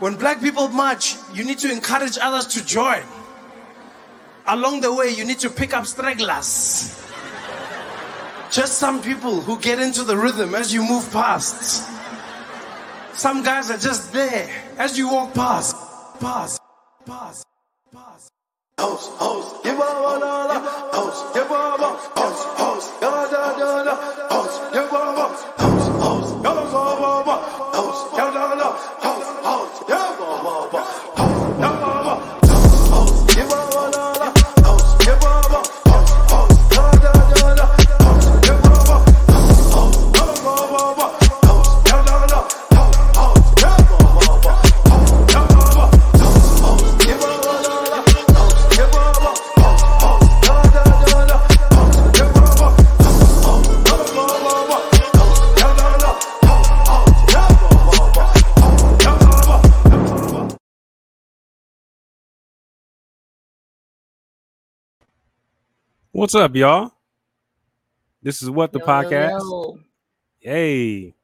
When black people march, you need to encourage others to join. Along the way, you need to pick up stragglers. Just some people who get into the rhythm as you move past. Some guys are just there as you walk past. Past. Host, host, give up, What's up, y'all? This is what the Yo, podcast. yo. Hey,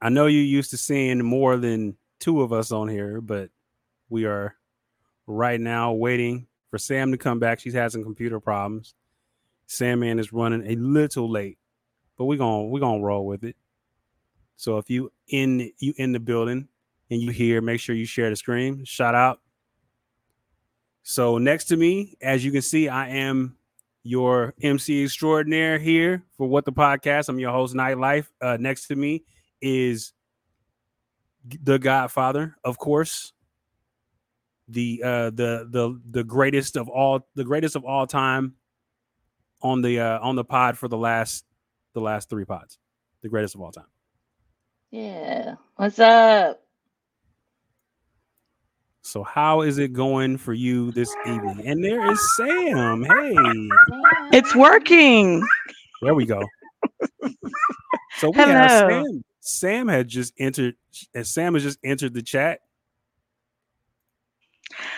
I know you used to seeing more than two of us on here, but we are right now waiting for Sam to come back. She's had some computer problems. Sam Sandman is running a little late, but we're gonna we're gonna roll with it. So if you in you in the building and you hear, make sure you share the screen. Shout out. So next to me, as you can see, I am your MC extraordinaire here for What the Podcast. I'm your host, Nightlife. Uh, next to me is the Godfather, of course, the uh, the the the greatest of all, the greatest of all time on the uh, on the pod for the last the last three pods, the greatest of all time. Yeah. What's up? So how is it going for you this evening? And there is Sam. Hey, It's working. there we go. So we have Hello. Sam. Sam had just entered, and Sam has just entered the chat.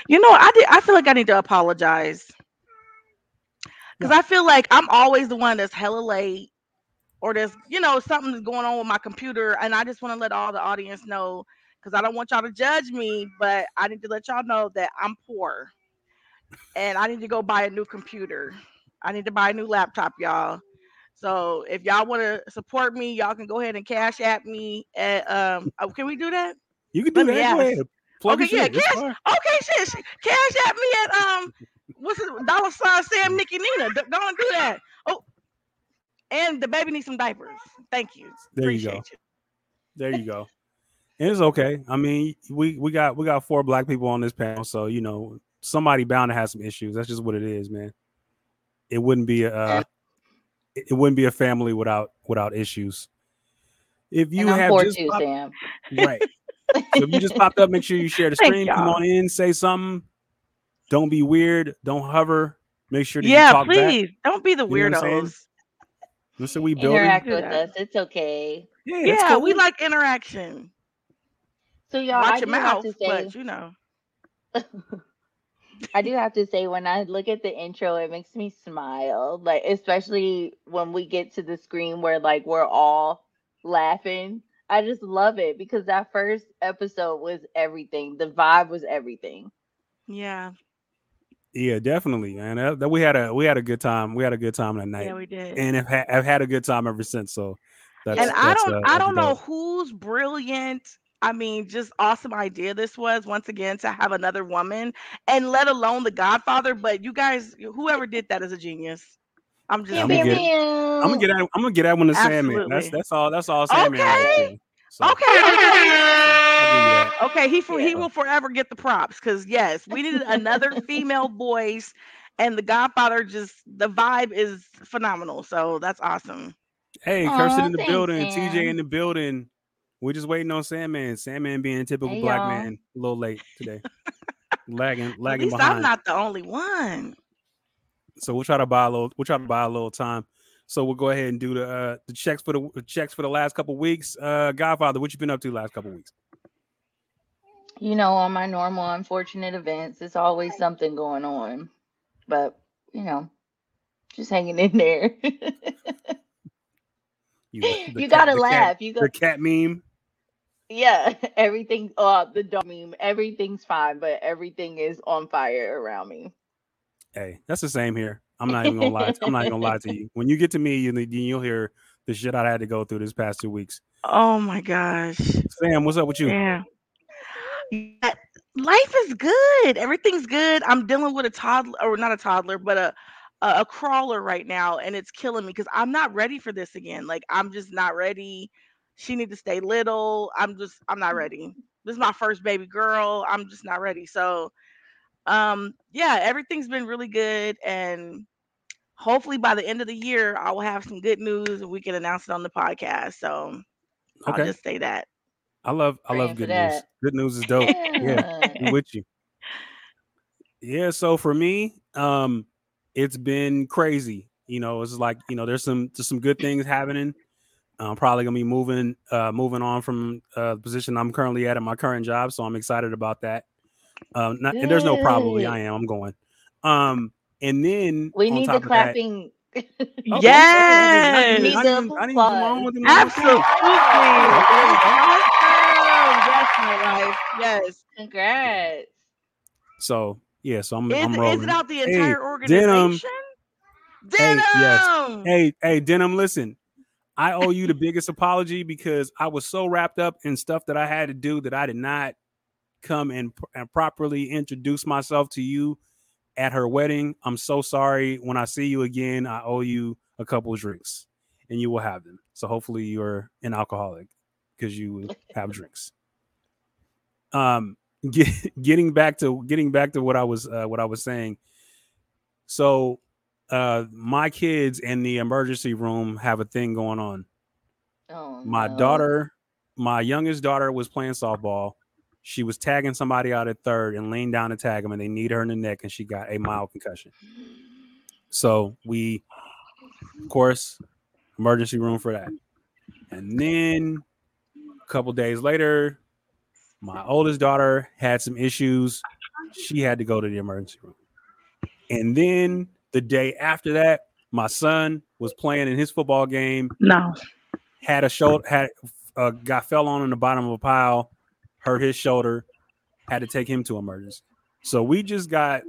You know, I did. I feel like I need to apologize because I feel like I'm always the one that's hella late, or there's you know something's going on with my computer, and I just want to let all the audience know because I don't want y'all to judge me, but I need to let y'all know that I'm poor, and I need to go buy a new computer. I need to buy a new laptop, y'all. So if y'all want to support me, y'all can go ahead and cash at me. At um, oh, can we do that? You can do Let that. Okay, yeah, shit. Cash. Okay, shit, shit. Cash at me at um, what's it? Dollar sign Sam Nikki Nina. D- and do that. Oh, and the baby needs some diapers. Thank you. There you Appreciate go. There you go. And it's okay. I mean, we we got we got four black people on this panel, so you know somebody bound to have some issues. That's just what it is, man. It wouldn't be a uh, it it wouldn't be a family without without issues. If you and have poor just too, popped- Sam. right, so if you just popped up, make sure you share the stream. Come on in, say something. Don't be weird. Don't hover. Make sure that you Yeah, talk back. please don't be the You know what I'm saying? weirdos. Listen, we build. Interact with us. It's okay. Yeah, it's Yeah, we like interaction. So y'all, Watch do your have mouth, to say, but you know. I do have to say, when I look at the intro, it makes me smile. Like, especially when we get to the screen where like we're all laughing. I just love it because that first episode was everything. The vibe was everything. Yeah, Yeah, definitely, man. That, that- we had a we had a good time. We had a good time that night, yeah, we did. and have ha- have had a good time ever since. So that's and I don't uh, I don't know dope. whose brilliant I mean just awesome idea this was once again to have another woman and let alone the godfather but you guys whoever did that is a genius I'm just I'm gonna get- pew. I'm gonna get at I'm gonna get at one of Sandman. That's that's all. That's all Sandman. Okay. So, okay I'll give you okay he for, he will forever get the props because yes we needed another female voice and the godfather just the vibe is phenomenal so that's awesome Hey, Aw, Kirsten in the thanks, building. TJ in the building. We're just waiting on Sandman. Sandman being a typical Hey, black y'all. man, a little late today, lagging at lagging least behind. I'm not the only one so we'll try to buy a little we'll try to buy a little time so we'll go ahead and do the uh the checks for the, the checks for the last couple weeks uh godfather what you been up to last couple weeks You know, on my normal unfortunate events, it's always something going on. But, you know, just hanging in there. you, the you cat- gotta the cat- laugh. You the got cat meme Yeah, everything. Uh, the dog meme. Everything's fine, but everything is on fire around me. Hey, that's the same here. I'm not even gonna lie. I'm not even gonna lie to you. When you get to me, you, you'll hear the shit I had to go through this past two weeks. Oh my gosh. Sam, what's up with you? Yeah. yeah. Life is good. Everything's good. I'm dealing with a toddler, or not a toddler, but a a, a crawler right now, and it's killing me because I'm not ready for this again. Like I'm just not ready. She need to stay little. I'm just I'm not ready. This is my first baby girl. I'm just not ready. So um yeah, everything's been really good and hopefully by the end of the year I will have some good news and we can announce it on the podcast. So Okay. I'll just say that. I love I love good news. Good news is dope. yeah, I'm with you. Yeah, so for me, um, it's been crazy. You know, it's like you know, there's some there's some good things happening. I'm probably gonna be moving uh moving on from uh the position I'm currently at at my current job, so I'm excited about that. Um, not, and there's no probably. I am. I'm going. Um, and then We need the of that- clapping. Oh, I yes. didn't- I Need didn't- the I didn't do my applause. own Absolutely. Yes, my life. Yes. Congrats. So yeah, so I'm Is, I'm is rolling. it out the Hey, entire Denim. organization? Hey, Denim. yes. Hey, hey, Denim, listen. I owe you the biggest apology because I was so wrapped up in stuff that I had to do that I did not come and, and properly introduce myself to you at her wedding. I'm so sorry. When I see you again, I owe you a couple of drinks and you will have them. So hopefully you're an alcoholic because you will have drinks. Um get, getting back to getting back to what I was uh, what I was saying. So uh my kids in the emergency room have a thing going on. Oh, My no. daughter, my youngest daughter was playing softball. She was tagging somebody out at third and leaned down to tag him, and they kneed her in the neck, and she got a mild concussion. So we, of course, emergency room for that. And then a couple days later, my oldest daughter had some issues. She had to go to the emergency room. And then the day after that, my son was playing in his football game No. had a shoulder had uh, got fell on in the bottom of a pile, hurt his shoulder, had to take him to emergency. So we just got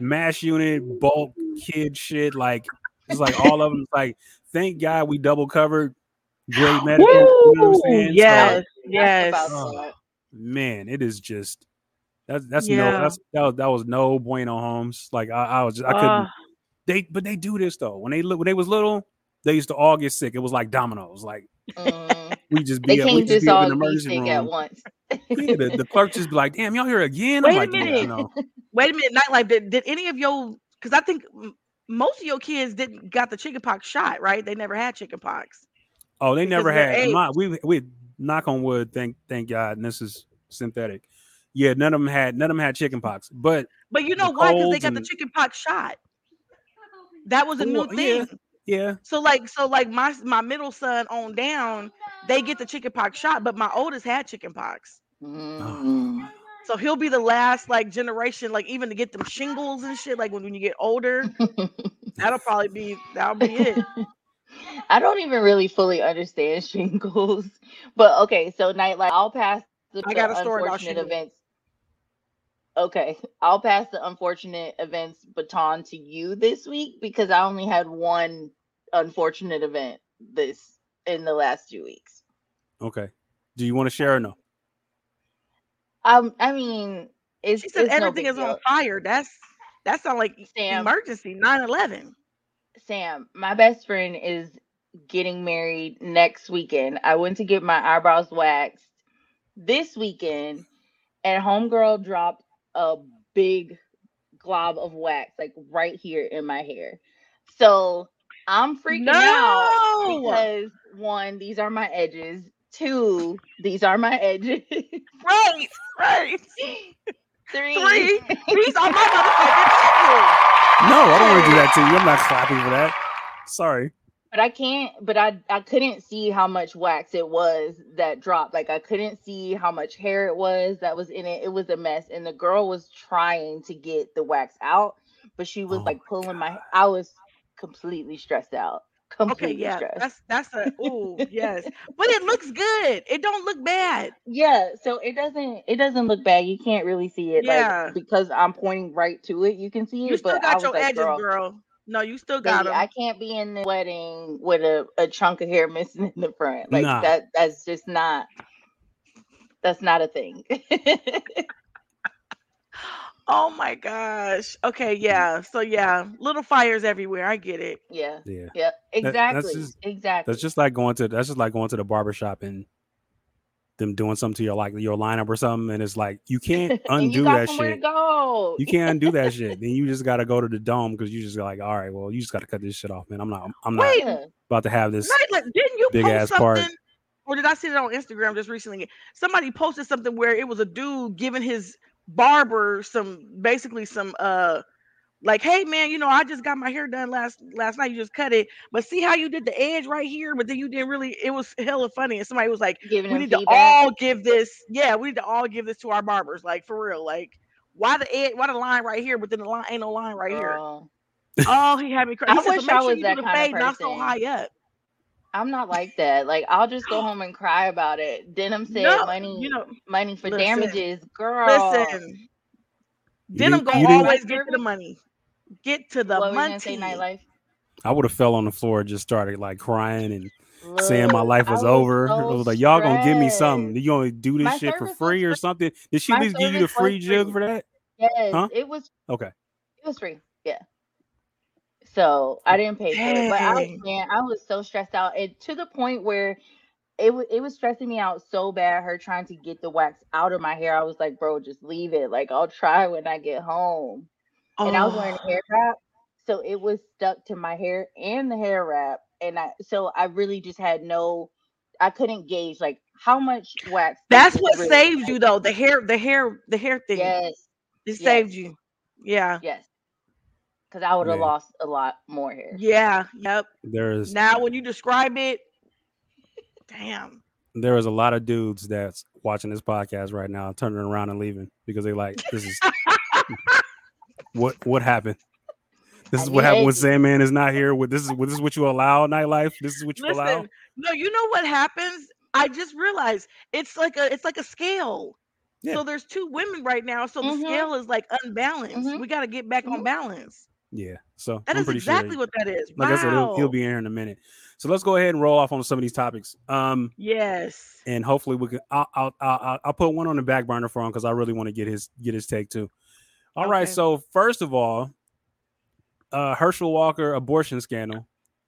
mass unit, bulk kid shit. Like it's like all of them. Like thank God we double covered. Great medical. you know what I'm saying? So, Yes. That's Yes. about Oh. man, it is just that's that's Yeah. no that's that was, that was no bueno homes. Like I, I was just I couldn't Uh, they but they do this though. When they when they was little, they used to all get sick. It was like dominoes. Like Mm. we just be They at- we can't just just be up all be sick room. at once. yeah, the, the clerk just be like, "Damn, y'all here again?" Wait a I'm like, minute. "Yeah, no." wait a minute, nightlife. Did, did any of your because I think most of your kids didn't got the chickenpox shot, right? They never had chickenpox. Oh, they never had. My, we we knock on wood. Thank thank God. And this is synthetic. Yeah, none of them had none of them had chicken pox. But But you The know why? Because they colds got the and- chickenpox shot. That was a new Well, yeah. thing. yeah, So like so like my my middle son on down, they get the chickenpox shot, but my oldest had chickenpox. Mm. So he'll be the last like generation, like even to get them shingles and shit. Like when, when you get older, that'll probably be that'll be it. I don't even really fully understand shingles, but okay. So nightlife, I'll pass the, I got a story about unfortunate shingles. events. Okay, I'll pass the unfortunate events baton to you this week because I only had one unfortunate event this in the last two weeks. okay. Do you want to share or no? Um, I mean, it's She said it's everything big is on fire. That's that sounds like Sam. emergency 9-11. Sam, my best friend is getting married next weekend. I went to get my eyebrows waxed this weekend, and homegirl dropped a big glob of wax, like right here in my hair. So I'm freaking out because one, these are my edges. Two, these are my edges. Right, right. Three, Three. These are my motherfucking No, I don't want to do that to you. I'm not clapping for that. Sorry. But I can't. But I I couldn't see how much wax it was that dropped. Like I couldn't see how much hair it was that was in it. It was a mess, and the girl was trying to get the wax out, but she was Oh like my pulling my. I was completely stressed out. Completely Okay, yeah, stressed. that's that's a oh yes, but it looks good. It don't look bad. Yeah, so it doesn't it doesn't look bad. You can't really see it Yeah. like because I'm pointing right to it. You can see You it, still but I was your like, edges, girl, girl. No, you still got baby, them. I can't be in the wedding with a, a chunk of hair missing in the front. Like Nah. that that's just not that's not a thing. Oh my gosh. Okay, yeah. So yeah, little fires everywhere. I get it. yeah. Yeah. Yeah. that's Exactly. just- exactly. That's just like going to that's just like going to the barber shop and them doing something to your like your lineup or something, and it's like you can't undo you got that somewhere shit. To go. You can't do that shit. Then you just gotta go to the dome because you just like, all right, well, you just gotta cut this shit off, man. I'm not I'm not Wait, about to have this. Nyla, didn't you big post ass something? part. Or did I see it on Instagram just recently? Somebody posted something where it was a dude giving his barber some basically some uh like, hey man, you know, I just got my hair done last last night. You just cut it, but see how you did the edge right here, but then you didn't really. It was hella funny, and somebody was like, Giving we him need to all give this. Yeah, we need to all give this to our barbers, like for real. Like, why the edge? Why the line right here, but then the line ain't no line right here. Girl, Oh, he had me cry. I He said, wish so make I sure was you that do the kind of fade, not so high up. I'm not like that. Like I'll just go home and cry about it. Denim said No, money you know, money for listen, damages. Girl. Listen, You Denim didn't- gonna always get to the money. Get to the what were you say, money. nightlife? I would have fell on the floor, and just started like crying and saying my life I was over. I was like, y'all gonna give me something? stressed. You gonna do this My shit for free or something? Did she at least give you the service was free jug for that? Yes, Huh? it was Okay. it was free. Yeah. So I didn't pay for it, but I was man, I was so stressed out, and to the point where it was it was stressing me out so bad. Her trying to get the wax out of my hair, I was like, bro, just leave it. Like I'll try when I get home. And I was wearing Oh, a hair wrap, so it was stuck to my hair and the hair wrap, and I so I really just had no, I couldn't gauge like how much wax. That's what really saved take? you though. The hair, the hair, the hair thing. Yes, It yes. saved you. Yeah. yes, because I would have Yeah. lost a lot more hair. Yeah. Yep. There's Now when you describe it, damn. there is a lot of dudes that's watching this podcast right now, turning around and leaving because they like this is what what happened. This is what happened when it- Sandman is not here. With this is what this is what you allow nightlife. This is what you allow. Listen, no, you know what happens? I just realized it's like a it's like a scale. Yeah. So there's two women right now, so the Mhm. scale is like unbalanced. Mhm. We got to get back on Mhm. balance. Yeah. So That I'm is pretty exactly sure. what that is. Like I said, he'll, he'll be here in a minute. So let's go ahead and roll off on some of these topics. Um, Yes. and hopefully we can. I'll I'll I'll, I'll put one on the back burner for him because I really want to get his get his take too. All right. Okay. So first of all, uh, Herschel Walker abortion scandal.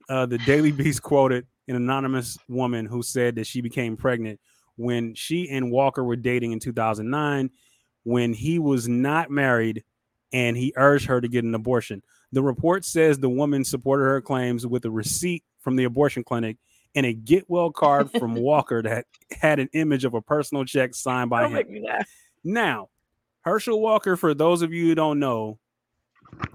Uh, the Daily Beast quoted an anonymous woman who said that she became pregnant when she and Walker were dating in 2009, when he was not married, and he urged her to get an abortion. The report says the woman supported her claims with a receipt from the abortion clinic and a get well card from Walker that had an image of a personal check signed by Don't him. make me laugh. Now, Herschel Walker, for those of you who don't know,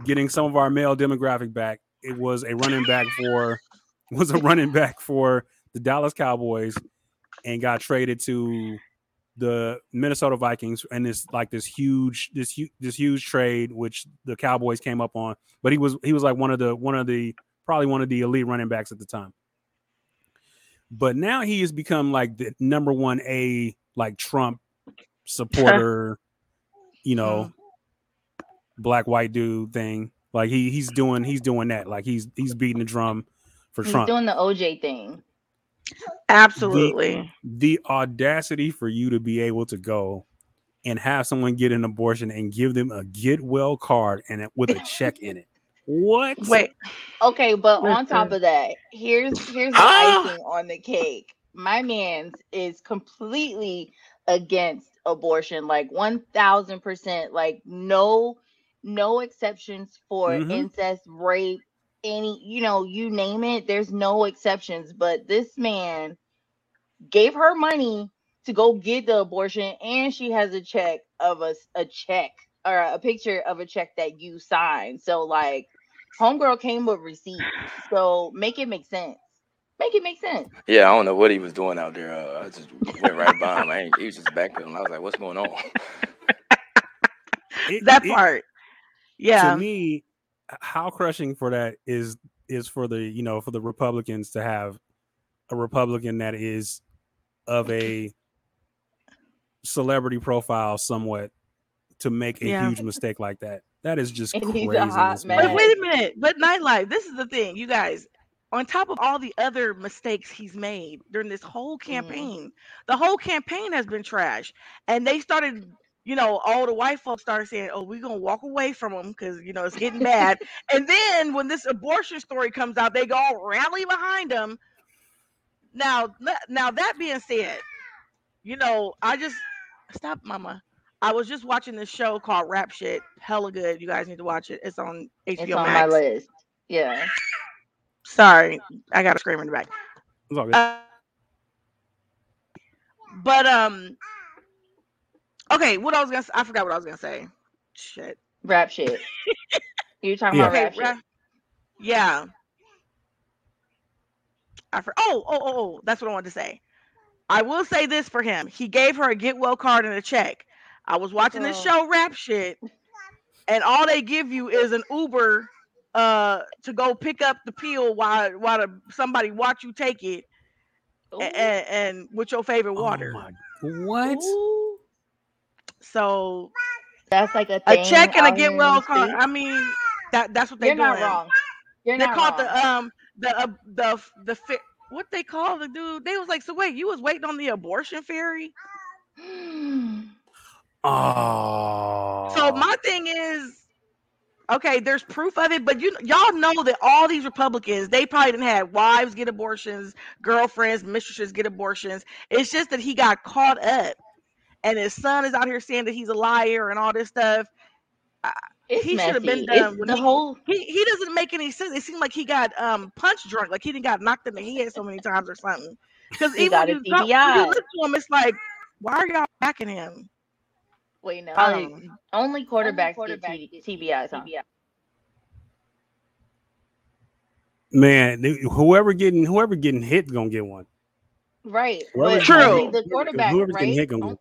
getting some of our male demographic back, it was a running back for was a running back for the Dallas Cowboys and got traded to the Minnesota Vikings. And this like this huge this huge this huge trade which the Cowboys came up on. But he was he was like one of the one of the probably one of the elite running backs at the time. But now he has become like the number one A like Trump supporter you know hmm. Black white dude thing like he he's doing he's doing that like he's he's beating the drum for He's Trump doing the OJ thing. Absolutely. the audacity for you to be able to go and have someone get an abortion and give them a get well card and it, with a check in it. What? Wait. Okay, but on top Listen. of that, here's here's the Ah! icing on the cake. My man's is completely against abortion, like one thousand percent, like no no exceptions for Mhm. incest, rape, any you know, you name it, there's no exceptions. But this man gave her money to go get the abortion, and she has a check of a a check or a picture of a check that you signed. So like homegirl came with receipts. So make it make sense. Make it make sense. Yeah, I don't know what he was doing out there. Uh, I just went right by him. I ain't, he was just backpedaling. I was like, "What's going on?" It- That it- part. Yeah. To me, how crushing for that is is for the you know for the Republicans to have a Republican that is of a celebrity profile somewhat to make a Yeah. huge mistake like that. That is just And crazy. he's a hot man. But wait a minute. But nightlife, this is the thing, you guys. On top of all the other mistakes he's made during this whole mm. campaign, the whole campaign has been trash. And they started, you know, all the white folks started saying, "Oh, we're gonna walk away from them because you know it's getting bad." and then when this abortion story comes out, they go all rally behind them. Now, now that being said, you know, I just stop, Mama. I was just watching this show called Rap Shit. Hella good. You guys need to watch it. It's on HBO It's on Max. my list. Yeah. Sorry, I got a scream in the back. It's all good. Uh, but um, okay. What I was gonna I forgot what I was gonna say. Shit. Rap shit. you talking Yeah. about Okay. rap shit? ra- yeah. I for, oh, oh, oh, oh, that's what I wanted to say. I will say this for him. He gave her a get well card and a check. I was watching this Oh. show, Rap Shit, and all they give you is an Uber uh to go pick up the pill while while the, somebody watch you take it Ooh. and, and with your favorite water. Oh my, what? Ooh. So That's like a a check and a get well card. I mean, that that's what they You're not doing. wrong. You're They not called wrong. the um the uh, the the fi- what they call the dude. They was like, so wait, you was waiting on the abortion fairy. Oh. So my thing is, okay, there's proof of it, but you y'all know that all these Republicans, they probably didn't have wives get abortions, girlfriends, mistresses get abortions. It's just that he got caught up, and his son is out here saying that he's a liar and all this stuff. It's he should've been done when the he- whole He he doesn't make any sense. It seemed like he got um punch drunk, like he didn't got knocked in the head so many times or something. Because He even got when a you, talk, when you TBI. listen to him, it's like, why are y'all backing him? wait no. Um, only quarterbacks quarterbacks get T- TBIs. Huh? man, whoever getting whoever getting hit gonna get one. Right. Whoever True. the quarterback, Whoever's right? getting hit gonna On- get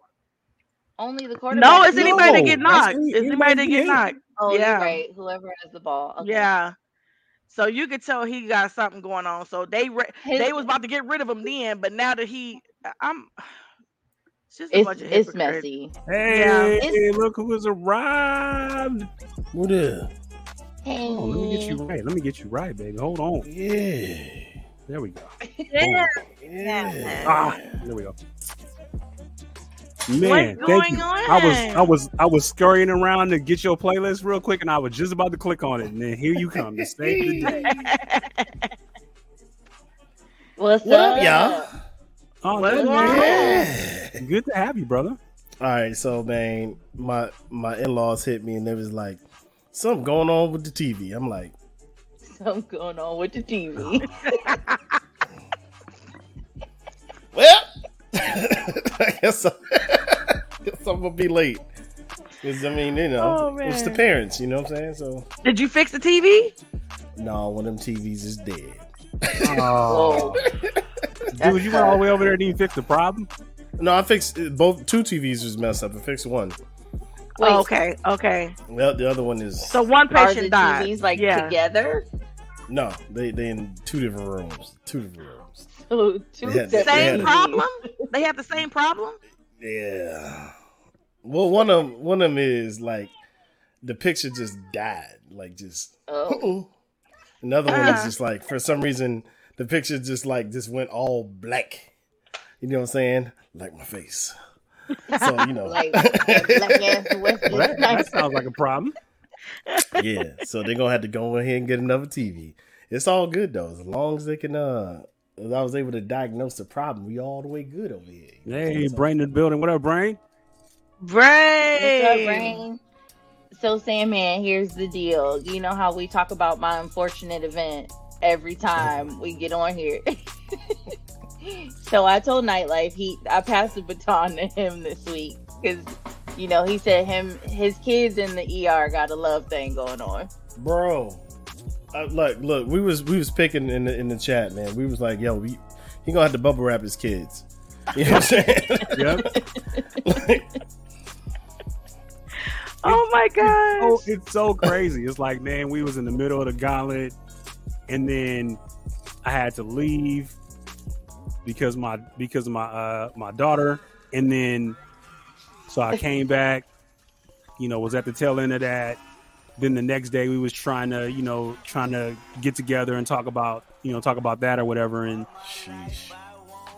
Only the quarterback. No, it's gets anybody that get knocked. any- It's anybody that get get knocked. Oh, Yeah. right. Whoever has the ball. Okay. Yeah. So you could tell he got something going on. So they re- His- they was about to get rid of him then, but now that he, I'm, it's just a it's bunch of it's messy. Hey, It's- look who has arrived. What is? Hey. Oh, let me get you right. Let me get you right, baby. Hold on. Yeah. There we go. Yeah. Yeah. Ah, there we go. Man, What's thank you. on? I was I was I was scurrying around to get your playlist real quick, and I was just about to click on it, and then here you come to save the day. What's What up, up, y'all? Oh, What's good, man. Yeah. good to have you, brother. All right, so man, my my in laws hit me and they was like, something going on with the TV. I'm like, Something going on with the TV. well, I guess, I, guess I'm gonna be late. Cause I mean, you know, Oh, it's the parents. You know what I'm saying? So Did you fix the TV? no, one of them TVs is dead. Oh, dude, you went all the way over there, didn't fix the problem. No, I fixed both. Two TVs was messed up. I fixed one. Oh, Wait, Oh, okay, okay. Well, the other one is So one are the patient died. TVs like yeah. together? no. They they in two different rooms. Two different rooms. So two Yeah, they- separate they Same had- TVs. problem? They have the same problem? Yeah. Well, one of them, one of them is like the picture just died, like just. Oh. Another one is Ah. just like for some reason the picture just like just went all black. You know what I'm saying? Like my face. So you know, Like that black ass Well, that, that sounds like a problem. yeah. So they're gonna have to go ahead and get another TV. It's all good though, as long as they can. uh as I was able to diagnose the problem, we all the way good over here. You know Hey, saying? So- Brain in the building. What up, Brain? Brain. What's up, Brain? So, Sandman, here's the deal. You know how we talk about my unfortunate event every time we get on here. so I told Nightlife he I passed the baton to him this week because you know he said him his kids in the ER got a love thing going on. bro. Uh, look, look, we was we was picking in the in the chat, man. We was like, yo, we, he gonna have to bubble wrap his kids. You know what I'm saying? Yep. Like, Oh my god! Oh, gosh. it's so crazy. It's like, man, we was in the middle of the gauntlet, and then I had to leave because my because of my uh my daughter, and then so I came back. You know, was at the tail end of that. Then the next day we was trying to you know trying to get together and talk about you know talk about that or whatever, and Sheesh.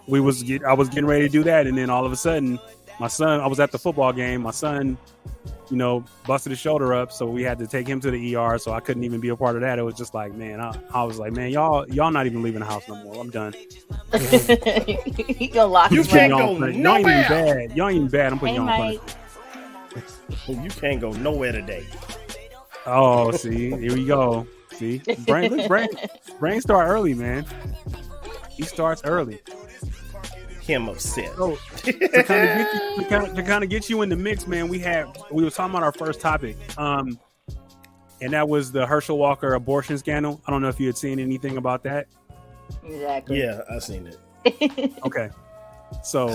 we was get, I was getting ready to do that, and then all of a sudden, my son, I was at the football game. My son, you know, busted his shoulder up, so we had to take him to the ER. So I couldn't even be a part of that. It was just like, man, I, I was like, man, y'all, y'all not even leaving the house no more. I'm done. you gonna lock You can't go Y'all, y'all ain't even bad. Y'all ain't even bad. I'm putting Hey, y'all on punishment. You can't go nowhere today. Oh, see, here we go. See, brain, look, brain, brain start early, man. He starts early. Him upset. So to kind of get you, to kind of, to kind of get you in the mix, man, we had we were talking about our first topic, um, and that was the Herschel Walker abortion scandal. I don't know if you had seen anything about that. Exactly. Yeah, I seen it. Okay, so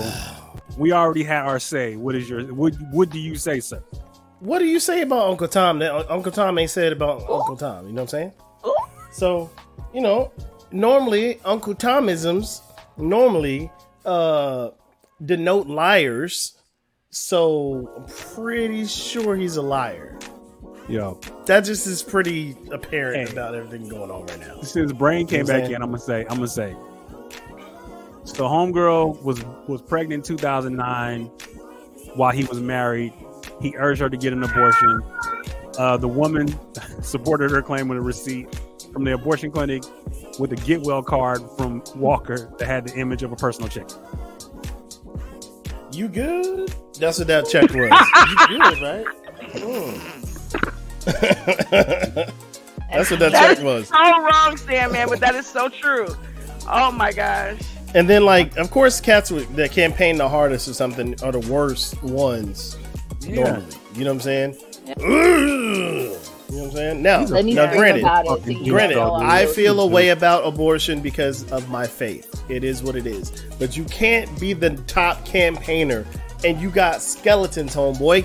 we already had our say. What is your what? What do you say, sir? What do you say about Uncle Tom that Uncle Tom ain't said about Uncle Tom? You know what I'm saying? Ooh. So, you know, normally Uncle Tomisms normally uh denote liars. So I'm pretty sure he's a liar. Yo, That just is pretty apparent Hey. about everything going on right now. since brain came You know back saying? in, I'm gonna say, I'm gonna say. So homegirl was was pregnant in 2009 while he was married. He urged her to get an abortion. Uh, the woman supported her claim with a receipt from the abortion clinic with a get well card from Walker that had the image of a personal chicken. You good? That's what that check was. you good, right? Mm. That's what that That check was. so wrong, Sam, man, but that is so true. Oh my gosh. And then, like, of course, cats that campaign the hardest or something are the worst ones. Normally, you know what I'm saying? Yeah. You know what I'm saying? Now, Let me now, think granted, it. fucking so you granted, I feel a way about abortion because of my faith. It is what it is. But you can't be the top campaigner and you got skeletons, homeboy.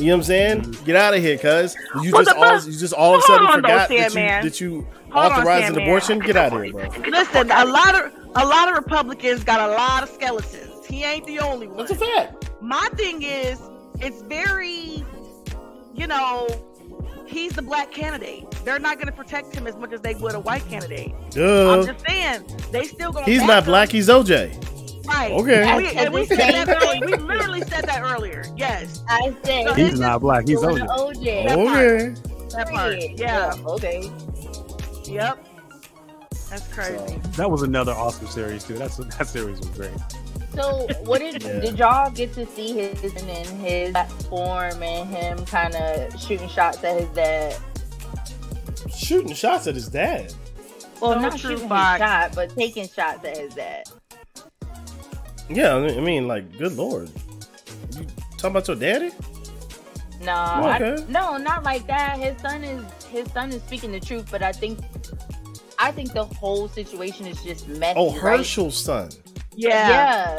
You know what I'm saying? Mm-hmm. Get out of here, cuz you Well, just all you just all of a sudden on, though, forgot that you, Sandman. that you Hold on, authorized an Sandman. abortion. Get out of here, bro. Listen, a lot of a lot of Republicans got a lot of skeletons. He ain't the only one. That's a fact. My thing is, it's very, you know, he's the black candidate. They're not going to protect him as much as they would a white candidate. I'm just saying, they still going. He's not black. He's OJ. right. Okay. And we, and we said that earlier. We literally said that earlier. Yes, I said So He's not black. He's going older. to OJ. Okay. that part. Period. Yeah. Okay. Yep. That's crazy. That was another awesome series too. That's that series was great. So, what did Yeah. did y'all get to see his and then his platform and him kind of shooting shots at his dad? Shooting shots at his dad. Well, So not shooting Fox. his shot, but taking shots at his dad. Yeah, I mean, like, good lord. You talking about your daddy? No, oh, I, no, not like that. His son is his son is speaking the truth, but I think I think the whole situation is just messy. Oh, right? Herschel's son. Yeah.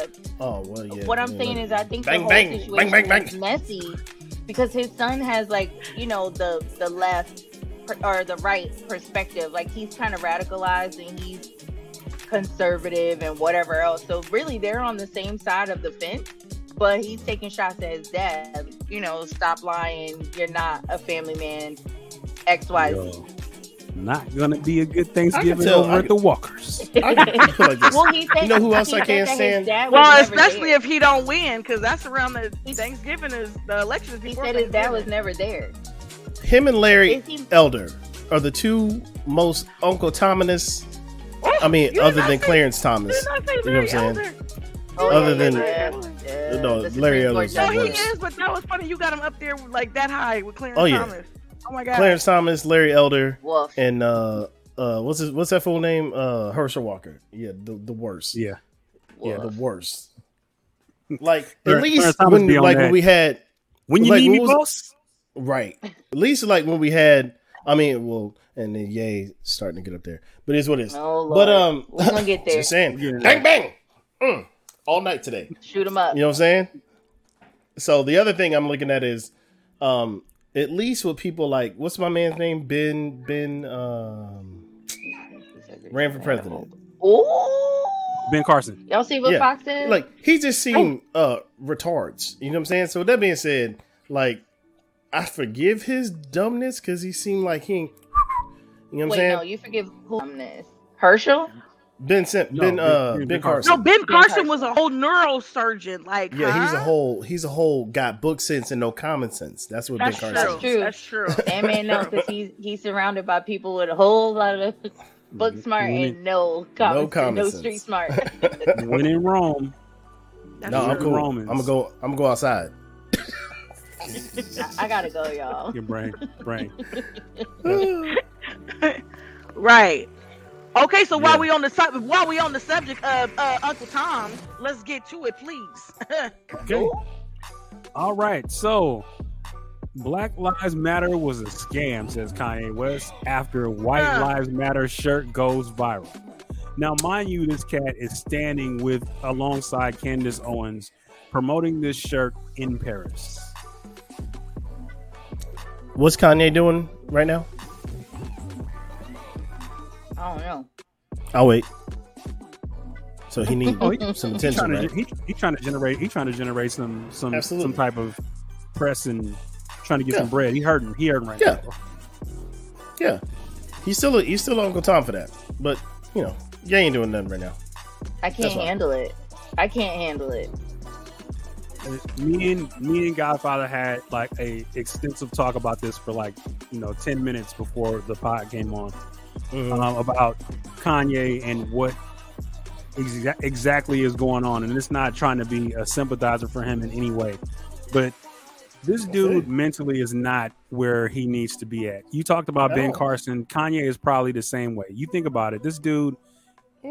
Yeah. Oh, well, yeah. what I'm yeah, saying is, I think Bang, the whole bang, bang, situation bang, bang. is messy because his son has like you know the the left or the right perspective. Like he's kind of radicalized and he's conservative and whatever else. So really, they're on the same side of the fence. But he's taking shots at his dad. You know, stop lying. You're not a family man. X Y Z. Yo, not gonna be a good Thanksgiving tell- over I at the Walkers. I can put it like. Well, he said, You know who else I can't stand? dad Well, especially there. if he don't win, because that's around the Thanksgiving is the election. is he before said his dad was never there. Him and Larry he? Elder are the two most Uncle Thomas. I mean, other than say- Clarence Thomas. did not say You know what I'm saying? Oh, Other yeah, than- yeah, yeah. No, The Larry Elder. Elder's No, he is, but that was funny. You got him up there like that high with Clarence Oh, yeah. Thomas. Oh my god. Clarence Thomas, Larry Elder, Woof. and uh, uh, what's his, what's that full name? Uh, Herschel Walker. Yeah, the the worst. Yeah, Yeah, the worst. Like at least when be on like when we had when you Like, need me, what was- boss. Right. At least like when we had I mean, well, and then Ye starting to get up there. But it's what it is. Oh, Lord. but um We're gonna get there. just saying. Yeah. Bang bang. Mm. All night today. Shoot him up. You know what I'm saying? So the other thing I'm looking at is um at least with people like what's my man's name? Ben Ben um ran for president. Ooh. Ben Carson. Y'all see what Yeah. Fox said? Like he just seemed uh retards. You know what I'm saying? So with that being said, like I forgive his dumbness because he seemed like he ain't you know what I'm saying? no, you forgive who on? Herschel? Ben Sim- No, Ben Ben- uh Ben Ben Carson. Carson. No, Ben Ben Carson Carson. was a whole neurosurgeon. Like, Yeah, he's a whole he's a whole got book sense and no common sense. That's what That's Ben true. Carson. That's true. That's true. And man, no, because he's he's surrounded by people with a whole lot of book smart and no common, No common no sense. street smart. When in Rome, That's No, I'm true. cool. Romans. I'm gonna go. I'm gonna go outside. I, I gotta go, y'all. your brain, brain. Right. Okay, so Yeah. while we on the sub- while we on the subject of uh, Uncle Tom, let's get to it, please. Okay. All right. So, Black Lives Matter was a scam, says Kanye West, after White Huh. Lives Matter shirt goes viral. Now, mind you, this cat is standing with alongside Candace Owens promoting this shirt in Paris. What's Kanye doing right now? I don't know. I'll wait. So he needs Oh, he- some He's attention, trying, right? to, he, he trying to generate. He trying to generate some some Absolutely. some type of press and trying to get Yeah. some bread. He hurting. He hurting right Yeah. now. Yeah, he's still he's still Uncle Tom for that. But you know, you ain't doing nothing right now. I can't handle it. I can't handle it. me and me and Godfather had like a extensive talk about this for like you know ten minutes before the pod came on Mhm. um, about Kanye and what exa- exactly is going on, and it's not trying to be a sympathizer for him in any way, but this dude mentally is not where he needs to be at. You talked about Ben Carson. Kanye is probably the same way. You think about it. This dude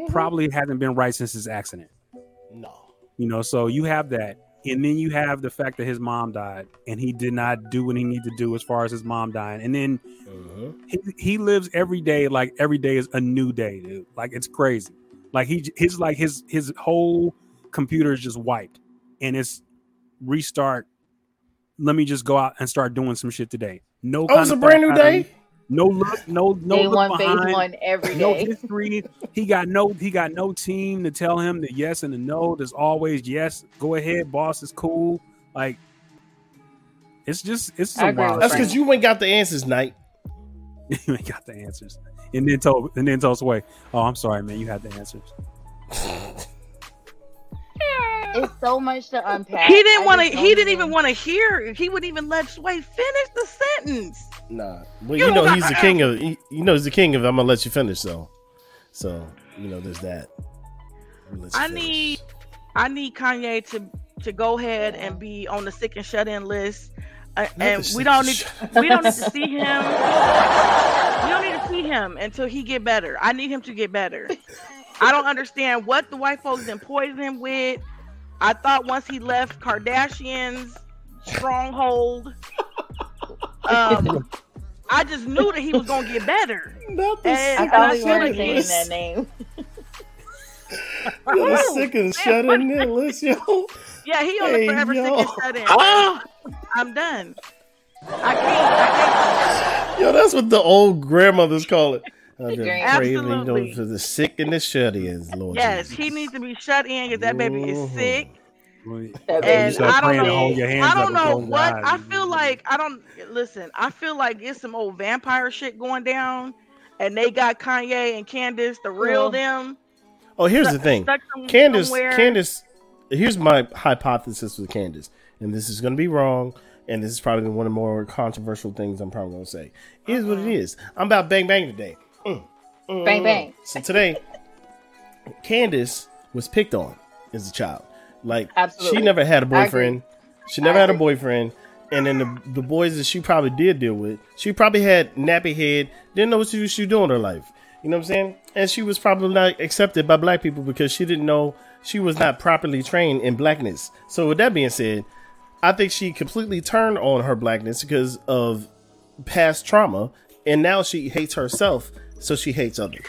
probably hasn't been right since his accident. No. You know, so you have that. And then you have the fact that his mom died and he did not do what he needed to do as far as his mom dying. And then Mhm. he, he lives every day like every day is a new day, dude. Like it's crazy. Like he his like his his whole computer is just wiped and it's restart. Let me just go out and start doing some shit today. No, Oh, it's a brand new day. No look, no no Day look one, phase behind one every no history. He got no he got no team to tell him the yes and the no. There's always yes. Go ahead, boss is cool. Like it's just it's I some wild. That's because you ain't got the answers, Knight. you ain't got the answers. And then told and then told Sway, oh I'm sorry, man, you had the answers. It's so much to unpack. he didn't want to. He didn't even want to hear. He wouldn't even let Sway finish the sentence. Nah, well, You you know don't he's the king of. He, you know he's the king of. I'm gonna let you finish, though. So you know there's that. I'm gonna let you I finish. need, I need Kanye to to go ahead and be on the sick and shut in list, uh, and we don't need we don't need to see him. We don't need to see him until he get better. I need him to get better. I don't understand what the white folks then poison him with. I thought once he left Kardashian's stronghold, um, I just knew that he was gonna get better. Not the And- I sick thought and we weren't shut in saying list. that name. You're the sick and shut in there list, yo. Yeah, he on Hey, the forever yo. sick and shut in. Ah, I'm done. I can't. I can't. yo, that's what the old grandmothers call it. I've been Grand- praying, you know, Absolutely. for the sick and the shut-ins, Lord. Yes, Jesus. he needs to be shut in because that baby is sick. That And I don't know. hold your hands I don't know what. I feel like I don't listen. I feel like it's some old vampire shit going down, and they got Kanye and Candace, the real Oh. them. Oh, here's the thing. stuck some- Candace, somewhere. Candace, here's my hypothesis with Candace, and this is going to be wrong, and this is probably one of the more controversial things I'm probably going to say. Here's what it uh-huh. is. I'm about bang bang today. Mm, mm, Bang, bang. So today, Candace was picked on as a child. Like Absolutely. she never had a boyfriend. She never had a boyfriend. And then the, the boys that she probably did deal with, she probably had nappy head, didn't know what she was doing in her life. You know what I'm saying? And she was probably not accepted by black people because she didn't know she was not properly trained in blackness. So with that being said, I think she completely turned on her blackness because of past trauma, and now she hates herself, so she hates others.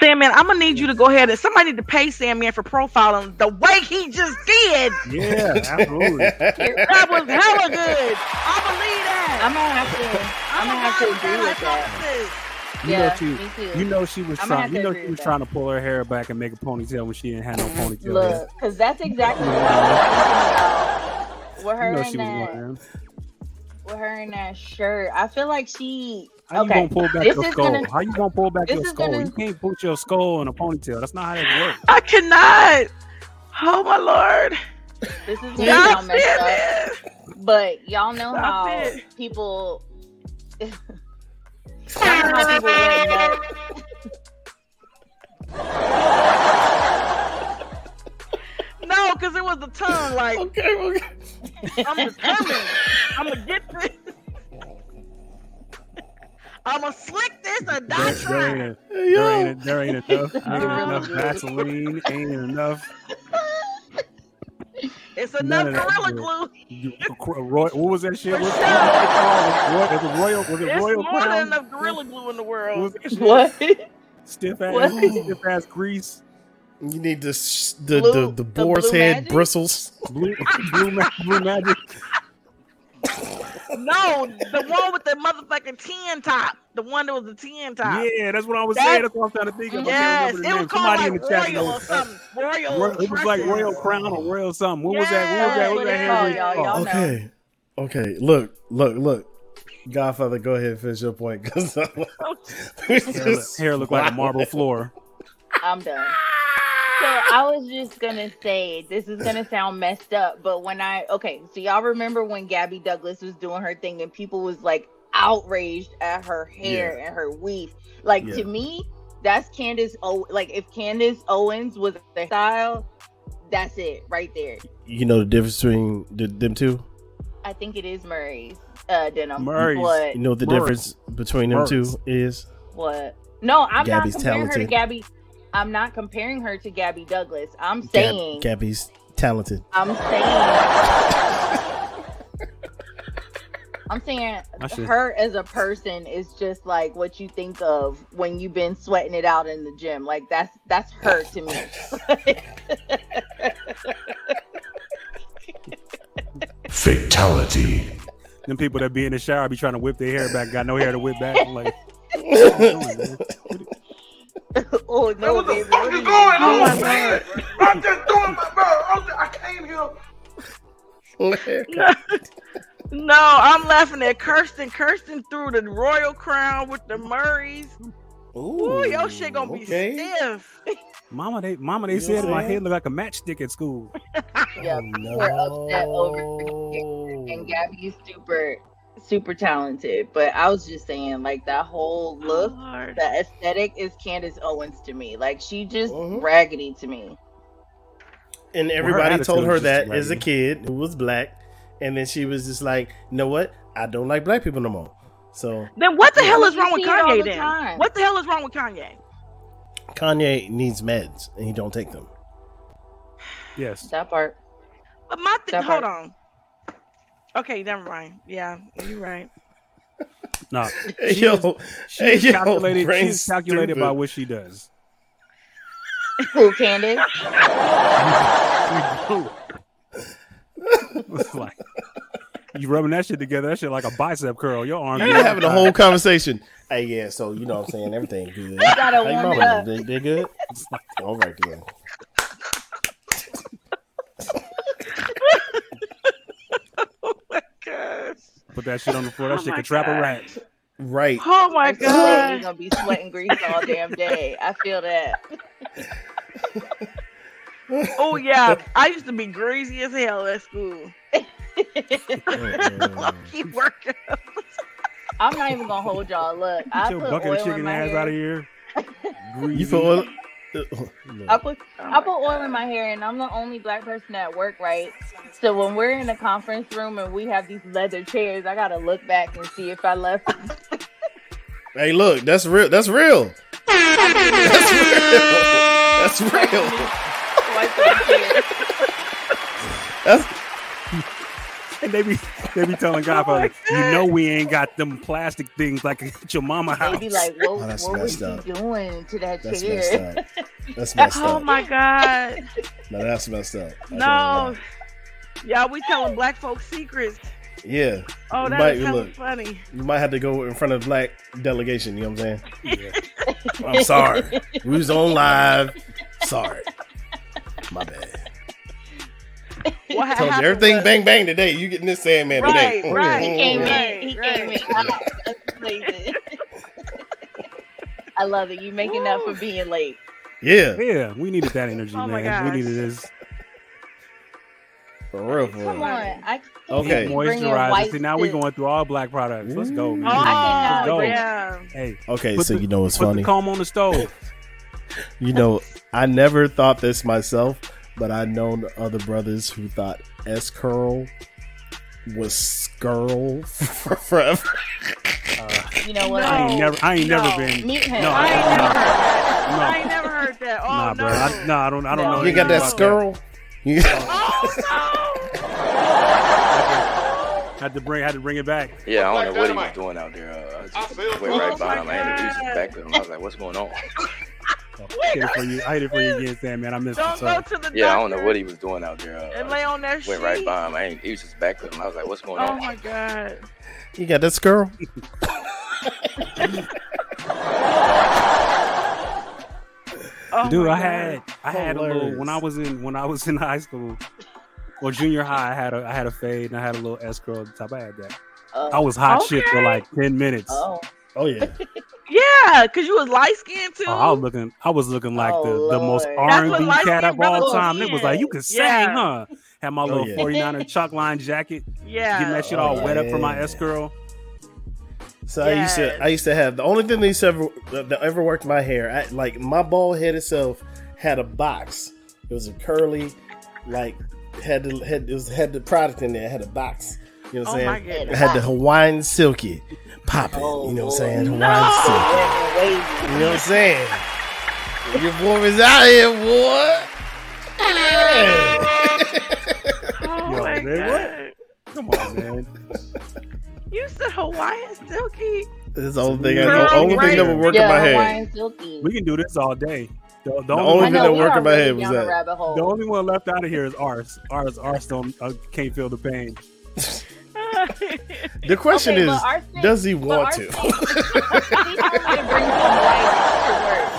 Sandman, I'm gonna need you to go ahead and somebody need to pay Sandman for profiling the way he just did. Yeah, absolutely. That was hella good. I believe that. I'm gonna have to. I'm gonna have to agree with that. You yeah, know she, me too. you know she was I'ma trying. You know she with was that. trying to pull her hair back and make a ponytail when she didn't have no ponytail. Look, because that's exactly what I was thinking about. With her you know in she was that, wearing. with her in that shirt, I feel like she. How you gonna pull back this your skull? gonna- how you gonna pull back your skull? gonna- You can't put your skull in a ponytail. That's not how that works. I cannot. Oh my lord. This is gonna Stop sound messed up, it. but y'all know Stop how it. people. y'all know how people went nuts. No, because it was the tongue. Like Okay, okay. I'm determined. I'm gonna get this. I'm gonna slick this or die There, there ain't, Hey, there yo. ain't, there ain't enough, Really ain't enough. Vaseline, ain't enough. It's enough gorilla glue. Roy, what was that shit? For What, sure. what was it called? Was it Royal? Was it It's Royal more Crown? than enough gorilla glue in the world. was? What? Stiff ass, What? stiff ass grease, You need the the Blue- the, the the boar's blue head magic? bristles. blue, blue, blue magic. No, the one with the motherfucking tin top. The one that was the tin top. Yeah, that's what I was That- saying. That's what I'm trying to think of. Yes, it was name. called Somebody like in the chat Royal or something. Royal. Ro- It was like Royal Crown or Royal something. What was that? What was that? What was that what hair it's grease oh, called, y'all. Y'all know. Okay, okay. Look, look, look. Godfather, go ahead and finish your point because Hair, look- hair looked like a marble floor. I'm done. So I was just gonna say this is gonna sound messed up, but when I okay, so y'all remember when Gabby Douglas was doing her thing and people was like outraged at her hair and her weave. Like Yeah. to me, that's Candace O like if Candace Owens was the style, that's it right there. You know the difference between the, them two. I think it is Murray's uh denim. Murray's. What You know what the Morris. difference between them two is. what? No, I'm Gabby's not comparing her to Gabby. I'm not comparing her to Gabby Douglas. I'm Gab- saying Gabby's talented. I'm saying I'm saying her as a person is just like what you think of when you've been sweating it out in the gym. Like that's that's her to me. Fatality. Them people that be in the shower be trying to whip their hair back, got no hair to whip back. I'm like, what you doing, man? oh no, what the baby. fuck what is are going you on, oh, doing? man? I'm just doing my bro. I'm just, I came here. No, I'm laughing at Kirsten. Kirsten threw the royal crown with the Murrays. Ooh, your shit gonna be stiff. Mama, they, mama, they You said my head looked like a matchstick at school. Yeah, oh, people were upset over and Gabby is super super talented. But I was just saying, like that whole look, Oh, the aesthetic is Candace Owens to me. Like she just Mhm. raggedy to me. And everybody attitude told her was just that as a kid who was black, and then she was just like, "You know what? I don't like black people no more." So Then what the Yeah, hell is wrong with see it all Kanye the then? time. What the hell is wrong with Kanye? Kanye needs meds, and he don't take them. Yes. That part. But my thing, hold part. on. Okay, never mind. Yeah, you're right. No. Hey, She yo, is- She hey, is yo, calculated. She's calculated by what she does. Who Candace? It's like you rubbing that shit together. That shit like a bicep curl. Your arm. You're having a whole conversation. Hey, yeah. So you know, what I'm saying everything good. gotta How your warm mama up. They, they good. All right then. Gosh. Put that shit on the floor. That Oh shit my could trap a rat. Right. Oh my god. You're gonna be sweating grease all damn day. I feel that. Oh yeah. I used to be greasy as hell at school. Keep working. I'm not even gonna hold y'all. Look, I Get your put bucket oil of in chicken my ass hair. out of here. You Greasy. put oil. I put I put oil in my hair, and I'm the only black person at work, right? So when we're in a conference room and we have these leather chairs, I gotta look back and see if I left. Hey, look, that's real. That's real. That's real. That's real. Swipe the chair. That's And they be they be telling oh Godfather, you know we ain't got them plastic things like at your mama house. They be like, "What, Oh, that's what was messed he up. doing to that that's messed up. That's messed Oh up. my god. No, that's messed up. I No. Y'all, we telling black folks secrets. Yeah, Oh, You that might- look. funny. you might have to go in front of black delegation. You know what I'm saying? Yeah. I'm sorry. we was on live. Sorry. My bad. What ha- Told you everything was- bang bang today. You getting this Sandman Right, today? right. He came Right, in. He right. came in. That's amazing. I love it. You making up for being late. Yeah, Yeah, we needed that energy, Oh my man. We needed this for real. For Come on. I Okay. bring moisturizer. See, now we're going through all black products. Let's go, mm. man. Oh, cannot go. yeah. Hey, Okay, so the- you know what's put funny? the comb on the stove. You know, I never thought this myself, but I known other brothers who thought S curl was skirl for forever. You know what? No. I ain't never, I ain't No. never been. Meet him. No, I ain't no, never heard that. No. I ain't never heard that. Oh nah, no. bro. I, no, I don't. I don't No. know. You got that anything about skirl? You Oh Had to bring, had to bring it back. Yeah, I don't know what he was doing out there. Uh, I I just feel went right Oh by my him. I had to do some back to him. I was like, "What's going on?" I hate it for you. I hate it for you again, Sam, man. I missed no! it. Don't Sorry. go to the Yeah, I don't know what he was doing out there. and Uh, lay on that just went right by him. I ain't, he was just back to him. I was like, "What's going Oh on?" Oh my god. you got this girl. Oh Dude, my I God. had I had a little when I was in when I was in high school or junior high. I had a I had a fade and I had a little escrow curl at the top. I had that. Oh. I was hot shit for like ten minutes. Oh. Oh yeah. Yeah, cause you was light skinned too. Oh, I was looking, I was looking like the, Oh, the most R and B cat of all time. It was like you could sing, Yeah. huh? Had my Oh, little yeah. 49er chalk line jacket, yeah. getting that shit Oh, all wet up for my yeah. S curl. So I used to I used to have the only thing that used to ever that ever worked my hair. I, like my bald head itself had a box. It was a curly, like had the had it was had the product in there. It had a box. You know what Oh I'm my saying? goodness. It had the Hawaiian silky popping. Oh, you know what I'm saying? Hawaiian No. silky. Wavy. You know what I'm saying? Your boy is out here, boy. Oh Yo, my man, god. Come on, man. You said Hawaiian silky. This is the only thing, I, Girl, the only thing that would work in yeah, my head. Hawaiian silky. We can do this all day. The, the The only, only thing that we worked in my head was that. the only one left out of here is ours. Ours, ours don't uh, can't feel the pain. The question Okay, is, but Arsenic- does he want to? Arsenic- he to bring some to work.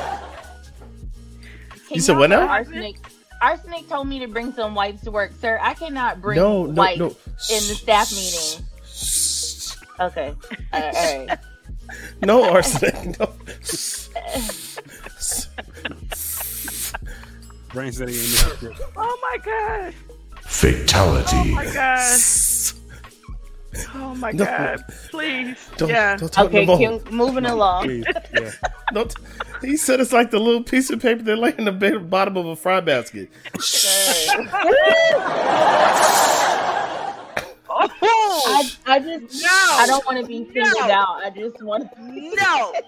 You said what now? Arsenic, Arsenic told me to bring some wipes to work, sir. I cannot bring no, no, wipes no. in the staff meeting. Okay, all right. All right. No arsenic. No. Brain said he ain't oh my god. Fatality. Oh my god. Oh my No. god. Please. Don't, yeah. don't talk Okay, no more. moving along. Please, yeah. Don't- he said it's like the little piece of paper that lay in the bottom of a fry basket. Sir. Oh I, I just No. I don't want to be singled No. out. I just want to. no.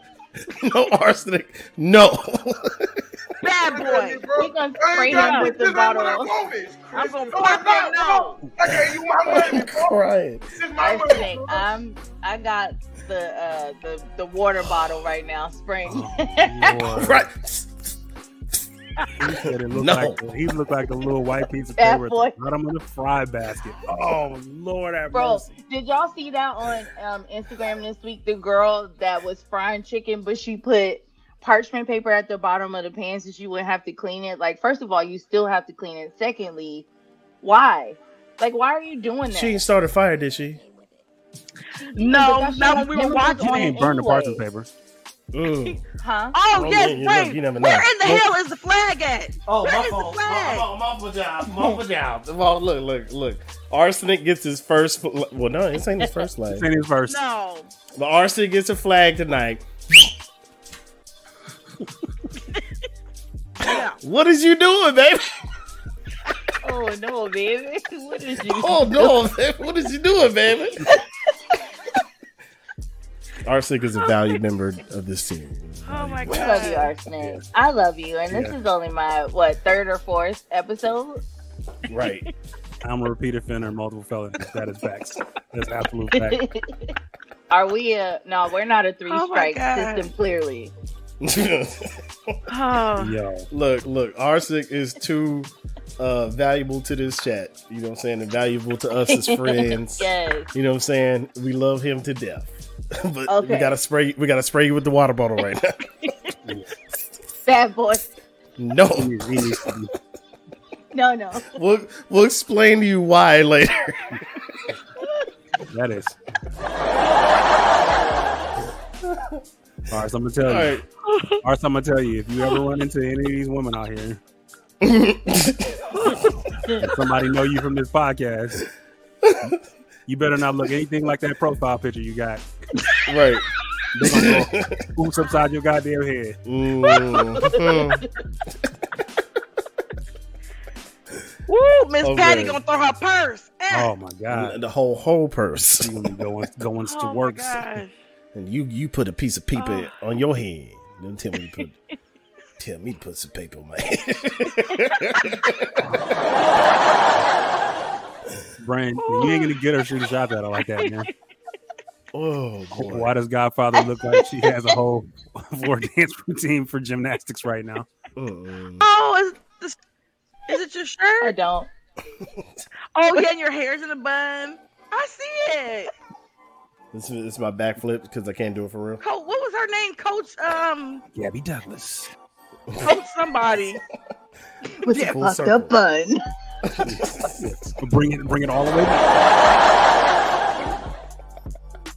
No arsenic. No. Bad boy. We're gonna spray him with the bottle. I'm gonna No, pop it's not. him no. I gave you my money, I'm bro. crying. This Arsenic. I'm. I got the uh the the water bottle right now. Spraying. Lord. Right. He said it looked No. like he looked like a little white piece of paper at boy. the bottom of the fry basket. Oh Lord have Bro, mercy. did y'all see that on um, Instagram this week? The girl that was frying chicken, but she put parchment paper at the bottom of the pan so you wouldn't have to clean it. Like, first of all, you still have to clean it. Secondly, why? Like, why are you doing that? She ain't a fire, did she? No, But not when we were chemicals watching on didn't burn burned the parchment paper. Mm. Huh? Oh, Oh, yes, man, you wait. never- you never. Where in the Nope. hell is the flag at? Oh, Where my is the fault. flag? My, my, my job. My job. Well, look, look, look. Arsenic gets his first. fl- Well, no, this ain't his first flag. This ain't his first. No. But Arsenic gets a flag tonight. Yeah. What is you doing, baby? Oh, no, baby. What is you? Oh no, baby. what is you doing, baby? Arsenic is a valued member of this team. Oh my god, I love you, god. Arsenic. I love you. And this Yeah. is only my, what, third or fourth episode? Right. I'm a repeat offender, multiple felonies. That is facts. That's absolute fact. Are we a, no, we're not a three Oh my strike system, clearly. Oh. Yo, look, look. Arsenic is too uh, valuable to this chat. You know what I'm saying? And valuable to us as friends. yes. You know what I'm saying? We love him to death. but we gotta spray we gotta spray you with the water bottle right now. Bad boy. no. He needs- he needs to be- No, no. We'll we'll explain to you why later. That is. All right, so I'm gonna tell All you. right. All right, so I'm gonna tell you. If you ever run into any of these women out here, and somebody know you from this podcast, you better not look anything like that profile picture you got. Right. They go boots upside your goddamn head. Woo, Miss Okay. Patty gonna throw her purse. Eh. Oh my god, the whole whole purse. you gonna be going going to Oh my work. Gosh. And you you put a piece of paper oh. on your head. Don't tell me to put tell me to put some paper on my head. Brand, you ain't gonna get her shooting shots at her like that, man. Oh, oh boy. Why does Godfather look like she has a whole floor dance routine for gymnastics right now? Mm-mm. Oh, is this is it your shirt? I don't. Oh yeah, and your hair's in a bun. I see it. This is, this is my backflip because I can't do it for real. Co- what was her name? Coach um Gabby Douglas. Coach somebody. With Yeah, a fucked circle. up bun. Bring it, bring it all the way back.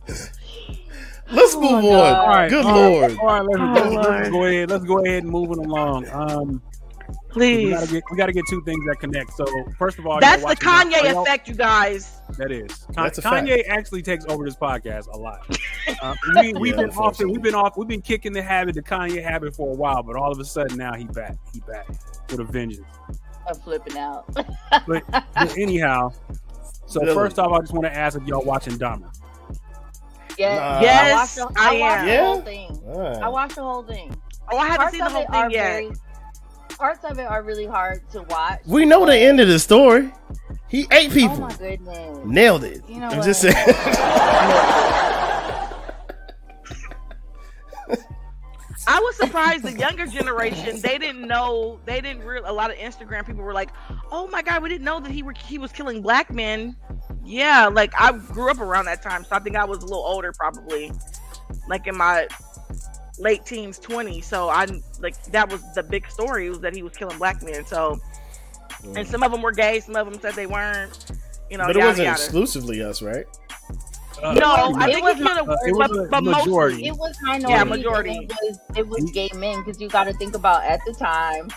Let's move on. no. All right, Good all right, lord. All right, let's, Oh, let's- let's go ahead. Let's go ahead and move it along. Um, we Please. gotta get we gotta get two things that connect. So first of all, That's the Kanye are y'all- effect, you guys. That is. That's. Kanye actually takes over this podcast a lot. Uh, we, we've Yeah, been often, unfortunately. we've been off, we've been kicking the habit, the Kanye habit for a while, but all of a sudden now he back, he back with a vengeance. I'm flipping out. But, but anyhow, so Really? first off, I just want to ask if y'all watching Dahmer. Yeah. Nah. Yes, I watched the, I I watched am. the Yeah? whole thing. All right. I watched the whole thing. Oh, I haven't Parts seen the whole thing yet. very. Parts of it are really hard to watch. We know the end of the story. He ate people. Oh people. my goodness. Nailed it. You know I'm what? just saying. I was surprised the younger generation they didn't know they didn't real a lot of Instagram people were like, "Oh my god, we didn't know that he were he was killing black men." Yeah, like I grew up around that time, so I think I was a little older probably, like in my late teens, 20. So I like that was the big story was that he was killing black men. So and some of them were gay, some of them said they weren't. You know, but it wasn't yada. exclusively us, right? Uh, No, I It think was he killed uh, it was but, a but mostly- It was minority. Yeah, and majority. It was, it was gay men because you got to think about at the time,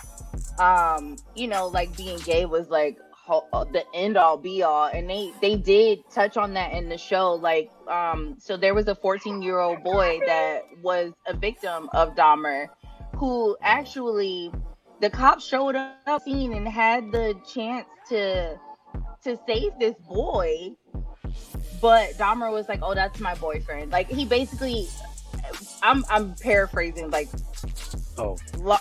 um, you know, like being gay was like ho- uh, the end all be all, and they they did touch on that in the show. Like, um, so there was a 14 year old boy that was a victim of Dahmer, who actually the cops showed up scene and had the chance to to save this boy but Dahmer was like, "Oh, that's my boyfriend." Like he basically, I'm I'm paraphrasing. Like Oh,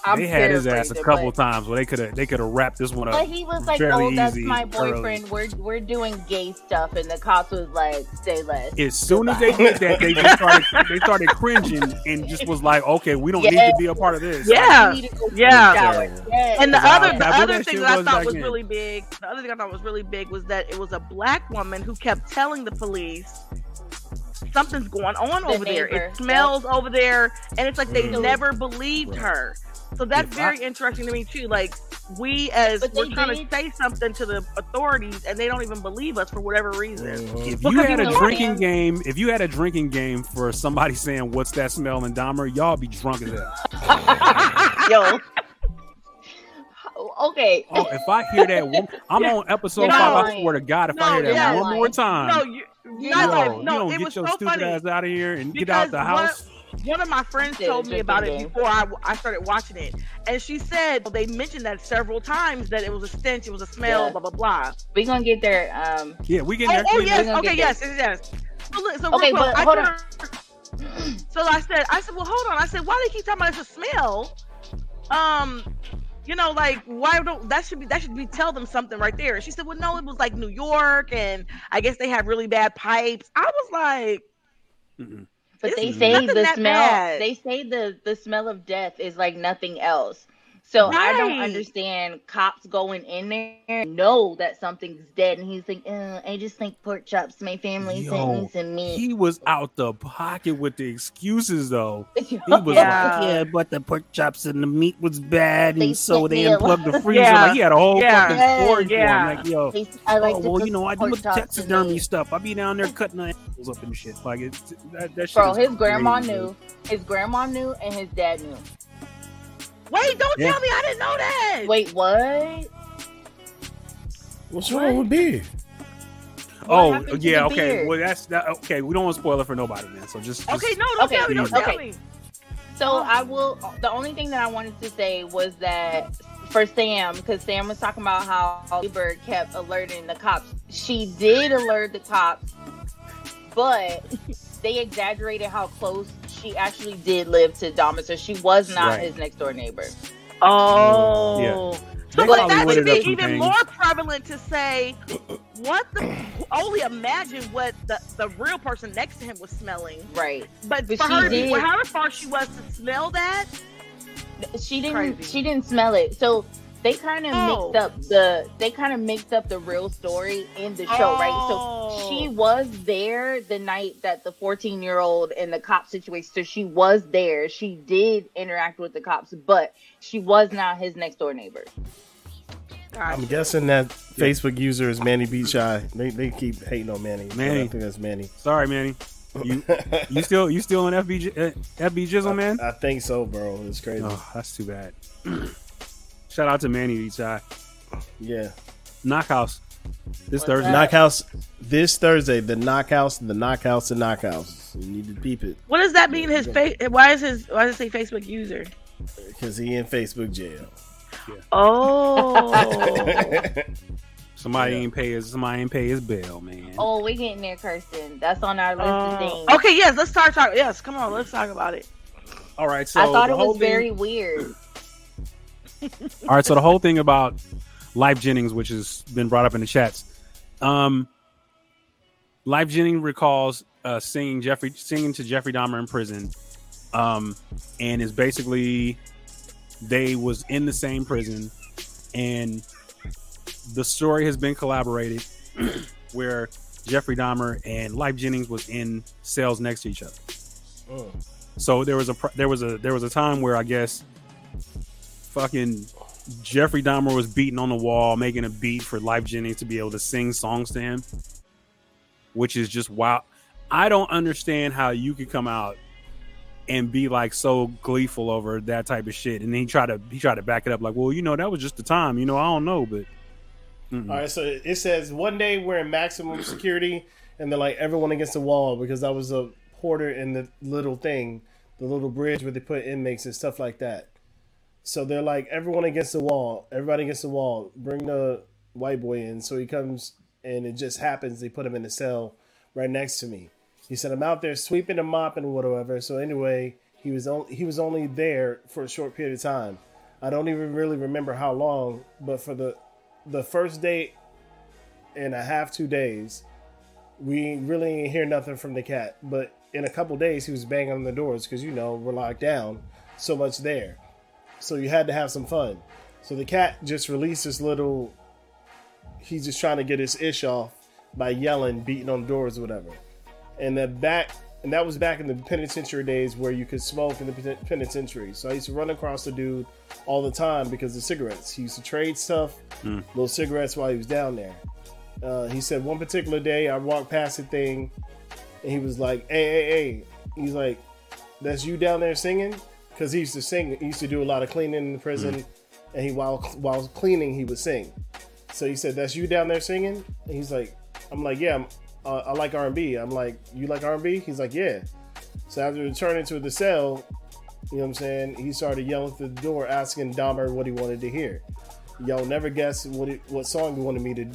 I'm they had his ass a couple but, times where they could have they could have wrapped this one up. But he was like, "Oh, that's easy my early. boyfriend. We're we're doing gay stuff," and the cops was like, "Say less." As soon as they did that, they just started they started cringing and just was like, "Okay, we don't need to be a part of this." Yeah. You need to go take a Yeah. Yes. And the Wow, other the taboo other thing that I thought was then. really big, the other thing I thought was really big was that it was a black woman who kept telling the police something's going on The over there. It smells over there, and it's like they Mhm. never believed her. So that's If I- very interesting to me too. Like we as But we're trying did- to say something to the authorities, and they don't even believe us for whatever reason. If Because you you had a know- drinking game, if you had a drinking game for somebody saying "What's that smell?" in Dahmer, y'all be drunk as hell. Yo. okay. Oh, if I hear that, one, I'm on episode You're five. not I swear to God, if No, I hear that not one lying. more time, No, you, You're not not like, yo, you no, don't it get was your so stupid funny. ass out of here and get Because out the house. One of my friends Did told me about it before I, I started watching it, and she said they mentioned that several times that it was a stench, it was a smell, Yeah. blah blah blah. we gonna get there. Um. Yeah, we get Oh, there. oh we- yes, gonna okay, get yes, yes, yes. So, look, so Okay, quick, but I hold told on. her- So I said, I said, well, hold on. I said, why do they keep talking about it's a smell? Um, you know, like why don't that should be that should be tell them something right there. And she said, well, no, it was like New York, and I guess they have really bad pipes. I was like. But they say the smell. bad. They say the the smell of death is like nothing else. So I don't understand cops going in there know that something's dead, and he's like, uh, "I just think pork chops. My family sent Yo, me some meat." He was out the pocket with the excuses though. He was Yeah. like, yeah, but the pork chops and the meat was bad, They and so they unplugged the freezer. Yeah. Like he had a whole Yeah. fucking story for Yeah. him. Like, yo, I like oh, well, you know, I do pork the chops and taxidermy stuff. I be down there cutting the animals up and shit. Like it's that, that shit Bro, is his grandma crazy, knew. His grandma knew, and his dad knew. Wait, don't Yeah. tell me I didn't know that. Wait, what? What's wrong with beer? What Oh yeah, okay. beard? Well, that's that. Okay, we don't want to spoil it for nobody, man. So just, just Okay, no, don't Okay, tell me. Don't okay. tell me. So oh. I will. The only thing that I wanted to say was that for Sam, because Sam was talking about how Bird kept alerting the cops. She did alert the cops, but they exaggerated how close she actually did live to Dahmer. So she was not Right. his next door neighbor. Oh. Yeah. So but that would would be even things. more prevalent to say, what the? Only imagine what the, the real person next to him was smelling. Right. But, But for she her, did- however far she was to smell that, She didn't. Crazy. She didn't smell it. So they kind of Oh. mixed up the. They kind of mixed up the real story in the show, right? So Oh. she was there the night that the 14 year old in the cop situation so she was there she did interact with the cops but she was not his next door neighbor I'm guessing that Facebook user is Manny Beat Shy. They, they keep hating on Manny. Manny. I think that's Manny. sorry, Manny. You you still you still on FB J- uh, FB Jizzle, man? I think so, bro. It's crazy. Oh, that's too bad. Shout out to Manny each eye. Yeah. Knockhouse this What's Thursday. that? Knockhouse this Thursday. The Knockhouse, the Knockhouse, the Knockhouse. You need to peep it what does that mean? His face? Why is his? Why does it say Facebook user? because he in Facebook jail. Oh. Somebody Yeah. ain't pay his somebody ain't pay his bill, man. oh we getting there kirsten that's on our list of Oh. things okay, yes, let's start talking. Yes, come on, let's talk about it. All right, so i thought it was thing- very weird All right, so the whole thing about Lyfe Jennings, which has been brought up in the chats, um, Lyfe Jennings recalls uh, singing Jeffrey singing to Jeffrey Dahmer in prison, um, and is basically they was in the same prison, and the story has been collaborated where Jeffrey Dahmer and Lyfe Jennings was in cells next to each other. Mm. So there was a there was a there was a time where I guess fucking Jeffrey Dahmer was beating on the wall, making a beat for Lyfe Jennings to be able to sing songs to him, which is just wow. I don't understand how you could come out and be like so gleeful over that type of shit, and then he tried to he tried to back it up like, well, you know, that was just the time, you know, I don't know, but mm-mm. All right, so it says one day we're in maximum security, and they're like everyone against the wall because I was a porter in the little thing, the little bridge where they put inmates and stuff like that. So they're like everyone against the wall, everybody against the wall. Bring the white boy in. So he comes, and it just happens they put him in the cell right next to me. He said I'm out there sweeping and mopping whatever. So anyway, he was only he was only there for a short period of time. I don't even really remember how long, but for the the first day and a half, two days, we really didn't hear nothing from the cat. But in a couple days, he was banging on the doors because you know we're locked down, so much there. So you had to have some fun. So the cat just released this little. He's just trying to get his ish off by yelling, beating on doors, whatever. And that back, and that was back in the penitentiary days where you could smoke in the penitentiary. So I used to run across the dude all the time because of cigarettes. He used to trade stuff, little cigarettes while he was down there. Uh, he said one particular day I walked past the thing, and he was like, "Hey, hey, hey!" He's like, "That's you down there singing?" Because he used to sing. He used to do a lot of cleaning in the prison, and he while while cleaning he would sing. So he said, "That's you down there singing?" And he's like, "I'm like, yeah, I'm, uh, I like R&B." I'm like, "You like R&B?" He's like, "Yeah." So after returning to the cell, you know what I'm saying, he started yelling through the door, asking Dahmer what he wanted to hear. Y'all never guess what it, what song he wanted me to.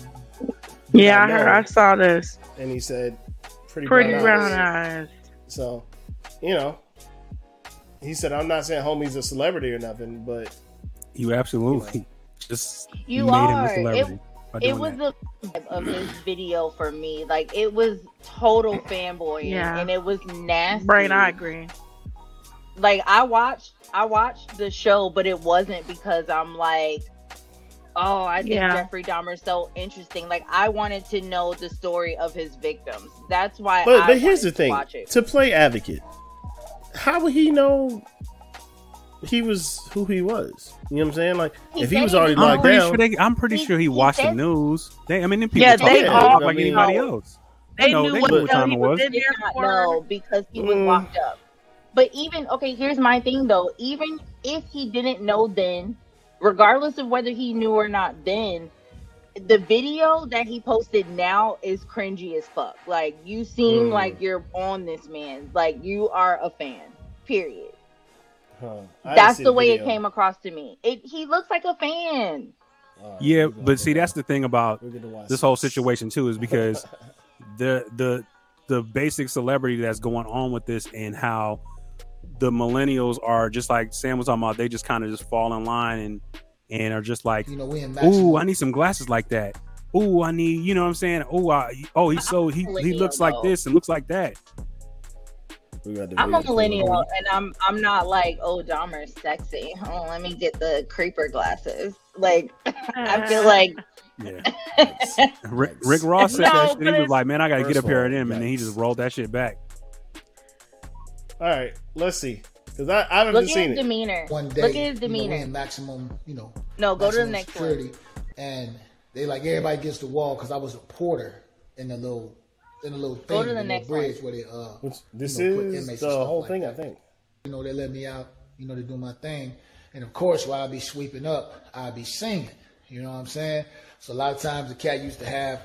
Yeah, I I heard. I saw this. And he said, "Pretty, Pretty brown, brown eyes." eyes. So, you know, he said, "I'm not saying homie's a celebrity or nothing, but you absolutely just You made are. him a celebrity. by it was that. the vibe of his video for me like it was total fanboy Yeah. and it was nasty Brain, I agree. like I watched I watched the show, but it wasn't because I'm like, oh, I think Yeah. Jeffrey Dahmer's so interesting. Like I wanted to know the story of his victims. That's why. But I but here's the wanted to thing: watch it. to play advocate, how would he know he was who he was? You know what I'm saying? Like He if he was already didn't I'm locked pretty down, sure they. I'm pretty He- sure he he watched the news. They, I mean, people Yeah, talk they all- like mean- anybody else. They know- knew they what knew the what time he it was was. in did not know because he was Mm. locked up. But even okay, here's my thing though. Even if he didn't know then, regardless of whether he knew or not then, the video that he posted now is cringy as fuck. Like you seem Mm. like you're on this man. Like you are a fan. Period. Huh. That's the way it came across to me. It he looks like a fan. All right, Yeah, but see, that's the thing about we're gonna watch this whole situation too, is because the the the basic celebrity that's going on with this and how the millennials are just like Sam was talking about. They just kind of just fall in line and and are just like, You know, we "Ooh. I need some glasses like that." Ooh, I need, you know what I'm saying? Ooh, I, oh, he's so he he looks like this and looks like that. We got the I'm a millennial and I'm I'm not like, oh Dahmer's sexy. Oh, let me get the creeper glasses. Like I feel ah. like Yeah, Rick, Rick Ross said No, that shit. He was like, "Man, I gotta get First up here of at all, him," and then he just rolled that shit back. All right, let's see, because I, I haven't look at his demeanor. one day. look at his You know, we demeanor. maximum, you know, no, go to the next security, one. and they like everybody gets the wall because I was a porter in the little in the little thing, Go to the little next bridge one. where they uh, Which, this you know, put is inmates the whole like thing, that. I think. you know, they let me out, you know, to do my thing. And of course, while I be sweeping up, I be singing. You know what I'm saying? So a lot of times the cat used to have,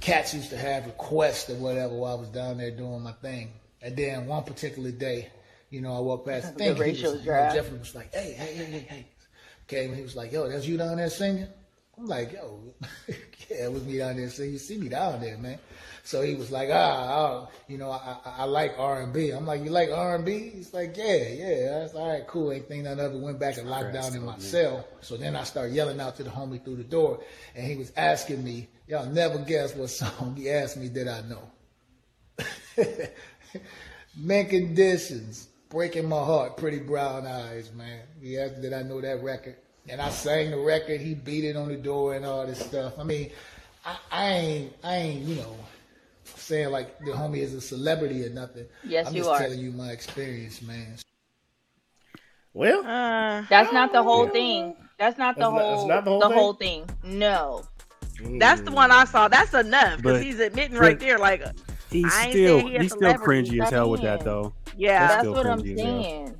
cats used to have requests or whatever while I was down there doing my thing. And then one particular day, you know, I walked past the thing. The he was- racial you know. Jeffrey was like, hey, hey, hey, hey, hey. Came and he was like, yo, that's you down there singing? I'm like, yo, yeah, it was me down there singing. You see me down there, man. So he was like, ah, ah you know, I, I, I like R and B. I'm like, you like R and B? He's like, yeah, yeah. That's all right, cool. Ain't think none of it. Went back and locked down in my cell. So then I started yelling out to the homie through the door, and he was asking me, y'all never guess what song he asked me did I know. Mint Condition's, breaking my heart, pretty brown eyes, man. He asked did I know that record, and I sang the record. He beat it on the door and all this stuff. I mean, I, I ain't, I ain't, you know, saying like the homie is a celebrity or nothing. Yes, I'm you just are. telling you my experience, man. Well, Uh, That's not the whole Yeah. thing. That's not the That's not- whole that's not the the whole whole, thing. No. that's the one I saw. That's enough because he's admitting but- right there, like, He's I still he he's still cringy as hell with that though. yeah, That's That's what I'm cringy as hell. saying.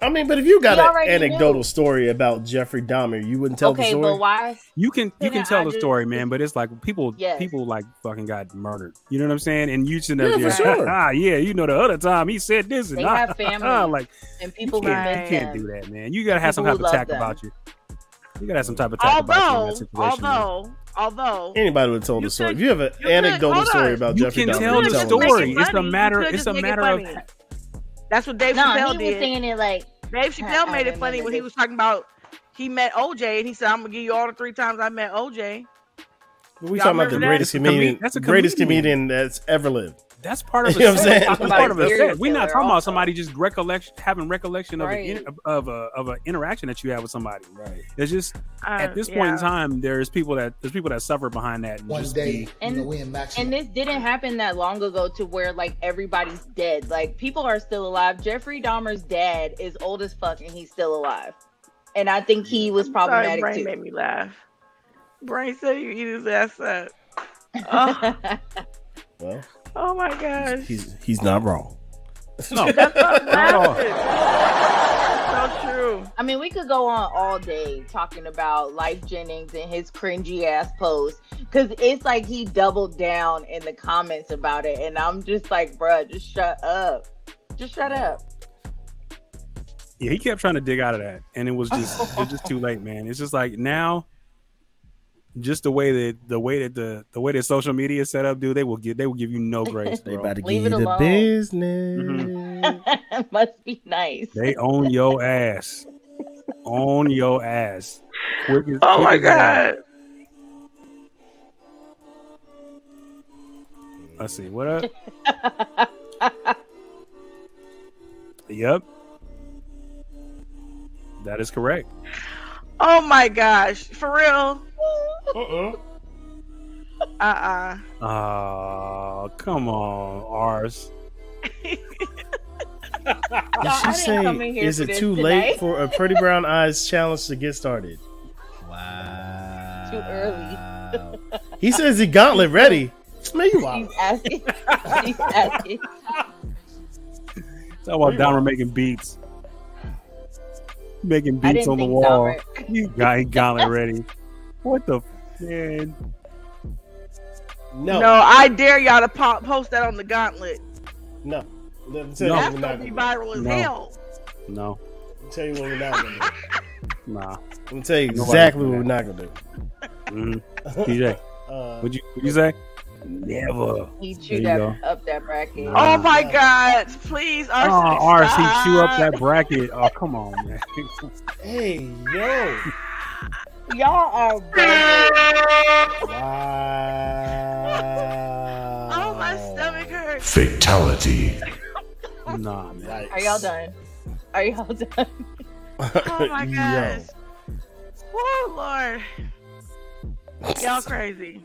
I mean, but if you got an anecdotal knew. story about Jeffrey Dahmer, you wouldn't tell the story. Okay, story. but why? You can you can tell I the just- story, man, but it's like people Yes. people like fucking got murdered. You know what I'm saying? And you should know, Yeah, for sure. ah, yeah, you know the other time he said this and They ah, have family like And people who can't, miss you can't do that, man. You gotta have some type of love tact them. about you. You gotta have some type of tact about you in although, that situation. man. Although, although, Anybody would have told the story. could- If you have an you anecdotal hold story about you Jeffrey can Dahmer, tell you the tell the make it story. It's a matter. could It's a make it matter of. That's what Dave No, Chappelle he was did. saying it like Dave Chappelle I made it funny remember when he was talking about he met OJ and he said, "I'm gonna give you all the three times I met OJ." We talking about the remember that? greatest That's a comedian, that's a greatest comedian. comedian that's ever lived. That's part of You know a what I'm saying? That's part of a serial set. We're not killer talking about somebody just recollection, having recollection of, an, of a of an interaction that you have with somebody. Right. It's just Uh, at this point in time, there's people that there's people that suffer behind that. And One just day, be- you And- know, we in and this didn't happen that long ago to where like everybody's dead. Like people are still alive. Jeffrey Dahmer's dad is old as fuck and he's still alive. And I think he was Sorry, problematic Brain too. made me laugh. Brain said you eat his ass up. Oh, Well, oh my gosh. he's he's not wrong. no, That's not Not at all. laughing. so true. I mean, we could go on all day talking about Lyfe Jennings and his cringy ass post because it's like he doubled down in the comments about it, and I'm just like, bruh, just shut up, just shut up. yeah, he kept trying to dig out of that, and it was just it was just too late, man. It's just like now, just the way that the way that the the way that social media is set up, dude, they will give they will give you no grace, They about to Leave give it you the alone. business. Must be nice. They own your ass, own your ass. Quick as- Oh quick my as that. god. Let's see what up. yep. That is correct. Oh my gosh, for real? Uh-uh. Uh uh Oh, come on, ours. Did she didn't say, here is for it this too late tonight." for a Pretty Brown Eyes challenge to get started? Wow. Too early. He says he gauntlet ready. Man, you out. She's asking. She's asking. Talk about Dahmer making beats. Making beats on the wall. Dahmer- You got he gauntlet ready. What the man? No, No, I dare y'all to po- post that on the gauntlet. no. Let me No. That's what we're gonna be viral as No. hell. No. I'll tell you what we're not gonna do. nah. Let me tell you exactly what we're not gonna do. Mm. DJ, Uh, what'd you what'd you say? Never. He chewed that go. up that bracket. Nah. Oh my god, please, Oh, RC. RC, chew up that bracket. Oh, come on, man. hey, yo. Y'all are bugging. Wow. Oh, my stomach hurts. Fatality. nah, man. Are y'all done? Are y'all done? Oh my Yo. gosh. Whoa, Lord. Y'all crazy.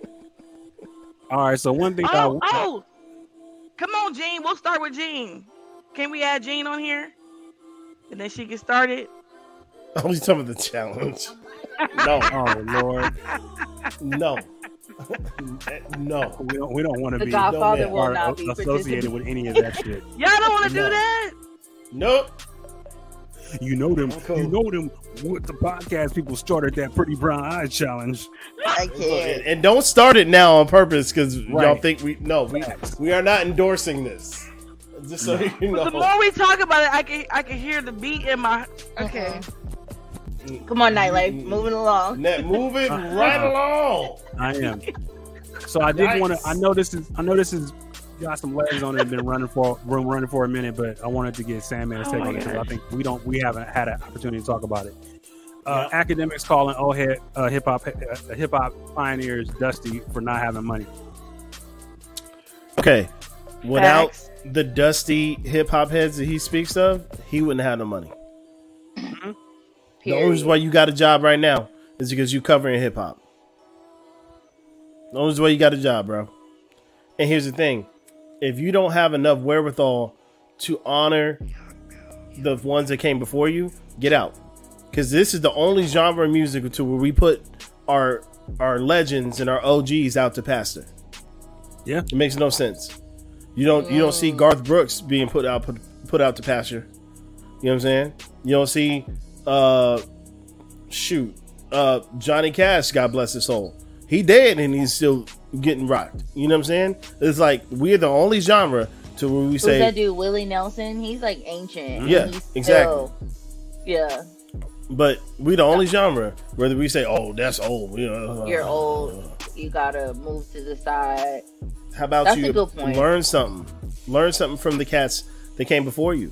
All right, so one thing Oh, I oh. Come on, Jean. We'll start with Jean. Can we add Jean on here? And then she get started? Oh, you talking about the challenge? No, oh Lord, no, no. we don't we don't want to be Godfather man. will are not be associated with any of that shit. Y'all don't want to No. do that? Nope. You know them. Cool. You know them. With the podcast, people started that pretty brown eyes challenge. I can't. and don't start it now on purpose because y'all think we no we we are not endorsing this. Just so you know. The more we talk about it, I can I can hear the beat in my. Okay. Come on, nightlife. Moving along. Net, move it Uh-uh. right along. I am. So I did want to. I know this is. I know this is got some legs on it. Been running for room running for a minute, but I wanted to get Sandman's Oh take on it because I think we don't. We haven't had an opportunity to talk about it. Uh, Yeah. Akademiks calling old head uh, hip hop uh, hip hop pioneers dusty for not having money. Okay, without Facts. the dusty hip hop heads that he speaks of, he wouldn't have no money. The only reason why you got a job right now is because you covering hip hop. The only reason why you got a job, bro. And here's the thing: if you don't have enough wherewithal to honor the ones that came before you, get out. Because this is the only genre of music to where we put our our legends and our OGs out to pasture. Yeah. It makes no sense. You don't you don't see Garth Brooks being put out put, put out to pasture. You know what I'm saying? You don't see uh shoot uh Johnny Cash, God bless his soul. He dead and he's still getting rocked. You know what I'm saying? It's like we're the only genre to where we say Who's that dude? Willie Nelson. He's like ancient. Yeah, exactly. still- yeah, but we the only genre whether we say, Oh, that's old, you know. you're old. You gotta move to the side. How about That's you a good point. learn something? Learn something from the cats that came before you.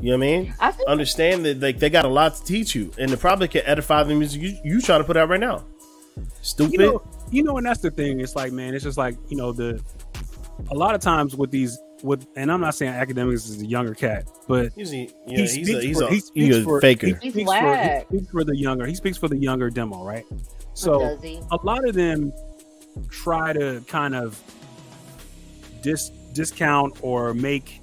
You know what I mean? I feel Understand that like they got a lot to teach you, and they probably can edify the music you, you trying to put out right now. Stupid. You know, you know, and that's the thing. It's like, man, it's just like you know the. A lot of times with these, with and I'm not saying Akademiks is a younger cat, but he's a, yeah, he he's speaks a, he's for, a, he he's speaks a for, faker. He, He's speaks for, he speaks for the younger. He speaks for the younger demo, right? So a lot of them try to kind of dis discount or make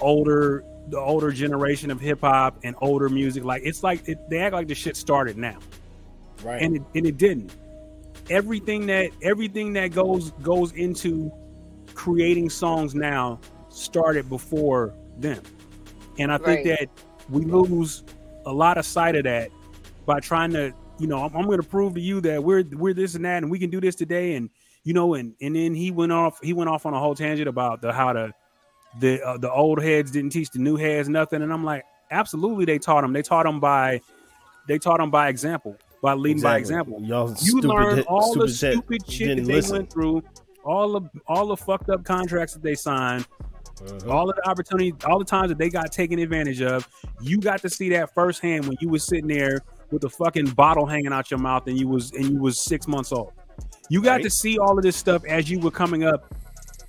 older the older generation of hip hop and older music like it's like it, they act like the shit started now right. and it, and it didn't everything that everything that goes goes into creating songs now started before them and i think Right. that we lose a lot of sight of that by trying to you know i'm, I'm going to prove to you that we're we're this and that and we can do this today and you know and and then he went off he went off on a whole tangent about the how to the uh, the old heads didn't teach the new heads nothing and i'm like absolutely they taught them they taught them by they taught them by example by leading by example Y'all you stupid, learn hit- all the stupid shit that they listen. went through, all the all the fucked up contracts that they signed, Uh-huh. all of the opportunities, all the times that they got taken advantage of. You got to see that firsthand when you was sitting there with a fucking bottle hanging out your mouth and you was and you was six months old. You got Right. to see all of this stuff as you were coming up.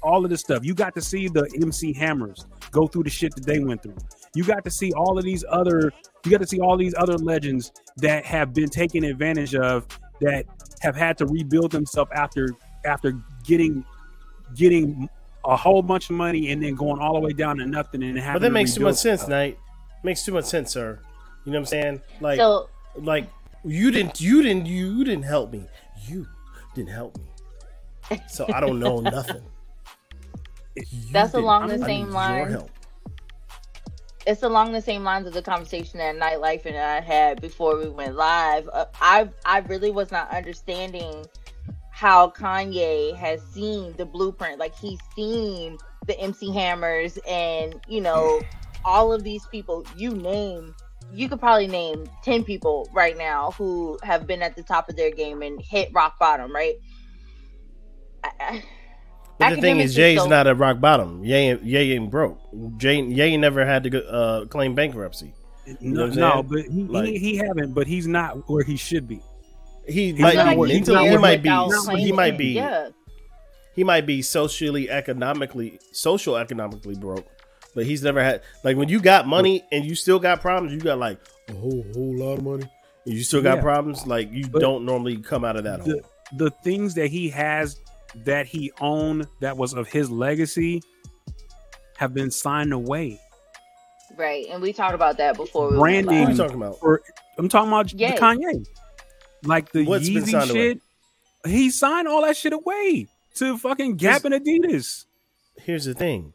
All of this stuff. You got to see the MC Hammers go through the shit that they went through. You got to see all of these other you got to see all these other legends that have been taken advantage of that have had to rebuild themselves after after getting getting a whole bunch of money and then going all the way down to nothing and having But that to makes too much sense, themselves. Knight. Makes too much sense, sir. You know what I'm saying? Like, So like you didn't, you didn't, you didn't help me. You didn't help me. So I don't know nothing. That's along the same line. it's along the same lines of the conversation that nightlife and I had before we went live. Uh, I I really was not understanding how Kanye has seen the blueprint. Like he's seen the MC Hammers and you know all of these people. You name, you could probably name ten people right now who have been at the top of their game and hit rock bottom. Right. I, I, But the thing is, Jay's so- not at rock bottom. Jay, ain't, Ye ain't broke. Jay, Ye never had to go, uh, claim bankruptcy. You know No, no, but he, Like- he he haven't, but he's not where he should be. He He's might be. where- he, he's not he might be. He might be. Yeah. He might be socially, economically, social, economically broke. But he's never had like when you got money and you still got problems. You got like a whole whole lot of money, and you still got Yeah. problems. Like you But don't normally come out of that hole. the the things that he has that he owned that was of his legacy have been signed away. Right, and we talked about that before. We went Branding. What are you talking about? Or I'm talking about Ye. Kanye, like the What's been Yeezy signed away? shit. He signed all that shit away to fucking Gap and Adidas. Here's the thing.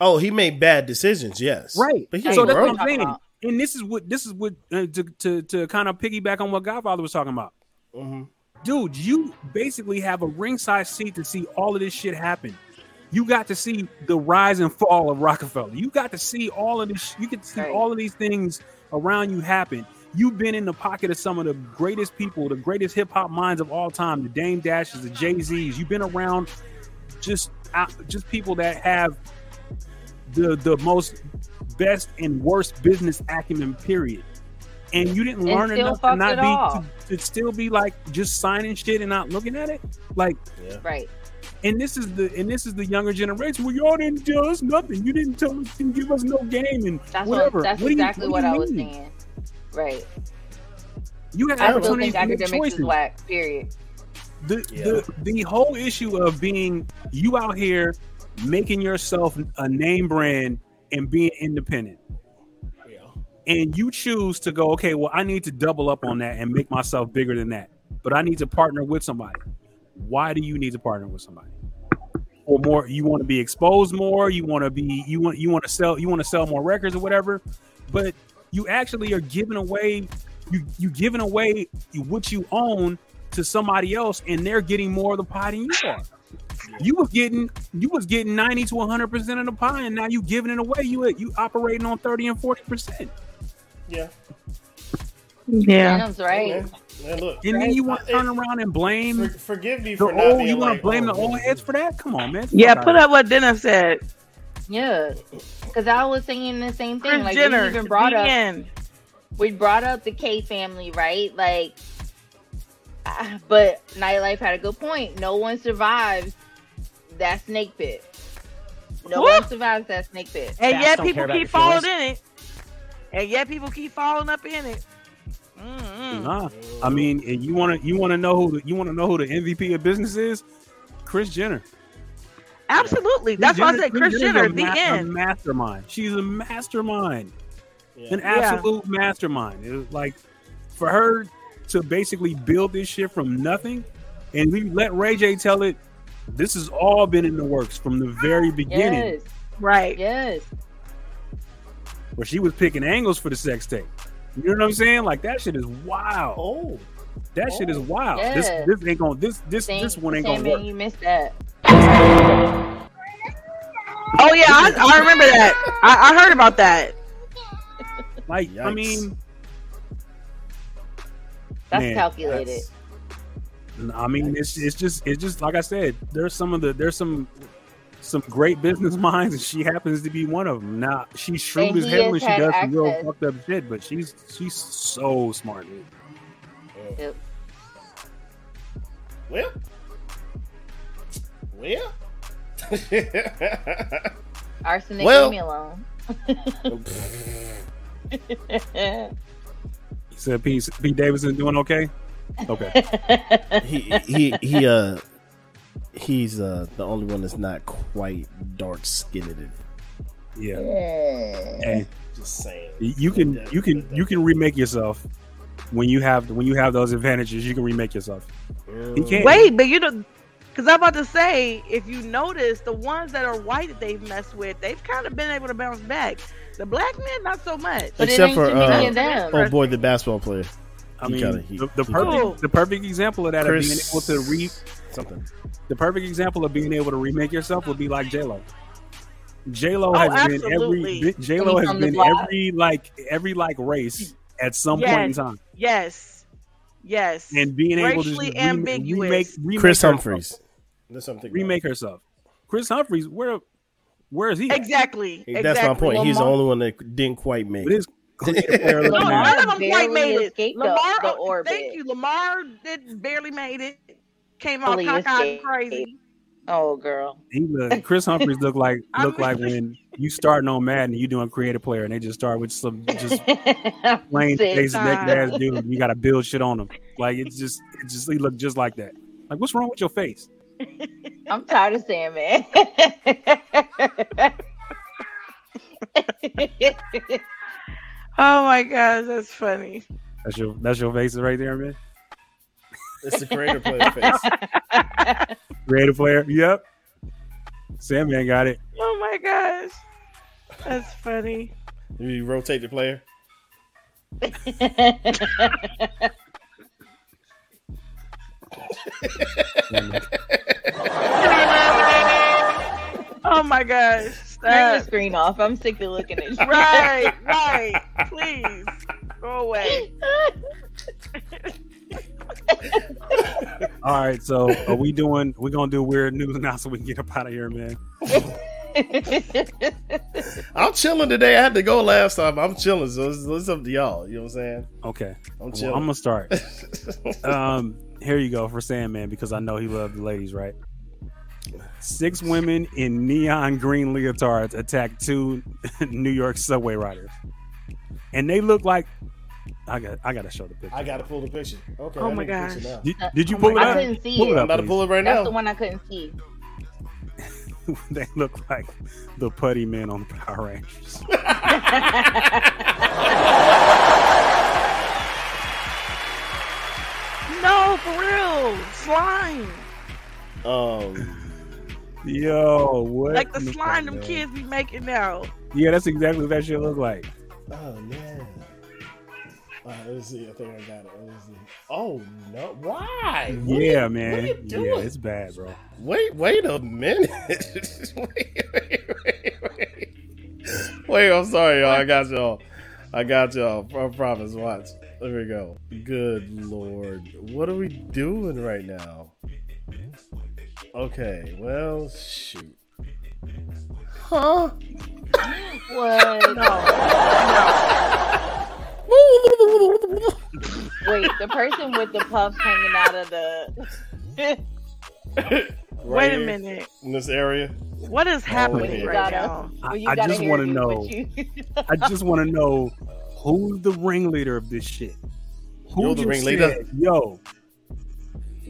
Oh, he made bad decisions. Yes, Right. But he so ain't that's what what I'm saying. about. And this is what this is what uh, to, to to kind of piggyback on what Godfather was talking about. Mhm. Dude, you basically have a ringside seat to see all of this shit happen. You got to see the rise and fall of Roc-A-Fella. You got to see all of this. You get to see all of these things around you happen. You've been in the pocket of some of the greatest people, the greatest hip hop minds of all time, the Dame Dashes, the Jay Z's. You've been around just uh, just people that have the the most best and worst business acumen. Period. And you didn't learn still enough to not be to, to still be like just signing shit and not looking at it. Like Right. and this is the and this is the younger generation. Well, y'all didn't tell us nothing. You didn't tell us, didn't give us no game, and That's whatever. what. That's What do you- exactly what what, do you I was saying. Right. You had I opportunities to make academics choices. whack. Period. The, Yeah. the the whole issue of being you out here making yourself a name brand and being independent. And you choose to go, okay, well, I need to double up on that and make myself bigger than that. But I need to partner with somebody. Why do you need to partner with somebody? Or more you want to be exposed more, you want to be you want you want to sell you want to sell more records or whatever, but you actually are giving away you you giving away what you own to somebody else and they're getting more of the pie than you are. You was getting you was getting 90 to 100 percent of the pie and now you giving it away. You you operating on 30 and 40 percent. Yeah. Yeah. Adam's right. Man, man, look. And then you want to turn around and blame For, forgive me the for not old being you want like, to blame oh, the old heads for that? Come on, man. Yeah, put outta up what Dennis said. Yeah. Because I was saying the same thing. Kris like Jenner. we even brought up BN. we brought up the K family, right? Like, but nightlife had a good point. No one survives that snake pit. No Woo! one survives that snake pit. And Facts yet people care keep your falling in it. And yet people keep falling up in it. Mm-mm. Nah, I mean, and you want to you want to know who the, you want to know who the MVP of business is? Kris Jenner. Absolutely. That's why I said Kris Jenner's Jenner, a the ma- a end. mastermind. She's a mastermind, Yeah. an absolute mastermind. It was like for her to basically build this shit from nothing, and we let Ray J tell it. This has all been in the works from the very beginning, Yes. Right. Yes. Where she was picking angles for the sex tape. You know what I'm saying? Like that shit is wild. Oh, That shit is oh, wild. Yeah. This this ain't gonna this this Same, this one ain't gonna man, work. you missed that. Oh yeah, I, I remember that. I, I heard about that. Like I mean, That's Man, calculated. that's- I mean, it's it's just it's just like I said. There's some of the there's some some great business minds, and she happens to be one of them. Now she's shrewd And as hell, and she had does some real fucked up shit. But she's she's so smart. Dude. Yep. well, well. Arsenic, Well- leave me alone. He said Pete, Pete Davidson doing okay. Okay. he he he uh he's uh the only one that's not quite dark skinned. Yeah. Hey, Just saying. you can you can you can remake yourself when you have when you have those advantages. You can remake yourself. He can't. Wait, but you know, because I'm about to say, if you notice, the ones that are white that they've messed with, they've kind of been able to bounce back. The black men, not so much. But Except for too many uh, them. oh boy, the basketball player. I He mean, kinda- he- the, the he perfect kinda- the perfect example of that of being able to re Something. the perfect example of being able to remake yourself would be like J Lo. J Lo Oh, has been every J Lo has been every like every like race at some point in time, Yes, yes. and being able to Racially just remake, ambiguous. remake, remake Chris herself. Humphreys. That's something. remake herself. Kris Humphries, where where is he? at? exactly. That's exactly. my point. He's the only one that didn't quite make But it. his career player No, Lamar- none of them quite made it. Lamar, the oh, orbit. thank you. Lamar did barely made it. Came out Fully cockeyed crazy. Oh, girl. He look, Kris Humphries look like look like when you starting on Madden, and you doing creative player, and they just start with some just plain sick. basic Nah. ass dude. You got to build shit on him. Like it's just, it just he look just like that. Like what's wrong with your face? I'm tired of saying man. Oh my gosh, that's funny. That's your that's your face right there, man. It's the creator player face. Creative player. Yep. Sandman got it. Oh my gosh, that's funny. You rotate the player. Oh my gosh, Turn the screen off. I'm sick of looking at you. right, right. Please go away. All right, so are we doing? We're gonna do weird news now, so we can get up out of here, man. I'm chilling today. I had to go last time. I'm chilling, so it's, it's up to y'all. You know what I'm saying? Okay, I'm well, chilling. I'm gonna start. um, here you go for Sandman because I know he loved the ladies, right? Six women in neon green leotards attacked two New York subway riders, and they look like I got. I got to show the picture. I gotta pull the picture. Okay. Oh I my need the picture gosh. Did, did you Oh pull my it God. up? I couldn't see Pull it. it I'm up, about to pull it right That's now. That's the one I couldn't see. they look like the putty men on the Power Rangers. No, for real, slime. Um, Yo, what? Like the in slime them kids be making now. Yeah, that's exactly what that shit look like. oh man. Uh, let's see. I think I got it. Let's see. Oh no! Why? What yeah, are you- man. What are you yeah, it's bad, bro. Wait, wait a minute. wait, wait, wait, wait. Wait, I'm sorry, y'all. I got y'all. I got y'all. I promise. Watch. There we go. Good lord. What are we doing right now? Okay, well, shoot. Huh? What? Wait, the person with the puffs hanging out of the. Right Wait a here, minute. In this area? What is oh, happening yeah. right Gotta- now? I, I just want to know. I just want to know who's the ringleader of this shit. Who You're the ringleader? said, Yo,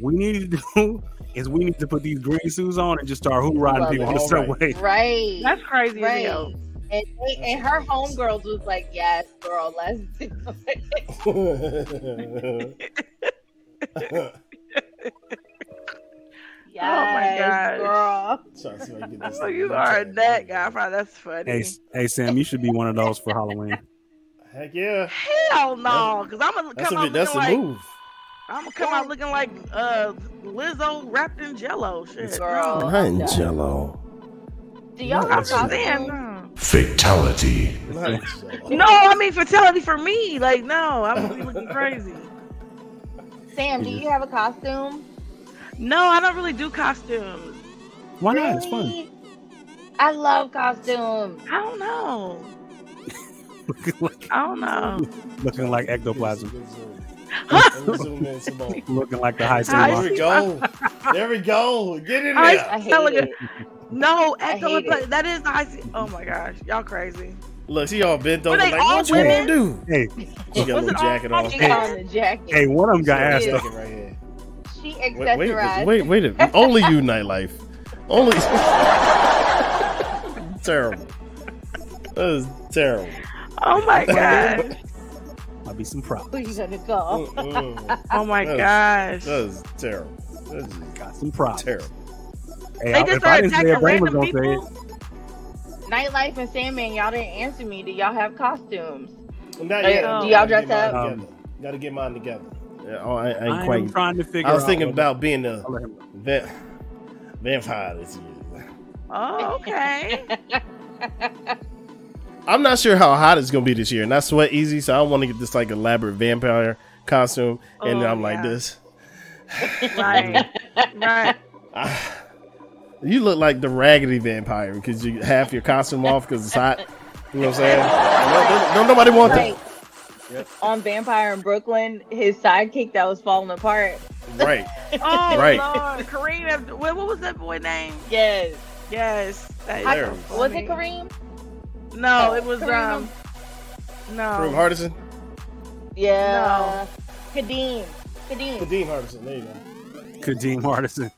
we need to do is we need to put these green suits on and just start hoorahing Love people on the subway. right. That's crazy right. Hell. And, they, and her homegirls was like, "Yes, girl, let's do it." Yes, gosh. girl. Trying to see if I can get this Oh, you to are check. that guy. Fry. That's funny. Hey, hey, Sam, you should be one of those for Halloween. Heck yeah. Hell no, because I'm gonna come a, out that's looking like move. I'm gonna come out looking like uh Lizzo wrapped in Jello. Shit, Girl. no. Not in jello. Do y'all Not have I'm just saying, costumes? No. Fatality. Not. No, I mean fatality for me. Like, no, I'm gonna be looking crazy. Sam, do you have a costume? No, I don't really do costumes. Why not? It's fun. I love costumes. I don't know. looking like I don't know. looking like ectoplasm. Good zoom. Let me zoom in some more. Looking like the high school. There we go. There we go. Get in there. I hate it. it. No, I hate ectoplasm. it. That is the high. Oh my gosh, y'all crazy. Look, she all bent over. Like, all what you gonna women? do? Hey, She got a little jacket on. Hey. jacket. hey, one of them got She got asked though. right here. She Wait, accessorized. wait, wait, wait. Only you, nightlife. Only. terrible. That is terrible. Oh my god. Might be some problems. Who you gonna call? Mm-mm. Oh my That gosh. That is terrible. That is Got some problems. terrible. Hey, They I- just if started didn't attacking it, Brain was random gonna say it. people. Nightlife and Sandman, y'all didn't answer me. Do y'all have costumes? Not yet. yeah. Do y'all dress up? Um, together. Gotta get mine together. Yeah, oh, I, I ain't I am quite. trying to figure. I was thinking whether- about being a I'll let him- va- vampire this year. Oh, okay. I'm not sure how hot it's gonna be this year, and I sweat easy, so I don't want to get this like elaborate vampire costume, and Oh, I'm like this. right. Right. You look like the raggedy vampire because you half your costume off because it's hot. You know what I'm saying? Don't, don't- don't nobody want Like that. on Vampire in Brooklyn, his sidekick that was falling apart. Right. Oh Right. Lord. Kareem what, what was that boy name? Yes. Yes. That is I- was it. Kareem? No, it was Kareem? um no. Kareem Hardison. Yeah. Kadeem. Kadeem. Kadeem Hardison. There you go. Kadeem Hardison.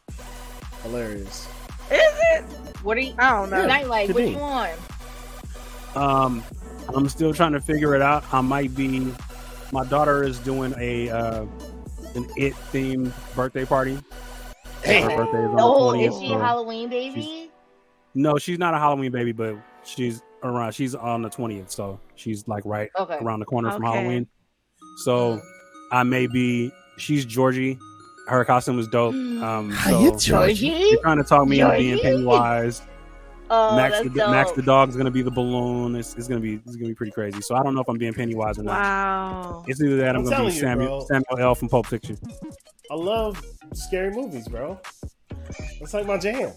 Hilarious. Is it? What are you? I don't know. Nightlight. What Kadeem. you on? Um, I'm still trying to figure it out. I might be. My daughter is doing a uh, an it themed birthday party. Hey. Her birthday is on Oh, the is she so- a Halloween baby? no, she's not a Halloween baby, but she's around. She's on the 20th, so she's like right Okay. around the corner from Halloween. So I may be. She's Georgie. Her costume is dope. Um, How so you Georgie? She's trying to talk me into being Pennywise. Oh, Max, that's the, Max the dog is gonna be the balloon. It's, it's gonna be it's gonna be pretty crazy. So I don't know if I'm being Pennywise or not. Wow. It's either that I'm, I'm gonna telling be you, Samuel bro. Samuel L from Pulp Fiction. I love scary movies, bro. That's like my jam.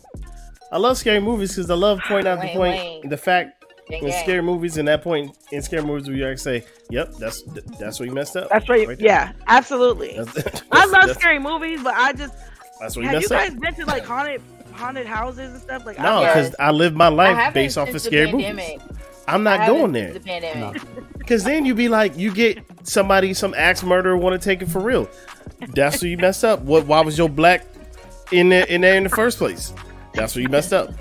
I love scary movies because I love pointing out the point, wait. the fact Dang, in dang. scary movies, in that point in scary movies where you actually say, "Yep, that's that's where you messed up." That's right. there. yeah, absolutely. That's, that's, I love scary movies, but I just That's where you have you messed up. guys been to like haunted haunted houses and stuff? Like No, because I live my life based off of the scary pandemic. movies. I'm not haven't going since there The pandemic. because then you'd be like, you get somebody, some axe murderer, want to take it for real. That's where you messed up. What? Why was your black in there in there in the first place? That's where you messed up.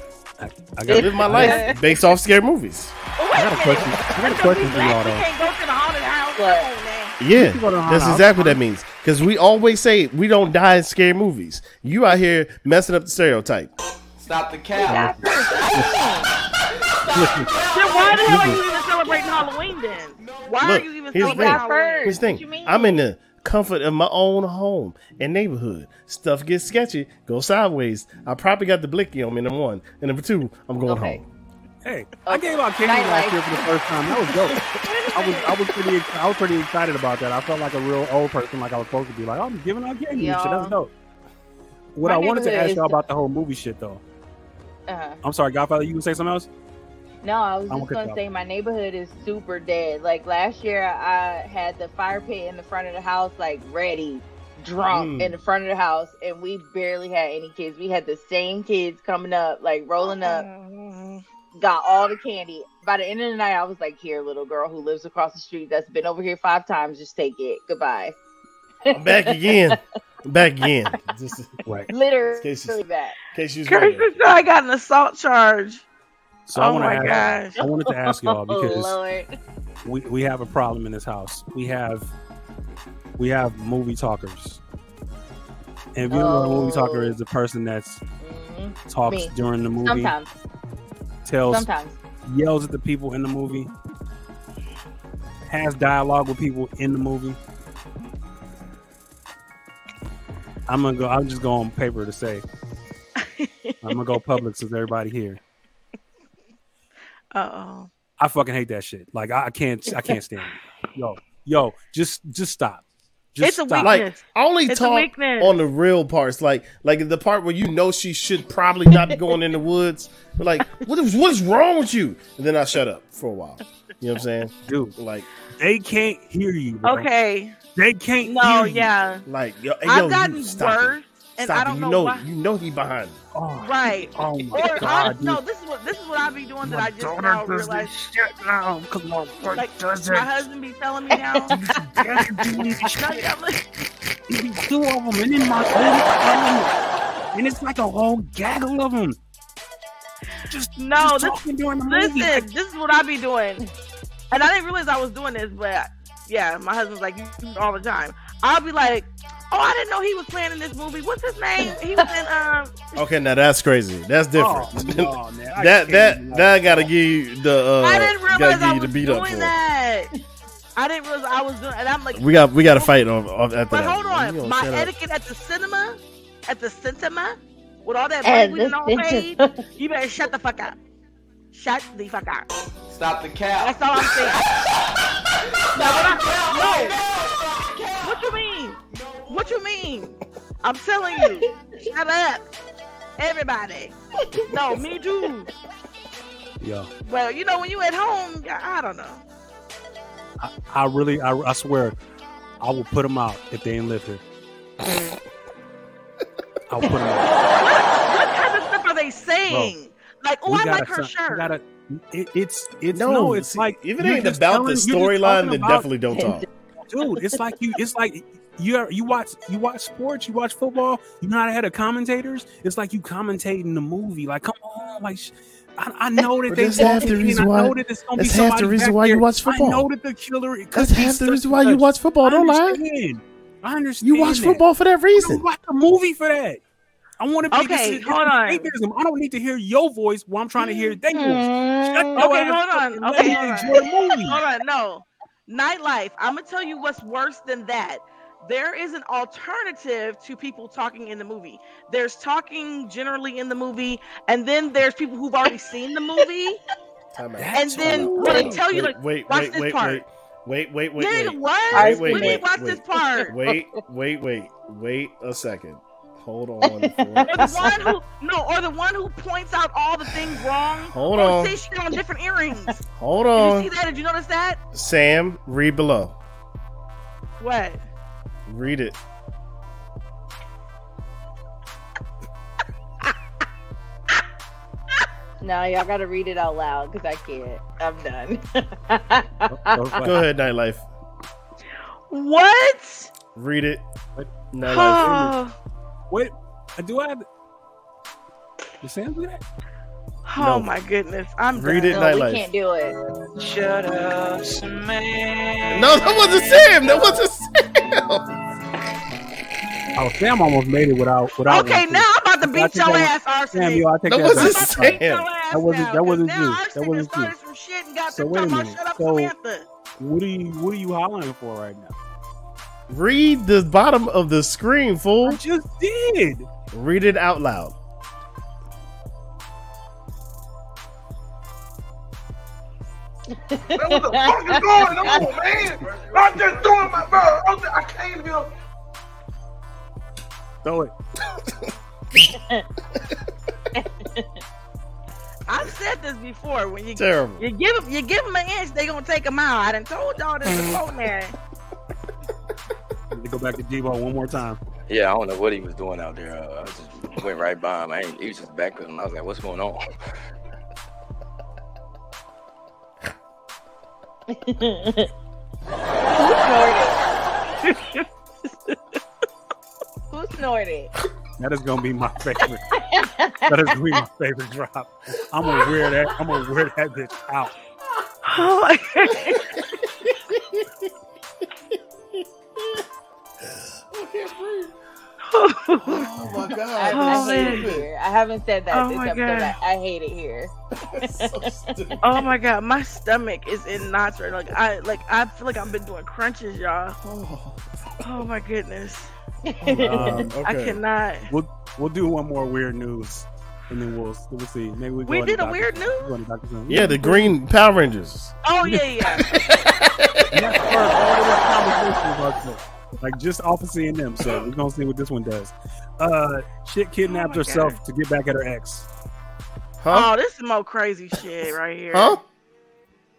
I, I I got, live my life based off scary movies. But wait I got a question. I got a question for y'all though. can't go to the haunted house. What? Come on, man. Yeah, go to the that's exactly what that means. Because we always say we don't die in scary movies. You out here messing up the stereotype. Stop the cap. Listen, Then why the hell are you even celebrating Halloween then? Why Look, are you even here's the celebrating thing. Halloween? first. Here's the What you thing. mean? I'm in the comfort of my own home and neighborhood. Stuff gets sketchy, go sideways. I probably got the blicky on me. Number one, and number two, I'm going Okay. home. hey, I gave out candy Nightlife. last year for the first time. That was dope. I was I was pretty I was pretty excited about that. I felt like a real old person, like I was supposed to be. Like oh, I'm giving out candy and shit. That's dope. What My I wanted to ask y'all the- about the whole movie shit though. Uh-huh. I'm sorry, Godfather. You would say something else? No, I was I'm just gonna gonna say my neighborhood is super dead. Like last year, I had the fire pit in the front of the house, like ready, drunk Mm. in the front of the house, and we barely had any kids. We had the same kids coming up, like rolling up, got all the candy. By the end of the night, I was like, "Here, little girl who lives across the street, that's been over here five times, just take it. Goodbye." I'm back again. Back again. Just in Right. Literally Cases. back. case you was Curtis wondering. said I got an assault charge. So I Oh want to ask. gosh. I wanted to ask y'all Oh because Lord. we, we have a problem in this house. We have we have movie talkers. And if you don't know what a movie talker Oh. is, the person that's Mhm. talks Me. during the movie, Sometimes, tells sometimes. yells at the people in the movie, has dialogue with people in the movie. I'm gonna go. I'm just going on paper to say. I'm gonna go public since everybody here. Uh oh. I fucking hate that shit. Like I, I can't. I can't stand it. Yo, yo, just just stop. Just It's a stop. Like Weakness. I only It's talk on the real parts, like like the part where you know she should probably not be going in the woods. But like, what is what is wrong with you? And then I shut up for a while. You know what I'm saying? dude. Like They can't hear you. Bro. Okay. They can't No, hear you. yeah. like yo, I've yo, gotten you stop it. worse. And Stop I don't You know, know, why. you know he behind. Oh, Right. oh my Or I, god. no, this is what this is what I be doing that I just daughter now does this realize. shit now because my wife Like does my it. husband be telling me now. No, yeah, like- He be two of them, and then my own and it's like a whole gaggle of them. Just No, just this, talking during the movie. this is what I be doing, and I didn't realize I was doing this, but yeah, my husband's like you all the time. I'll be like, oh, I didn't know he was playing in this movie. What's his name? He was in um. Okay, now that's crazy. That's Oh, different. no, man, I that that even- that gotta give you the uh I didn't realize I was beat doing up it. that. I didn't realize I was doing, and I'm like, We got we got to fight off, off after But that. hold on, my shut up. etiquette at the cinema, at the cinema, with all that money we the done all paid, you better shut the fuck up. Shut the fuck up. Stop the cap. That's all I'm saying. now, what I, no. What you mean? What you mean? I'm telling you. Shut up. Everybody. No, me too. Yeah, Well, you know, when you at home, I I don't know. I, I really, I, I swear, I will put them out if they ain't live here. I'll put them out. What kind of stuff are they saying? Like, oh, I gotta like her some- shirt. gotta- it, it's it's No, no, it's see, like if it ain't about telling- the storyline, then about- definitely don't talk. dude. It's like you. It's like you you watch you watch sports, you watch football. You know how to have the commentators. It's like you commentating the movie. Like, come on, like. sh- I, I know that they that's half the walking in, reason I why- know that it's gonna be that's half the reason why you watch football. I know that the killer. That's half the reason why you watch football. Don't lie. I understand. You watch that. football for that I don't reason. watch the movie for that. I want to be. Okay, this hold this on. escapism. I don't need to hear your voice while I'm trying to hear mm-hmm. their voice. Your Okay, hold on. Okay, hold on. enjoy the movie. Hold on, no. Nightlife. I'm gonna tell you what's worse than that. There is an alternative to people talking in the movie. There's talking generally in the movie, and then there's people who've already seen the movie, Time and then when they tell you wait, like, wait, watch wait, this wait, part. wait, wait, wait, wait, Nigga, wait. what? Wait, wait, Let me wait, watch wait. this part. Wait, wait, wait, wait a second. Hold on. Or the For one who no, or the one who points out all the things wrong. Hold or on. say shit on different earrings. Did Hold you on. see that? Did you notice that? Sam, read below. What? Read it. No, y'all gotta read it out loud because I can't. I'm done. Go ahead, nightlife. What? Read it. Nightlife. Wait, do I? Have... Did Sam do that? Oh No. my goodness. I'm Read done. it, no, nightlife. we can't do it. Shut up, man. No, that wasn't Sam. That wasn't Sam. Oh, Sam almost made it without without. Okay, one, now I'm about to beat take your that- ass, Sam, yo, I take That that wasn't back. Sam. Beat your ass That wasn't- now, that wasn't 'cause you. now That wasn't you. some shit and got So to wait a minute. shut up, So- Samantha. What are you What are you hollering for right now? Read the bottom of the screen, fool. I fool. just did. Read it out loud. Man, what the fuck is going on, man? I'm just doing my bro. I'm just, I came here. Throw it. I've said this before. When you Terrible. you give them you give them an inch, they gonna take a mile. I done told y'all this before now. Let me go back to Debo one more time. Yeah, I don't know what he was doing out there. Uh, I just went right by him. I ain't, he was just backpedaling. I was like, "What's going on?" Who snorted? Who snorted? That is gonna be my favorite. that is gonna be my favorite drop. I'm gonna wear that. I'm gonna wear that bitch out. Oh my Oh my god. I Oh, hate it here. I haven't said that Oh this my episode. God. I, I hate it here. oh my god, my stomach is in knots right. Now. Like I like I feel like I've been doing crunches, y'all. Oh my goodness. Um, Okay. I cannot. we'll we'll do one more weird news, and then we'll we'll see. Maybe we. Go We did a weird news? go into Dr. Seuss. Yeah, the Green Power Rangers. Oh yeah, yeah. And that's for all of this conversation about this. Like just off of seeing them, so we're gonna see what this one does. Uh, shit kidnapped Oh herself God. to get back at her ex. Huh? Oh, this is more crazy shit right here. Huh?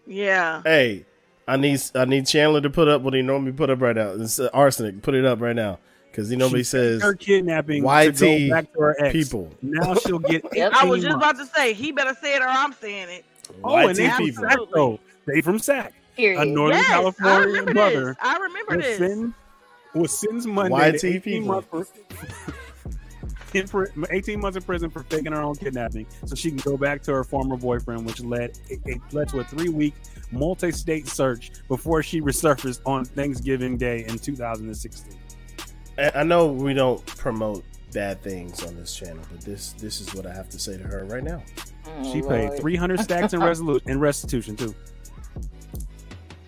Yeah. Hey, I need I need Chandler to put up what he normally put up right now. It's uh, arsenic. Put it up right now. because you nobody She says her kidnapping to YT go back to her ex. people. Now she'll get. I was just months. about to say he better say it or I'm saying it. Oh, and YT they from people. Sac, though. They from Sac, Period. a Northern yes, I California remember mother. this. I remember was this. send- was sentenced Monday YT to 18 people. months, for, in 18 months in prison for faking her own kidnapping, so she can go back to her former boyfriend, which led it, it led to a three-week multi-state search before she resurfaced on Thanksgiving Day in 2016. I I know we don't promote bad things on this channel, but this this is what I have to say to her right now. Oh, She paid 300 stacks in resolu- in restitution too.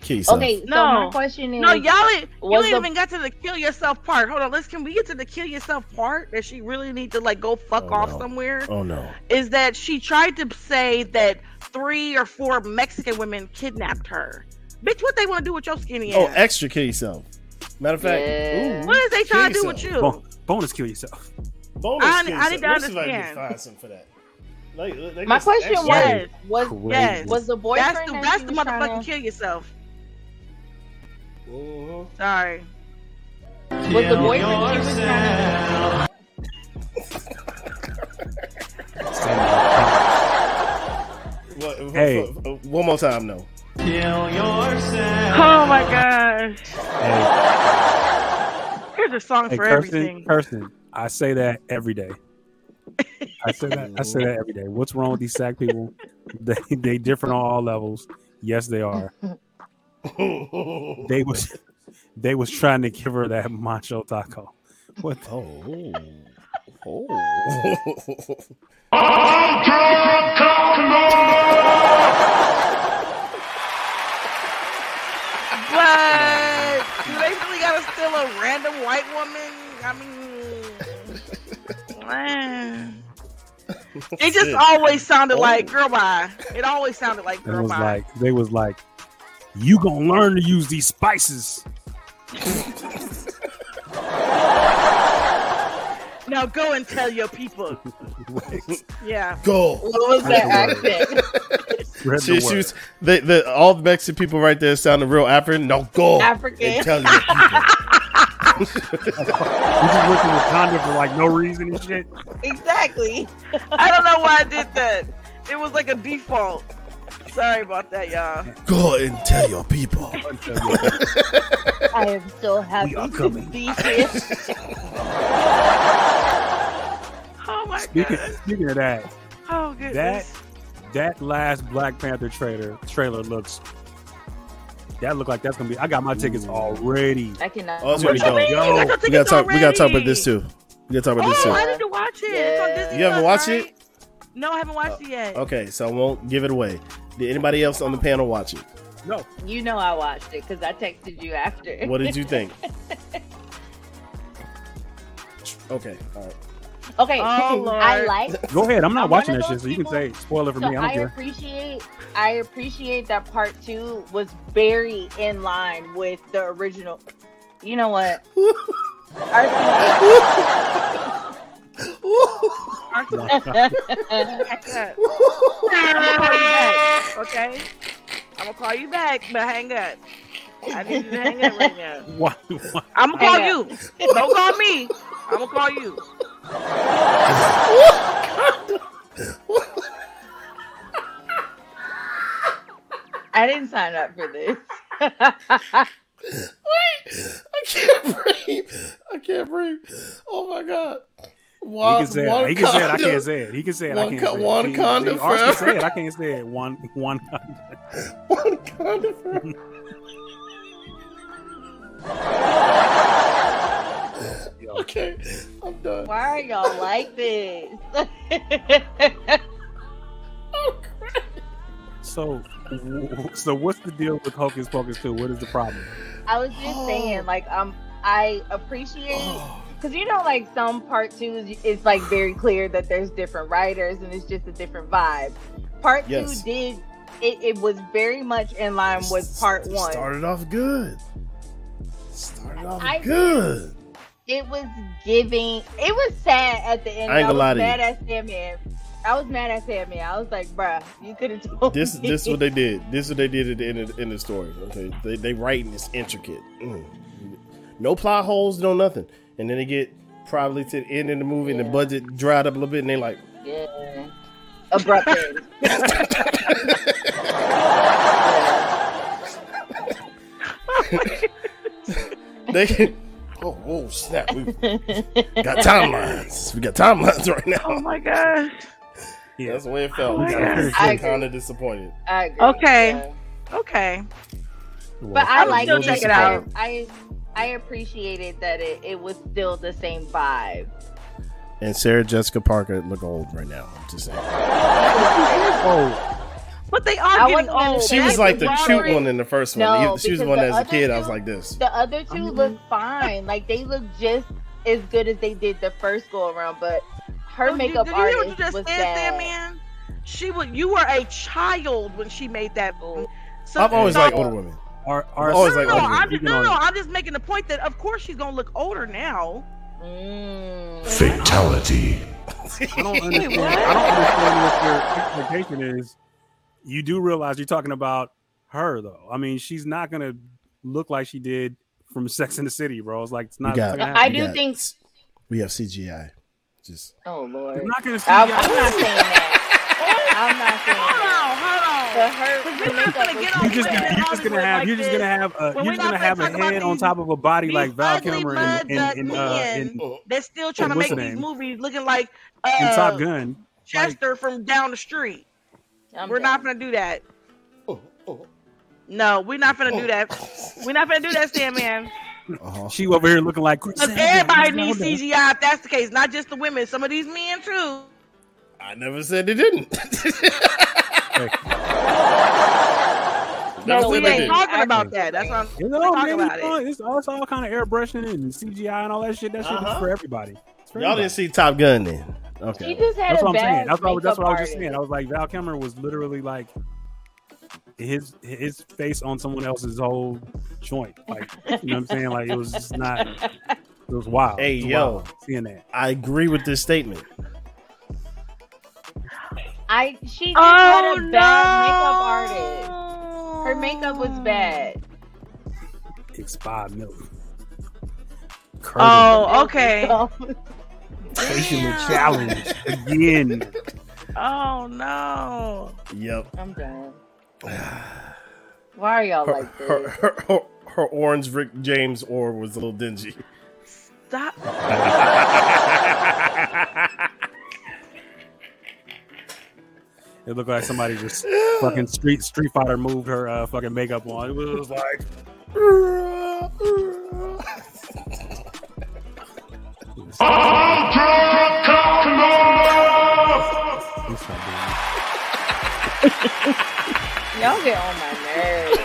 Key, so Okay, so No. my question is No, y'all ain't, you ain't the- even got to the kill yourself part. Hold on, let's can we get to the kill yourself part that she really need to like go fuck Oh, off no. somewhere? oh no, Is that she tried to say that three or four Mexican women kidnapped her. Bitch, what they want to do with your skinny ass? oh ass? extra kill yourself. Matter of fact, Yeah. ooh, what is they kill trying to do with you? Bon- bonus kill yourself. Bonus I- kill I need to yourself. Let's see if understand. find something for that. Like, like My question extra- Yes. was Yes. was the boyfriend That's the that that's the motherfucking to- kill yourself. Mhm. Sorry. was the boyfriend she was trying to What- Hey. one more time, no. Oh my gosh. Hey, Here's a song hey for Kirsten, everything. Kirsten, I say that every day. I say that. I say that every day. What's wrong with these Sac people? They they different on all levels. Yes, they are. They was they was trying to give her that macho taco. What? The, Oh. Oh. But do they really gotta steal a random white woman? I mean, man. It just always sounded Oh. like girl bye. It always sounded like it girl was bye. like they was like, you gonna learn to use these spices. now go and tell your people. Yeah. Go. What was that accent? She, the she was, the, the, all the Mexican people right there sounded real African. No, go. African. And tell your people. You just went to Wakanda for like no reason and shit. exactly. I don't know why I did that. It was like a default. Sorry about that, y'all. Go and tell your people. I am so happy are to be here. Oh my Speaking, god. speaking of that, Oh goodness. that that last Black Panther trailer trailer looks. That look like that's gonna be. I got my tickets already. I cannot. Oh, it's gonna What you mean? Yo, You got we gotta tickets talk. We gotta talk about this too. We gotta talk about this Oh, too. I need to watch it. It's on Yeah. You haven't Plus, watched it? Right? No, I haven't watched uh, it yet. Okay, so I won't give it away. Did anybody else on the panel watch it? No, You know I watched it because I texted you after. What did you think? Okay, all right. Okay, Oh, Lord. I like. go ahead. I'm not I'm watching that of shit, so you can say spoiler for So me. I don't I care. appreciate. I appreciate that part two was very in line with the original. You know what? I'm gonna call you back, okay? I'm gonna call you back, but hang up. I need you to hang up right now. Why- why- I'm gonna call you. Don't call me. I'm gonna call you. I didn't sign up for this. Wait, I can't breathe. I can't breathe. Oh my god. He can say it. He can say it. I can't say it. He can say it. I can't co- say it. one He- condom he Archie can say it. I can't say it. One one condom. One condom. forever. okay, I'm done. Why are y'all like this? So, so what's the deal with Hocus Pocus 2? What is the problem? I was just saying, like, um, I appreciate because you know, like some part two, it's like very clear that there's different writers and it's just a different vibe. Part Yes. two did it, it was very much in line with part It one. Started off good. Started off I- good. It was giving. It was sad at the end. I ain't gonna was lie to mad you. at Sandman. I was mad at Sandman. I was like, bruh, you could have told This me. this is what they did. This is what they did at the end of, in the story. Okay, they they writing this intricate. Mm. No plot holes, no nothing. And then they get probably to the end of the movie, and the budget dried up a little bit, and they like, Yeah. Abrupt end. they. Oh, oh snap! We got timelines. We got timelines right now. Oh my gosh. Yeah. That's the way it felt. Oh my I God. was I agree. kind of disappointed. I agree. Okay. yeah. Okay. But I like still it. check it out. I I appreciated that it, it was still the same vibe. And Sarah Jessica Parker look old right now. I'm just saying. Oh, But they are I getting old. She was like the was cute one in the first one. No, she was the one the as a other kid. I was like this. The other 2 look fine. Like they look just as good as they did the first go around, but her Oh, makeup did you artist you just was said, bad. Sandman? She was. You were a child when she made that. Oh. So, I've always so- liked older women. Our, I've our, always No, liked no, older I'm just, no, no, I'm just making the point that of course she's gonna look older now. Mm. Fatality. I don't understand. I don't understand what your expectation is. You do realize you're talking about her, though. I mean, she's not gonna look like she did from Sex in the City, bro. It's like it's not. Got- it's I do got- think. We have CGI. Just Oh lord. I'm not gonna see. I'm not saying that. I'm not saying Hold on, hold on. But her, we're not gonna get on You're just gonna, you're just gonna have like you're just gonna have a, When you're just gonna have a talking head on top of a body like Val ugly Kilmer mud in in, duck in, uh, men They're still trying to what's make these name? movies looking like in uh, Top Gun. Chester from down the street. I'm we're done. not gonna do that. oh, oh. No, we're not gonna do that. We're not gonna do that, Sandman. Uh-huh. She over here looking like Chris everybody needs. CGI if that's the case, not just the women. Some of these men too. I never said they didn't. No, we ain't talking about that. That's what I'm You we're know, talking about it's, all, it. it's, all, it's all kind of airbrushing and CGI and all that shit. That shit Uh-huh. is for everybody. For Y'all everybody. didn't see Top Gun then. She Okay. just had That's a what I'm saying. bad That's what, that's what I was just saying. I was like, Val Kilmer was literally like his his face on someone else's whole joint. Like, you know what I'm saying? Like, it was just not. It was wild. Hey, was yo. wild seeing that. I agree with this statement. I she just Oh had a no! bad makeup artist. Her makeup was bad. Expired milk. Oh, okay. Facial Damn. challenge again. Oh no! Yep. I'm done. Why are y'all Her, like her, this? her, her, her orange Rick James or was a little dingy. Stop. It looked like somebody just fucking Street Street Fighter moved her uh, fucking makeup on. It was like Please stop doing Y'all get on my nerves.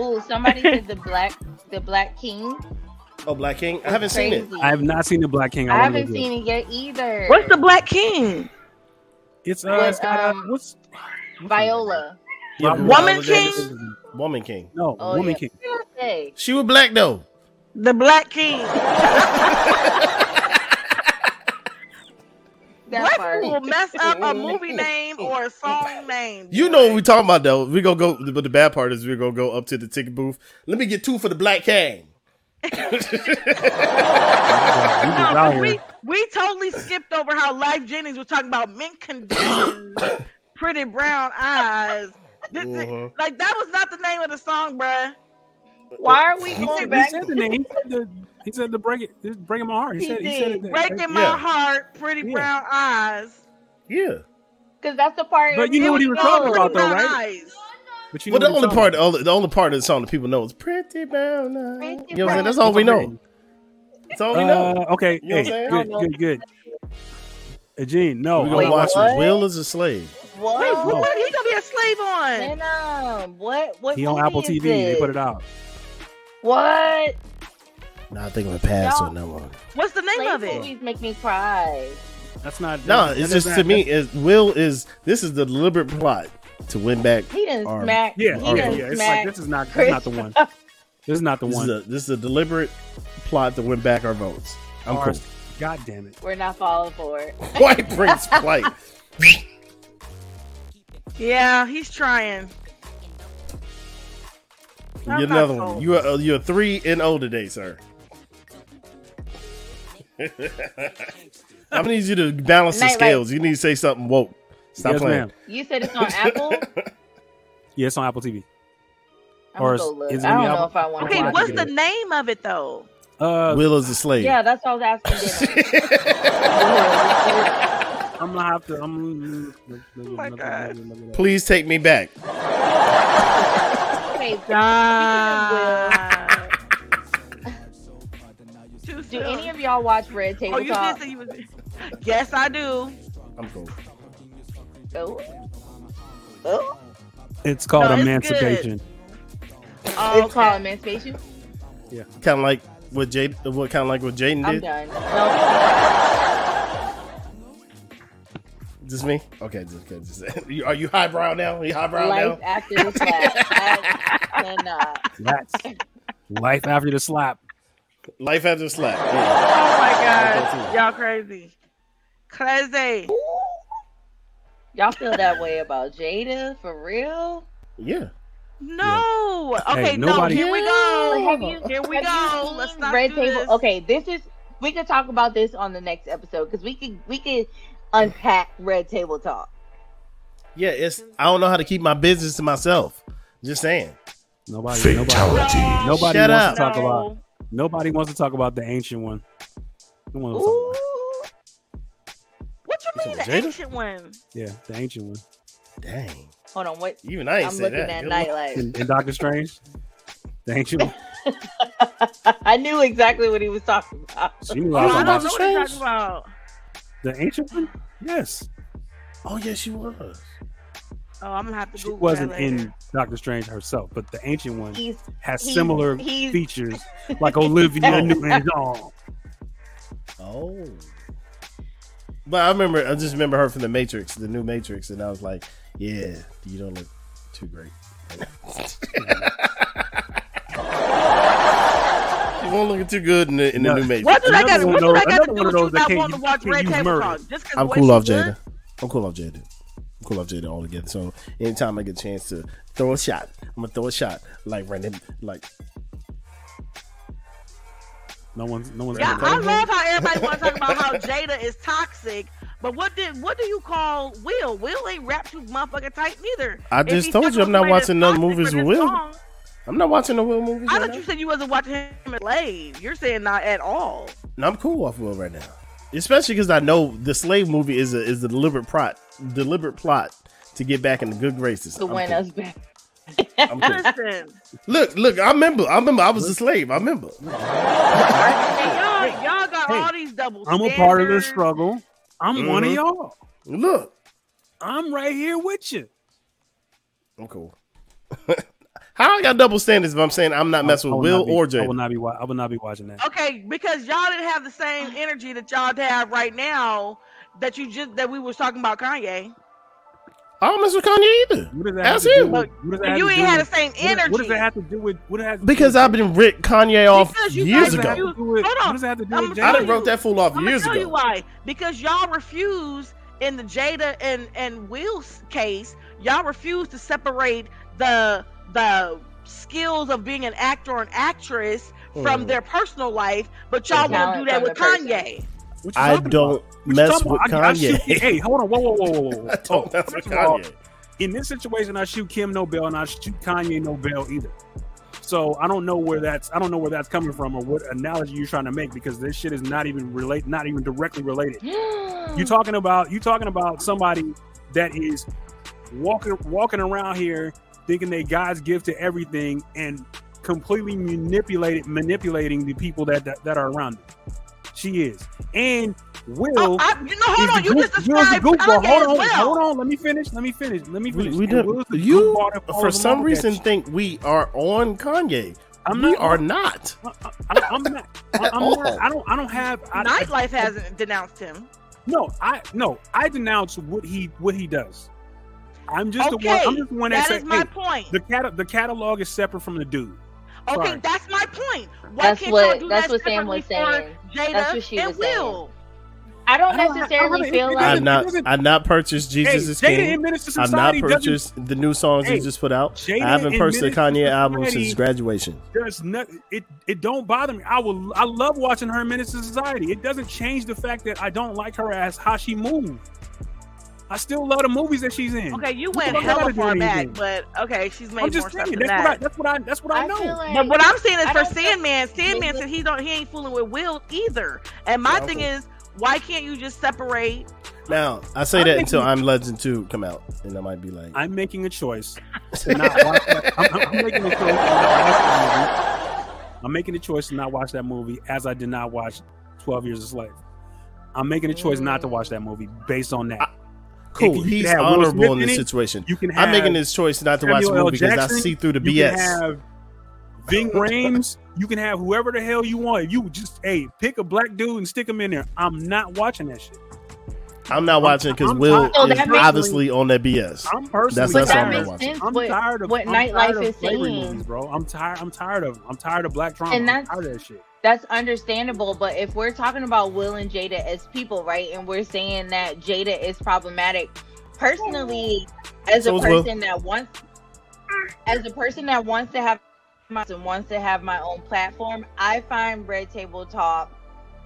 Ooh, somebody said the black the Black King. Oh, Black King? I haven't seen it. I have not seen the Black King. I, I haven't go do it. seen it yet either. What's the Black King? It's uh, With, it's got, uh, um, what's Viola? Yeah, Woman Viola King? Davis. Woman King. no Oh, Woman yeah. King. What did I say? She was black though. The Black King. That what part. will mess up a movie name or a song name? You know what we're talking about though. We're gonna go, but the bad part is we're gonna go up to the ticket booth. Let me get two for the Black King. You just No, out but here. we we totally skipped over how Lyfe Jennings was talking about Mint Condition's, pretty brown eyes. This- this- Mhm. Like that was not the name of the song, bruh. Why are we He going said, he back? said the name. He said the, he said the break it, this breaking my heart. He, He said he said it. Breaking my Yeah. heart, pretty Yeah. brown eyes. Yeah. Because that's the part. But you everybody knew what he was talking about, though, right? eyes. But you Well, know the only song- part, the only, the only part of the song that people know is "Pretty Brown Eyes." You know what I'm saying? That's all we know. That's all we know. Uh, okay, You know hey, I'm good, good, good. Uh, Gene, no, we gonna Wait, watch what? Will as a Slave. Wait, What? what, what he gonna be a slave on? Venom. What? What? he on Apple is TV. They put it out. What? Nah, I think I'm gonna pass on that one. What's the name Slave of it? movies make me cry. That's not. No, that- it's that just doesn't to me. Is Will is this is the deliberate plot to win back. He didn't Or- smack. Yeah, he yeah, done yeah. It's smack like this is not. That's Chris. not the one. This is not the This is one. a this is a deliberate plot to win back our votes. I'm cool. God damn it. We're not falling for it. White Prince Flight. Yeah, he's trying. You're another one. You are uh, you're three and older today, sir. I'm gonna need you to balance the scales. You need to say something woke. Stop Yes, playing. ma'am. You said it's on Apple. Yeah, it's on Apple TV. I'm Or gonna go is- look. is it I don't the know if I want to Okay, watch what's it. the name of it though? Uh, Will is a slave. Yeah, that's all I was asking. I'm gonna have to. I'm. Oh my God. Please take me back. okay, God. Do any of y'all watch Red Table Oh, you Talk? did say you was. Yes, I do. I'm cool. Oh. Oh. It's called No, it's Emancipation. Oh, It's called Emancipation. Yeah, kind of like what Jade, what kind of like what Jaden I'm did. done. No. Just me? Okay, just, okay, just you, are you highbrow now? Are you highbrow Life now? after the slap. I cannot. That's life after the slap. Life after the slap. Oh my God, y'all crazy, crazy. Y'all feel that way about Jada for real? Yeah. No. Okay, Hey, no. Here we go. Have you- Here we go. Let's not Red do Table. this. Okay, this is we could talk about this on the next episode because we could we could unpack Red Table Talk. Yeah, it's I don't know how to keep my business to myself. Just saying. Nobody. Nobody. Fatality. Nobody Shut wants up. to talk No. about. Nobody wants to talk about the ancient one. Mean, the Jada? ancient one? Yeah, the ancient one. Dang. Hold on, what? Even I ain't I'm said looking that. at Good luck. Nightlife. In, in Doctor Strange, the ancient one. I knew exactly what he was talking about. She knew Oh, I was I talking don't know about what you're talking about. the ancient one. Yes, Oh yeah, she was. Oh, I'm gonna have to she Google wasn't that later. in Doctor Strange herself, but the ancient one He's has he's- similar he's- features, like Olivia Newton-John. Oh. But I remember I just remember her from the Matrix, the new Matrix, and I was like, Yeah, you don't look too great. you won't look too good in the in the new Matrix. What do I got? What did I got to do with you not wanting to watch Red Table Talk? Just 'cause I'm the way cool she off look? Jada. I'm cool off Jada. I'm cool off Jada altogether. So anytime I get a chance to throw a shot, I'm gonna throw a shot like random like No one's, no one's. Yeah, gonna I love how everybody want to talk about how Jada is toxic. But what did what do you call Will? Will ain't rap too motherfucking tight neither. I just told you I'm not watching no movies with Will. long, I'm not watching the Will movies. I right thought now. you said you wasn't watching him as slave. You're saying not at all. No, I'm cool off Will right now. Especially because I know the slave movie is a is a deliberate plot, deliberate plot to get back in the good graces. to I'm win cool. us back. I'm. Listen, Look, look, I remember, I remember, I was a slave. I remember. and y'all, y'all got Hey, all these double. I'm a part of the standards. struggle. I'm one of Mhm. y'all. Look, I'm right here with you. I'm cool. How I got double standards if I'm saying I'm not messing I with will Will not be- or I Jay? will not be. wa- I will not be watching that. Okay, because y'all didn't have the same energy that y'all have right now. That you just that we was talking about Kanye. I don't mess with Kanye either. What does that That's have to do him. with- what does that You to ain't do had the with- same what What does energy. that have to do with? What does that have to do Because with- I've been ripped Kanye off years guys what does that ago. have to do with- Hold on. What does that have to do I'm with gonna I done wrote that fool off I'm gonna years tell you ago. why. Because y'all refuse in the Jada and and Will's case, y'all refuse to separate the the skills of being an actor or an actress from Hmm. their personal life, but y'all The want to do that with Kanye. person. Kanye. What you I don't about? What you mess with about? I- I shoot- Kanye. hey, hold on. Whoa, whoa, whoa, whoa, whoa. I don't oh, mess with First of all, Kanye. in this situation, I shoot Kim no bail, and I shoot Kanye no bail either. So I don't know where that's I don't know where that's coming from or what analogy you're trying to make because this shit is not even relate not even directly related. You talking about you talking about somebody that is walking walking around here thinking they God's gift to everything and completely manipulated manipulating the people that that, that are around them. She is. And Will Oh, I, you know, hold on. You goof- just described goofball. Kanye Hold as on, well. hold on. Let me finish. Let me finish. Let me finish. We, we And don't, Will's the you for some along with that reason think we are on Kanye. I'm we not are on- not. Uh, uh, I, I, I'm not. I, I'm not. I don't. I don't have. I, Nightlife hasn't denounced him. No, I no. I denounce what he what he does. I'm just the one. I'm just the one that, that said, my hey, point. the cat the catalog is separate from the dude. Okay, Sorry. that's my point. Why That's can't what- y'all do that's that what Sam was saying. Jada That's what she and was saying. Will? I don't I don't- I necessarily don't- feel like I've not I've not purchased Jesus is Jada King. and Minister I've not purchased the new songs Hey, he just put out. Jada I haven't purchased the Minister Kanye album since graduation. There's not it. It don't bother me. I will. I love watching her in Menace II Society. It doesn't change the fact that I don't like her as how she moves. I still love the movies that she's in. Okay, you We went don't gotta hella do far anything. back, but okay, she's made I'm just more stuff saying. than That's what, I, that. that's what I. That's what I, I know. like But what I'm saying is I for don't feel- Sandman, Sandman said he don't he ain't fooling with Will either. And my Yeah, thing okay. is, why can't you just separate? Now I say I'm that until I'm Legend Two come out, and I might be like, I'm making a choice to not watch. I'm, I'm- I'm making a choice. To not watch that movie. I'm making a choice to not watch that movie, as I did not watch Twelve Years a Slave. I'm making a choice not to watch that movie based on that. Cool. He's honorable in this in situation. You can I'm making this choice not to watch the Samuel L. movie because I see through the You BS. can have Ving Rhames. You can have whoever the hell you want. If you just hey pick a black dude and stick him in there, I'm not watching that shit. I'm not watching because Will So is that makes- obviously on that BS. I'm personally That's- But that's that I'm makes watching. I'm what, tired of what I'm tired nightlife of is slavery saying. movies, bro. I'm tired. I'm tired of. I'm tired of black trauma. And I'm that's- tired of that shit. That's understandable, but if we're talking about Will and Jada as people, right, and we're saying that Jada is problematic, personally, as So a is Will. person that wants, as a person that wants to have my and wants to have my own platform, I find Red Table Talk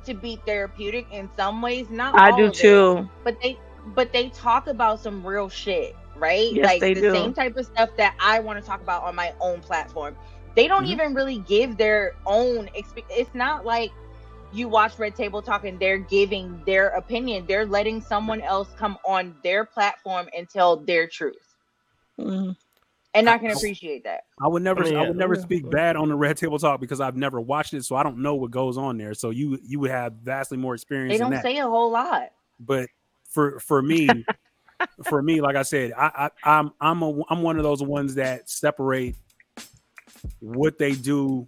to be therapeutic in some ways. Not I do of it, too. but they but they talk about some real shit, right? Yes, like they the do. same type of stuff that I want to talk about on my own platform. They don't Mhm. even really give their own exp- it's not like you watch Red Table Talk and they're giving their opinion. They're letting someone else come on their platform and tell their truth. Mhm. And I can appreciate that. I would never. I I, mean, yeah, would never yeah, speak bad on the Red Table Talk because I've never watched it, so I don't know what goes on there. So you you would have vastly more experience. They don't that. say a whole lot. but for for me for me like i said I, I i'm i'm a i'm one of those ones that separate what they do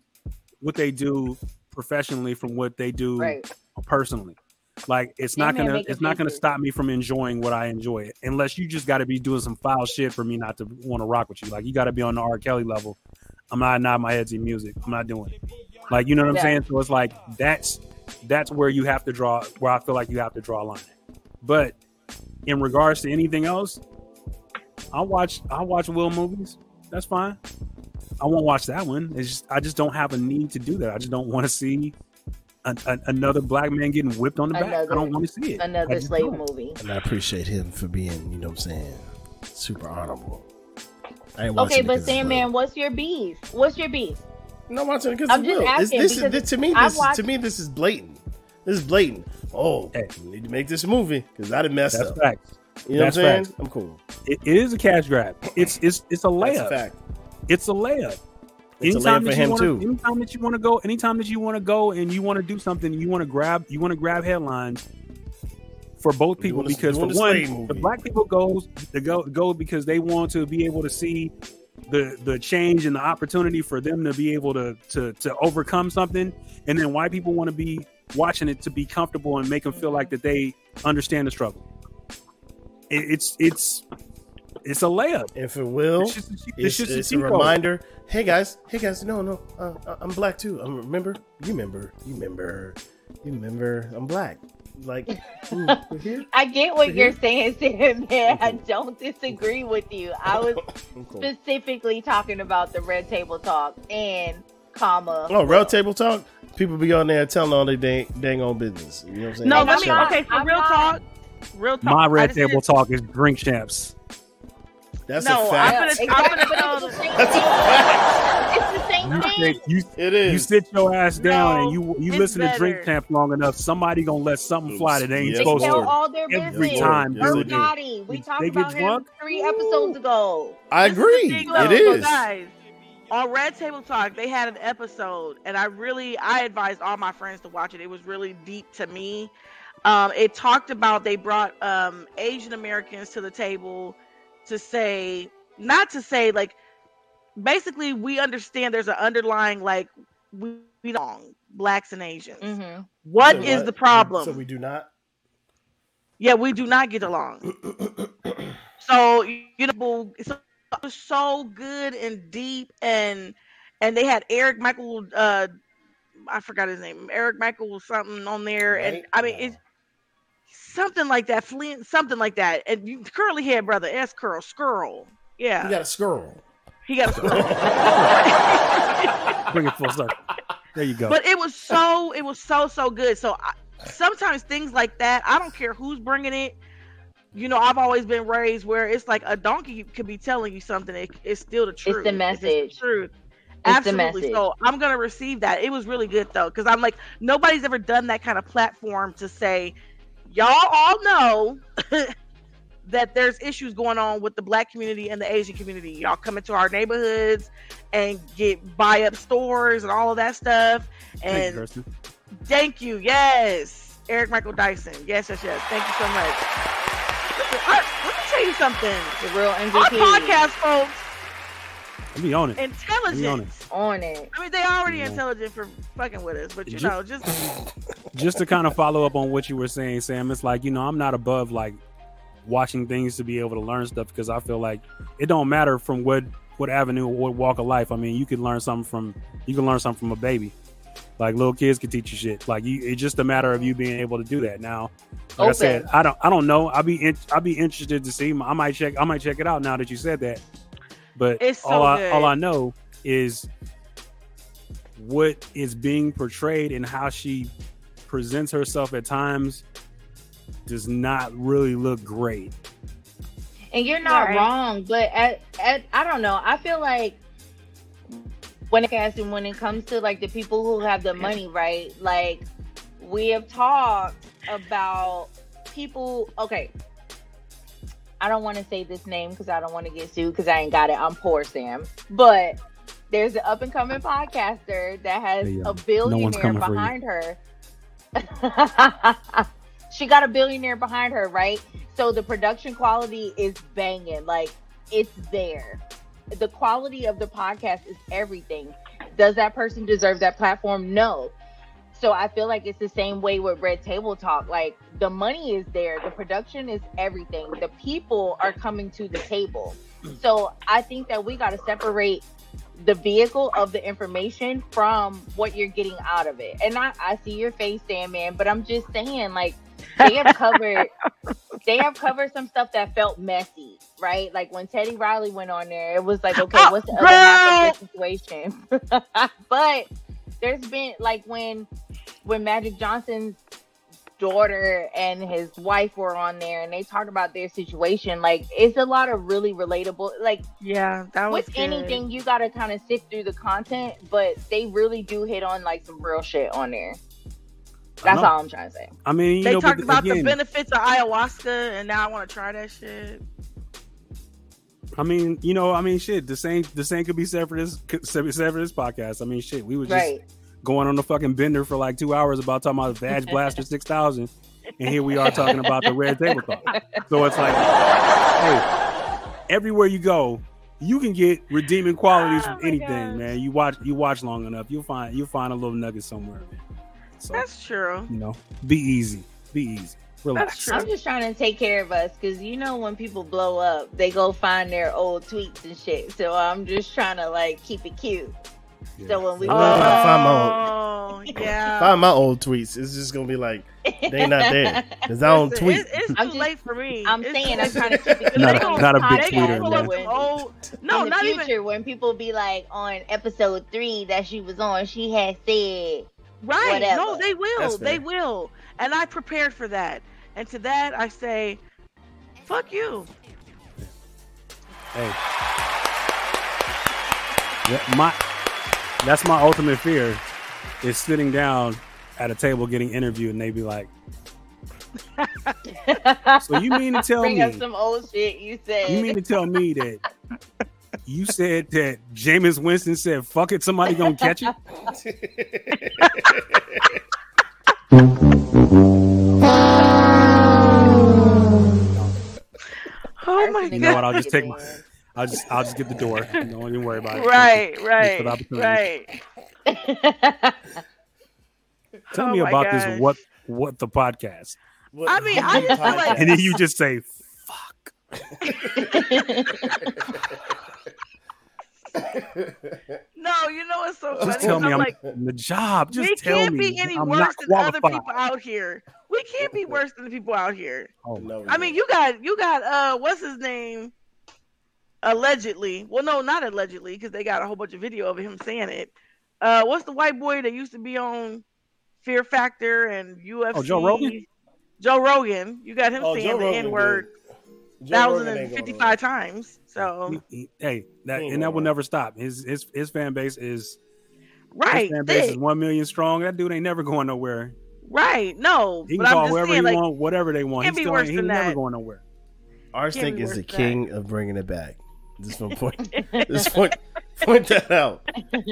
what they do professionally from what they do Right. personally like it's not gonna it's not gonna stop me from enjoying what i enjoy unless you just got to be doing some foul shit for me not to want to rock with you like you got to be on the r kelly level i'm not nodding my head to music i'm not doing it like you know what i'm Yeah. saying so it's like that's that's where you have to draw where i feel like you have to draw a line but in regards to anything else, I watch I watch Will movies. That's fine. I won't watch that one. It's just I just don't have a need to do that. I just don't want to see an, an- another black man getting whipped on the back. I don't want to see it. Another slave don't. movie. And I appreciate him for being, you know what I'm saying, super honorable. I ain't Okay, but but 'cause it's Sandman, Will. what's your beef? What's your beef? I'm watching because I'm just Will. This, asking this because this, to me. This is, watched- to me this is blatant. This is blatant. Oh, Hey. we need to make this movie because I done messed That's up. facts. You know That's what I'm saying? facts. I'm cool. It, it is a cash grab. It's it's it's a That's a layup. fact. It's a layup. It's a anytime layup that for you him wanna, too. Anytime that you want to go, anytime that you want to go and you want to do something, you want to grab, you want to grab headlines for both people Doing a- because for doing a one, the black people goes the go go because they want to be able to see the the change and the opportunity for them to be able to to to overcome something, and then white people want to be watching it to be comfortable and make them feel like that they understand the struggle. It, it's it's it's a layup. If it Will, It's just a- it's it's, just it's a cheat code. reminder. Hey guys, hey guys, no, no, uh, uh, I'm black too. I'm remember, you remember, you remember, you remember. I'm black. Like, ooh. I get what you're saying, Sam. Sandman. I don't disagree with you. I was cool. specifically talking about the red table talk and comma. Oh, round table talk. People be on there telling all their dang, dang on business. You know what I'm saying? No, let me. Okay, so I'm real not- talk. Real talk. My red table talk is drink champs. That's No, a I'm gonna- I'm gonna but it's the same That's a thing. fact. It's the same You, thing. sit, you, It you sit your ass down No, and you you it's listen to drink better. champs long enough. Somebody gonna let something fly that they ain't Yes, supposed tell to. all their Every business. time, Yes, they do. We They talked get about him drunk. three episodes ago. I This is the agree. thing, though. So guys. On Red Table Talk, they had an episode, and I really I advised all my friends to watch it. It was really deep to me. Um, it talked about they brought um, Asian Americans to the table to say, not to say like, basically we understand there's an underlying like we we don't blacks and Asians. Mm-hmm. What So is the problem? So we do not. Yeah, we do not get along. so you know, it's it was so good and deep, and and they had Eric Michael. Uh, I forgot his name. Eric Michael something on there, and I mean No. it's something like that, Flint, something like that. And you, curly hair brother, S curl, skirl. Yeah, You got a squirrel. he got a skirl. Bring it full circle. There you go. But it was so, it was so, so good. So I, sometimes things like that, I don't care who's bringing it. You know, I've always been raised where it's like a donkey could be telling you something. It, it's still the truth. It's the If message. truth. It's the Absolutely. So I'm gonna receive that. It was really good though, because I'm like, nobody's ever done that kind of platform to say, y'all all know that there's issues going on with the black community and the Asian community. Y'all come into our neighborhoods and get buy up stores and all of that stuff. Thank you, And Thank you. Yes. Eric Michael Dyson. Yes, yes, yes. Thank you so much. Listen, let me tell you something. The real MVP. Our podcast folks, Let me on it. Let me on intelligent. it. on it. I mean, they already Yeah. intelligent for fucking with us, but you Ju- know, just just to kind of follow up on what you were saying, Sam, it's like, you know, I'm not above like watching things to be able to learn stuff because I feel like it don't matter from what what avenue or what walk of life. I mean, you can learn something from you can learn something from a baby. Like little kids can teach you shit. Like you, it's just a matter of you being able to do that. Now, like I said, I don't, I don't know. I'll be, in, I'll be interested to see. I might check, I might check it out now that you said that. But It's so all I, all I know is what is being portrayed and how she presents herself at times does not really look great. And you're not Right. wrong, but at, at I don't know. I feel like when it and when it comes to like the people who have the money, right? Like we have talked about people. Okay, I don't want to say this name because I don't want to get sued because I ain't got it. I'm poor Sam, but there's an up and coming podcaster that has Hey, a um, no billionaire you. behind her. she got a billionaire behind her, right? So the production quality is banging. Like it's there. The quality of the podcast is everything. Does that person deserve that platform? No. So I feel like it's the same way with Red Table Talk. Like the money is there, the production is everything. The people are coming to the table. So I think that we got to separate the vehicle of the information from what you're getting out of it. And I, I see your face, Sandman, but I'm just saying, like, they have covered they have covered some stuff that felt messy, right? Like when Teddy Riley went on there, it was like, okay, what's the other half of the situation? but there's been like when when Magic Johnson's daughter and his wife were on there and they talked about their situation, like it's a lot of really relatable like yeah, that was with good. anything you gotta kind of sift through the content, but they really do hit on like some real shit on there. That's all I'm trying to say. I mean, you They know, talked but about the benefits of ayahuasca, and now I want to try that shit. I mean, you know, I mean, shit. The same, the same could be said for this, said for this podcast. I mean, shit. We were just Right. going on the fucking bender for like two hours about talking about the Badge Blaster six thousand, and here we are talking about the Red Table Talk. So it's like, hey, everywhere you go, you can get redeeming qualities Oh from anything, gosh. man. You watch, you watch long enough, you'll find, you'll find a little nugget somewhere. Man. So That's true. you know, be easy, be easy, relax. I'm just trying to take care of us because you know when people blow up, they go find their old tweets and shit. So I'm just trying to like keep it cute. So when we Oh, blow up, find my Oh, yeah. Find my old tweets. It's just gonna be like they not there because I don't Listen, tweet. It, it's too I'm just- late for me. I'm It's saying I'm trying to keep it Not a- not a big they tweeter, pull man. old- No, in the not future even when people be like on episode three that she was on, she had said right. whatever. No, they will. They will. And I prepared for that. And to that, I say, fuck you. Hey, Yeah, my that's my ultimate fear is sitting down at a table getting interviewed and they be like, "So you mean to tell bring me? up some old shit you said. You mean to tell me that you said that Jameis Winston said, "Fuck it, somebody gonna catch it"? Oh my You know what? I'll just take my, I'll just, I'll just get the door. Don't even worry about it. Right, Thanks right, for the opportunity. right. Tell Oh me about gosh. this. What, what the podcast? What- I mean, I just feel like- And then you just say, No, you know what's so funny? Just tell me I'm I'm like, the job. Just we tell can't me be any I'm worse than other people out here. We can't be worse than the people out here. Oh, No, I mean, you got you got uh, what's his name? Allegedly, well, no, not allegedly, because they got a whole bunch of video of him saying it. Uh, what's the white boy that used to be on Fear Factor and UFC? Oh, Joe Rogan? Joe Rogan. You got him Oh, saying Joe the N word thousand and fifty-five thousand Rogan and ain't going fifty-five times. So He- he- hey, that and that will never stop. His his his fan base is right, his fan base is one million strong. That dude ain't never going nowhere. right. No, He can but call I'm whoever saying, he like, want, whatever they want. can't He's still ain't, he never going nowhere. Arsenic is the than king of bringing it back. Just want to point, just point, point that out.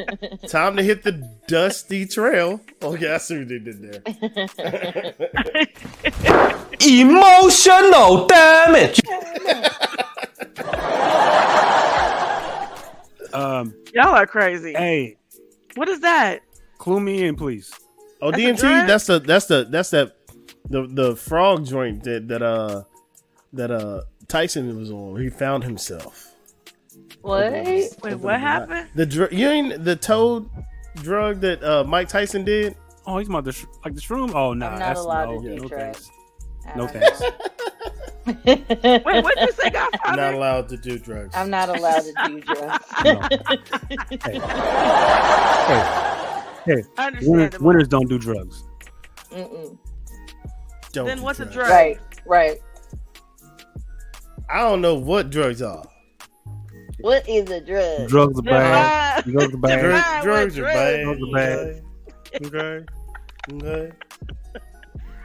Time to hit the dusty trail. Okay, I see what they did there. Emotional damage. Um, y'all are crazy. hey, What is that? clue me in, please. Oh, That's a DMT. That's the that's the that's that the the frog joint that that uh that uh Tyson was on. He found himself. What? Wait, what happened? The dr- you ain't the toad drug that uh Mike Tyson did. Oh, he's about the sh- like the shroom. Oh no, I'm not that's allowed no, to do no drugs. thanks. No thanks. Wait, what did you say, Godfather? Not allowed to do drugs. I'm not allowed to do drugs. Hey, hey, winners, Understandable. winners don't do drugs. Mm-mm. Don't Then do what's a drug? Right, right. I don't know what drugs are. What is a drug? Drugs are bad. Drugs are bad. Drug- Define drugs are bad. Drugs are bad. Okay. Okay.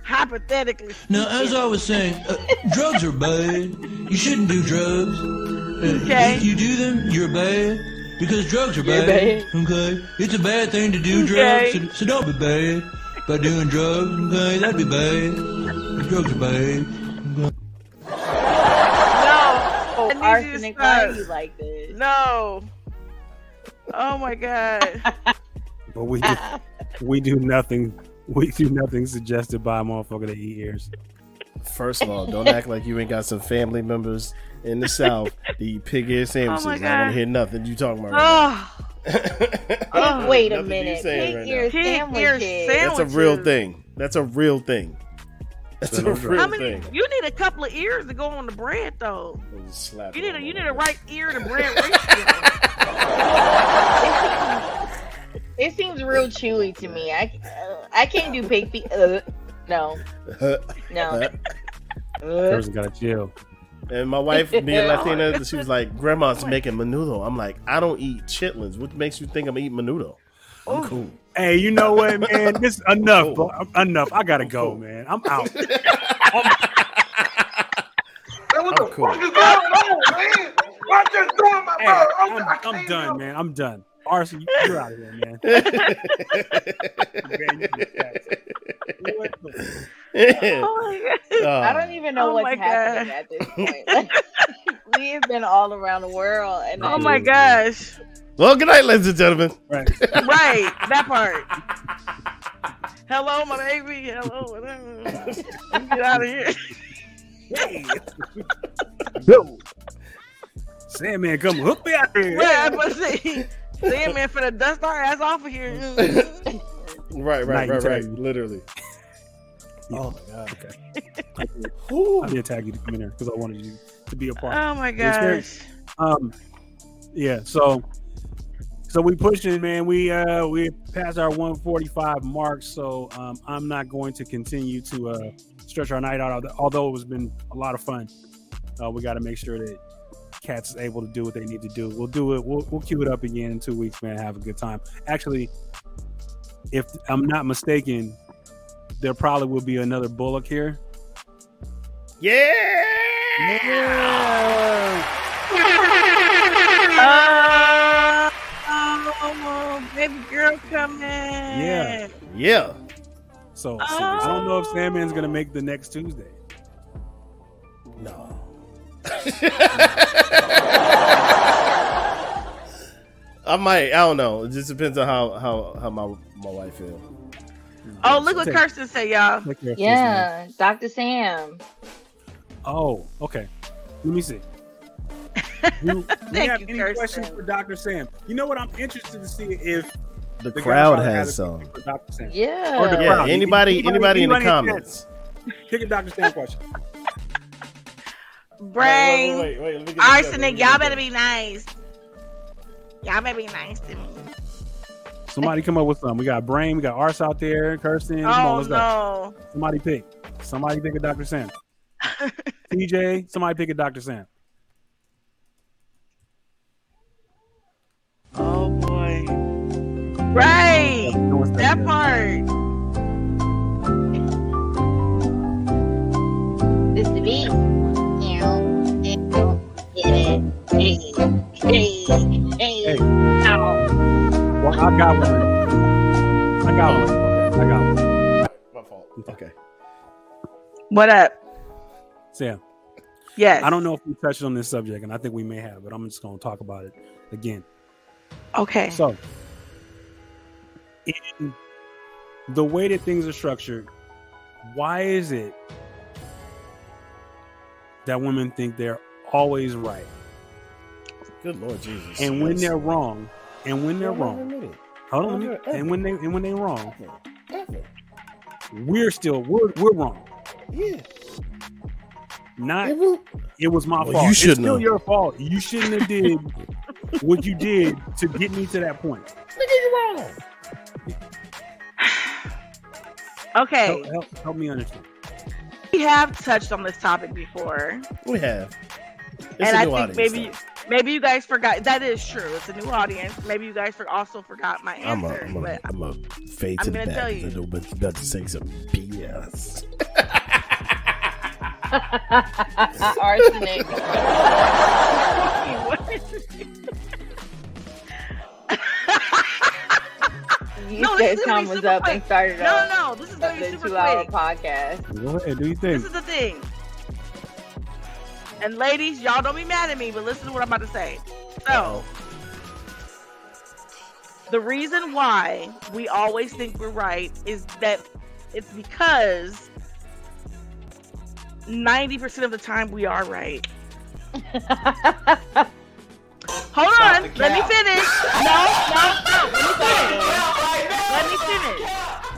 Hypothetically. Now, as I was saying, uh, drugs are bad. You shouldn't do drugs. Uh, Okay. If you do them, you're bad. Because drugs are You're bad. Okay? It's a bad thing to do Okay. drugs, so, so don't be bad by doing drugs. Okay? That'd be bad. Drugs are bad. No. I need you to Arsenic, why you like this? No. Oh my god. But we do, we do nothing. We do nothing suggested by a motherfucker that eat ears. First of all, don't act like you ain't got some family members in the South that eat pig ear sandwiches. Oh I don't want God. to hear nothing you talking about. Right Oh, now. Wait a minute. Pig right ear now. Pig ear sandwiches. That's a real thing. That's a real thing. That's a How real How many? thing. You need a couple of ears to go on the bread, though. I'll just slap You need a you need a right ear to bread ratio. It seems real chewy to me. I uh, I can't do pig feet. Uh, no, no. Uh, Person gotta chill. And my wife, being Latina, she was like, "Grandma's making menudo." I'm like, "I don't eat chitlins. What makes you think I'm eating menudo?" I'm cool. Hey, you know what, man? This enough, bro. Enough. I gotta go, man. I'm out. Man, what I'm the cool. fuck is going on, man? I'm just doing my Hey, bro. I'm, I'm, I I'm done, help- man. I'm done. Arson, you're out of here, man. Man, you just. What oh my god. I don't even know Oh what's happening God. at this point. Like, we have been all around the world, and Oh my gosh. well, good night, ladies and gentlemen. Right. Right, that part. Hello, my baby. Hello. whatever. Get out of here. Hey. Go. Sandman, come hook me out here. Right, I'm about to say, Sandman for the dust our ass off of here. Right, right, Night, right, right. Terry. Literally. Oh my god. Okay. I did tag you to come in there because I wanted you to be a part. Oh my the gosh. Um, yeah. So, so we pushing, man. We uh we passed our 145 mark. So um, I'm not going to continue to uh stretch our night out. Although it was been a lot of fun. Uh, we got to make sure that Cats is able to do what they need to do. We'll do it. We'll we'll queue it up again in two weeks, man. Have a good time. Actually, if I'm not mistaken, there probably will be another Bullock here. Yeah. Oh, oh, baby girl coming. Yeah. Yeah. So, so I don't know if Sandman's gonna make the next Tuesday. No. I might. I don't know. It just depends on how how how my my wife feels. Oh, look what Take- Kirsten say, y'all. take care of this, man. Yeah, Dr. Sam. Oh, okay. Let me see. Do we Thank have you, any Kirsten. questions for Dr. Sam? You know what? I'm interested to see if The the crowd has some. Dr. Sam. Yeah. Or the Yeah, crowd. anybody- anybody in the comments. Pick a Dr. Sam question. Brain, Wait, wait, wait, let me arsenic. together, Y'all better be nice. Y'all better be nice to me. Somebody come up with something. We got Brain, we got Ars out there, Kirsten. Come on, Oh let's go. Somebody pick. Somebody pick a Dr. Sam. TJ, somebody pick a Dr. Sam. Oh boy. Right. That part. This the beat. Hey. Hey, hey, ow. Well, I got one. I got one. I got one. My fault. Okay. What up? Sam. Yes. I don't know if we touched on this subject, and I think we may have, but I'm just going to talk about it again. Okay. So, in the way that things are structured, why is it that women think they're always right? Good Lord Jesus. And when they're wrong, and when they're Hold on a wrong, hold on, let me- and when they and when they're wrong, Ever. we're still we're we're wrong. Yeah. Not It was- it was my Well, fault. you shouldn't still have. your fault. You shouldn't have did what you did to get me to that point. Nigga, you wrong. Okay. Help, help, help me understand. We have touched on this topic before. We have. It's and a I new think maybe though. Maybe you guys forgot that is true. It's a new audience. Maybe you guys for, also forgot my I'm a, answer. I'm a, but I'm a fade I'm to the gonna back. tell 'cause you. I know about, about to say some BS. Arsenic. You No, said this is time was up quick. and started No, off no, this is gonna be the super two-hour quick. podcast. Go ahead, do you think? This is the thing. And ladies, y'all don't be mad at me, but listen to what I'm about to say. So, the reason why we always think we're right is that it's because 90% of the time we are right. Hold Stop on, let me finish. No, no, no, let me finish. Let me finish.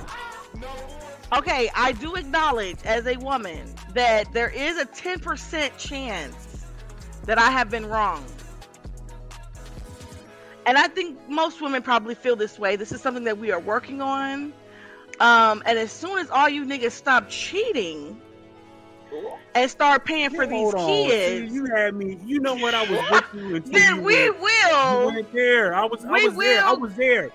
Okay, I do acknowledge as a woman that there is a 10% chance that I have been wrong. And I think most women probably feel this way. This is something that we are working on. Um, and as soon as all you niggas stop cheating and start paying for these Hold on. kids, you had me. You know what? I was with you until then you we went- will. You there. I was. I We was there. I was there.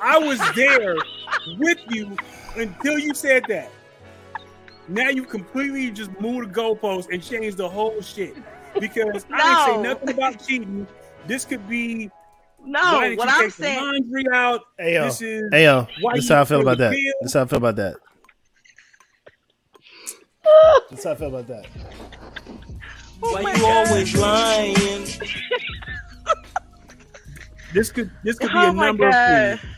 I was there with you until you said that. Now you completely just moved the goalpost and changed the whole shit because I didn't say nothing about cheating. This could be No, why did what you I'm take the saying- laundry out. Hey yo, This is hey yo, why this is how I feel about that. bill. This is how I feel about that. This is how I feel about that. Oh why you always lying? This could this could be Oh a number God. of things.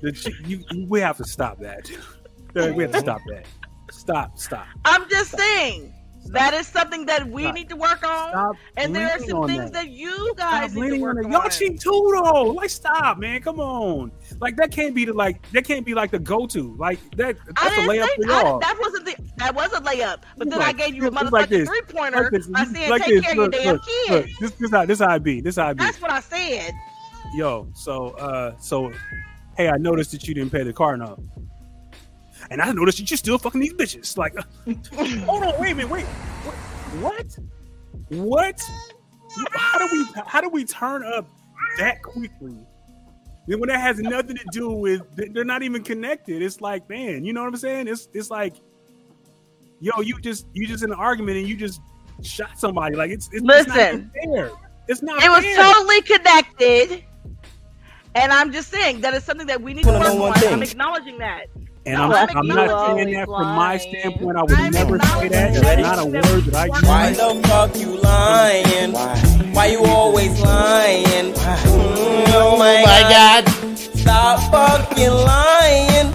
The you, you- we have to stop that. we have to stop that. Stop, stop. I'm just saying that is something that we Stop. need to work on. Stop and there are some things that. that. you guys Stop need to work on. Y'all cheat too though. Like stop, man. Come on. Like that can't be the like that can't be like the go to. Like that I that's a layup say for y'all. that wasn't the that was a layup. But then I gave you a motherfucking like three pointer Like this. by saying Like take this. care Look, of your damn look, kids. This this how this how I be. This how I be. That's what I said. Yo, so uh so hey, I noticed that you didn't pay the car note. And I noticed that you still fucking these bitches. Like uh, hold on, wait a minute, wait. What? What? How do we how do we turn up that quickly? Then when that has nothing to do with they're not even connected. It's like, man, you know what I'm saying? It's it's like yo, you just you just in an argument and you just shot somebody. Like it's it's, it's not Listen. even fair. It's not It was fair. totally connected. And I'm just saying that is something that we need to Wanna work on. thing? I'm acknowledging that. And No, I'm, I'm I'm not saying it. that from my standpoint. I would I'm never say that. acknowledging That's not a word that I use. Why the fuck you lying? Why you always lying? Mm, oh my, god. Stop fucking lying.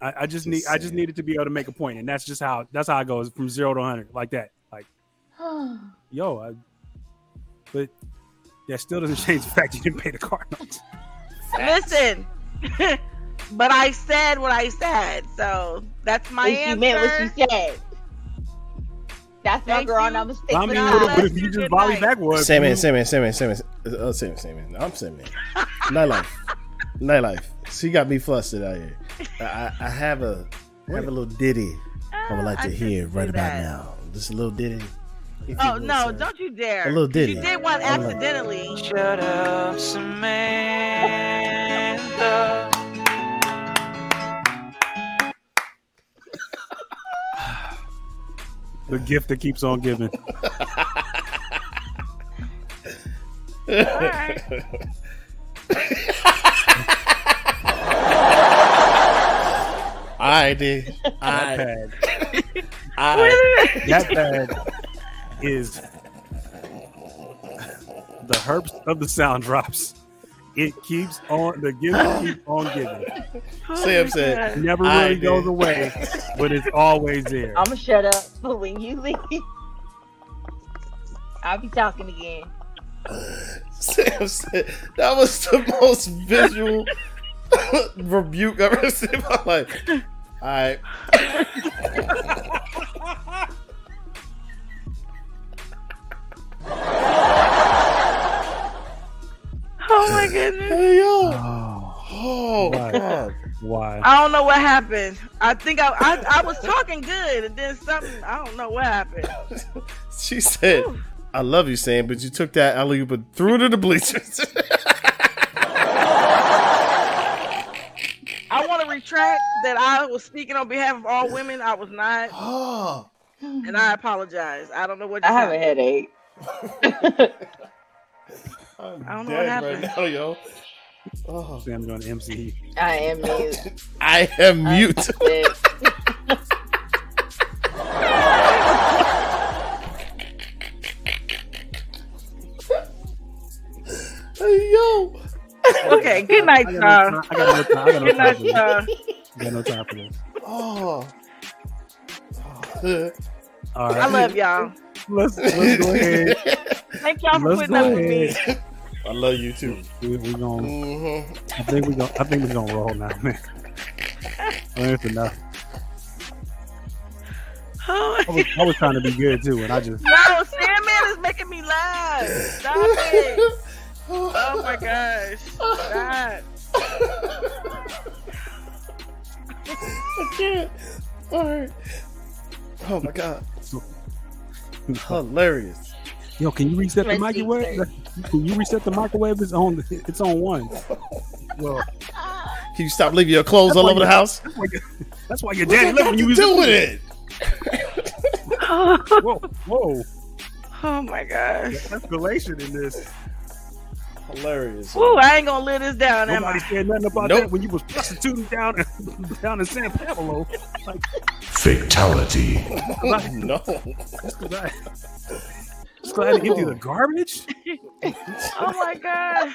I, I just need I just needed to be able to make a point, and that's just how that's how it goes from zero to hundred, like that. Like, yo, I, but that still doesn't change the fact you didn't pay the car notes. Listen, but I said what I said, so that's my If answer. you meant what you said. That's my girl, you. and I'm gonna stick I mean, her. what, what if you just volley backwards? Say man, say man, say man, say man. Uh, oh, say man, say man. I'm saying man. Nightlife, nightlife. She got me flustered out here. I, I, I have a, I have a little ditty. I would uh, like to hear right about now. Just a little ditty. If Oh no! sir. Don't you dare! A little 'Cause ditty. You did one I like- accidentally. Shut up, Samantha. The gift that keeps on giving. I did. That I. I, That pad is the herbs of the sound drops. It keeps on the gift keeps on giving. Sam oh said, Never I really goes did. away, but it's always there. I'm gonna shut up for when you leave. I'll be talking again. Sam said that was the most visual rebuke I've ever seen in my life. All right. Oh my goodness! Hey yo. Oh, Oh Why? God. why? I don't know what happened. I think I, I I was talking good, and then something. I don't know what happened. She said, "I love you, Sam, but you took that alley oop and threw it to the bleachers." I want to retract that I was speaking on behalf of all women. I was not, oh, and I apologize. I don't know what I just have a headache. I'm I don't know dead what right happened. now, yo. Oh, Sam's doing MC. I am mute. I am mute. Sick. Hey yo. Okay, good night, I y'all. got no time. I got no time. I got no Good time night, for this. y'all. I got no time for this. Oh. All right. I love y'all. Let's let's go ahead. Thank y'all for Let's putting go up with me. ahead. I love you too. We, we gonna. hmm I think we gonna. I think we gonna roll now, man. That's enough. Oh, I was, I was trying to be good too, and I just. no, Sandman is making me laugh. Stop it. Oh my gosh. Stop. I can't. All right. Oh my god. Hilarious. Yo, can you reset the microwave? Can you reset the microwave? It's on. It's on one. Well, Can you stop leaving your clothes all over the house? that's why, your- that's why your daddy left when you was doing with it? Whoa, whoa! Oh my gosh. Escalation in this. Hilarious. Woo, I ain't gonna live this down, Nobody said nothing about Nope. that when you was prostituting down in, down in San Pablo. Like, Fatality. no. Just cause I, just 'cause I had to empty the garbage. Oh my god.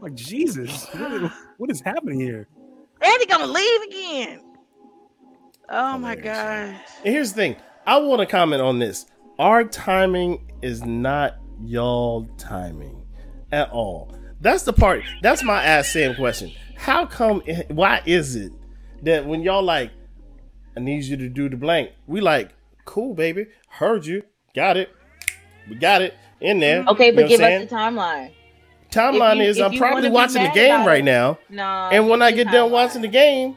Like Jesus, what, what is happening here? Andy gonna leave again. Oh my god! And here's the thing. I want to comment on this. Our timing is not y'all timing at all. That's the part. That's my ask Sam question. How come? Why is it that when y'all like, I need you to do the blank, we like, cool, baby, heard you, got it, we got it in there. Okay, but give I'm us saying? the timeline. timeline you- is I'm probably watching the game right it, now, No. and when I get done watching the game,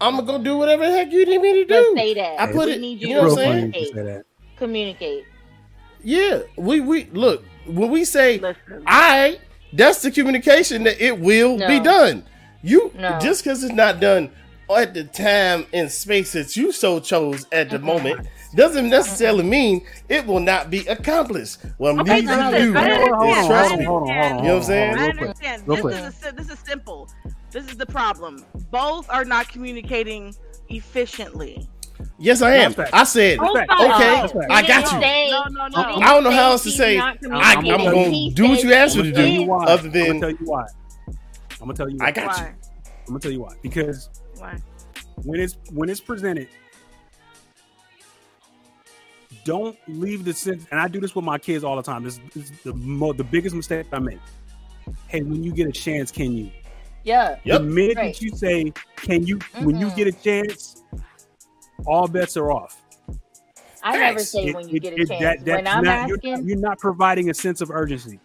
I'm gonna go do whatever the heck you need me to Just do. say that. I put We it. need You you know what I'm saying? funny you say that. Communicate. Yeah, we we look when we say Listen. I, that's the communication that it will be done. You No. just because it's not done at the time and space that you so chose at the moment doesn't necessarily mean it will not be accomplished. What I Okay, need no, you to do is understand, Hold on, trust me. on, hold on, hold on, You know what I'm saying? I Real quick, understand. real This quick. is, a, this is simple. This is the problem. Both are not communicating efficiently. Yes, I am. I said oh That's okay. That's fact. I got you. No, no, no. I don't know how else to say. I, I'm gonna do what you asked me to I'm gonna tell you do. why. Other I'm gonna than tell you why. I'm gonna tell you. Why. I got you. I'm gonna tell you why. Because Why? when it's when it's presented, don't leave the sense. And I do this with my kids all the time. This, this is the mo- the biggest mistake I make. Hey, when you get a chance, can you? Yeah. Yep. The minute Right. that you say, "Can you?" When you get a mm-hmm. chance, all bets are off. I never say It- when you it- get a it- chance. that- that's when I'm not- you're- asking, you're, not providing a sense of urgency.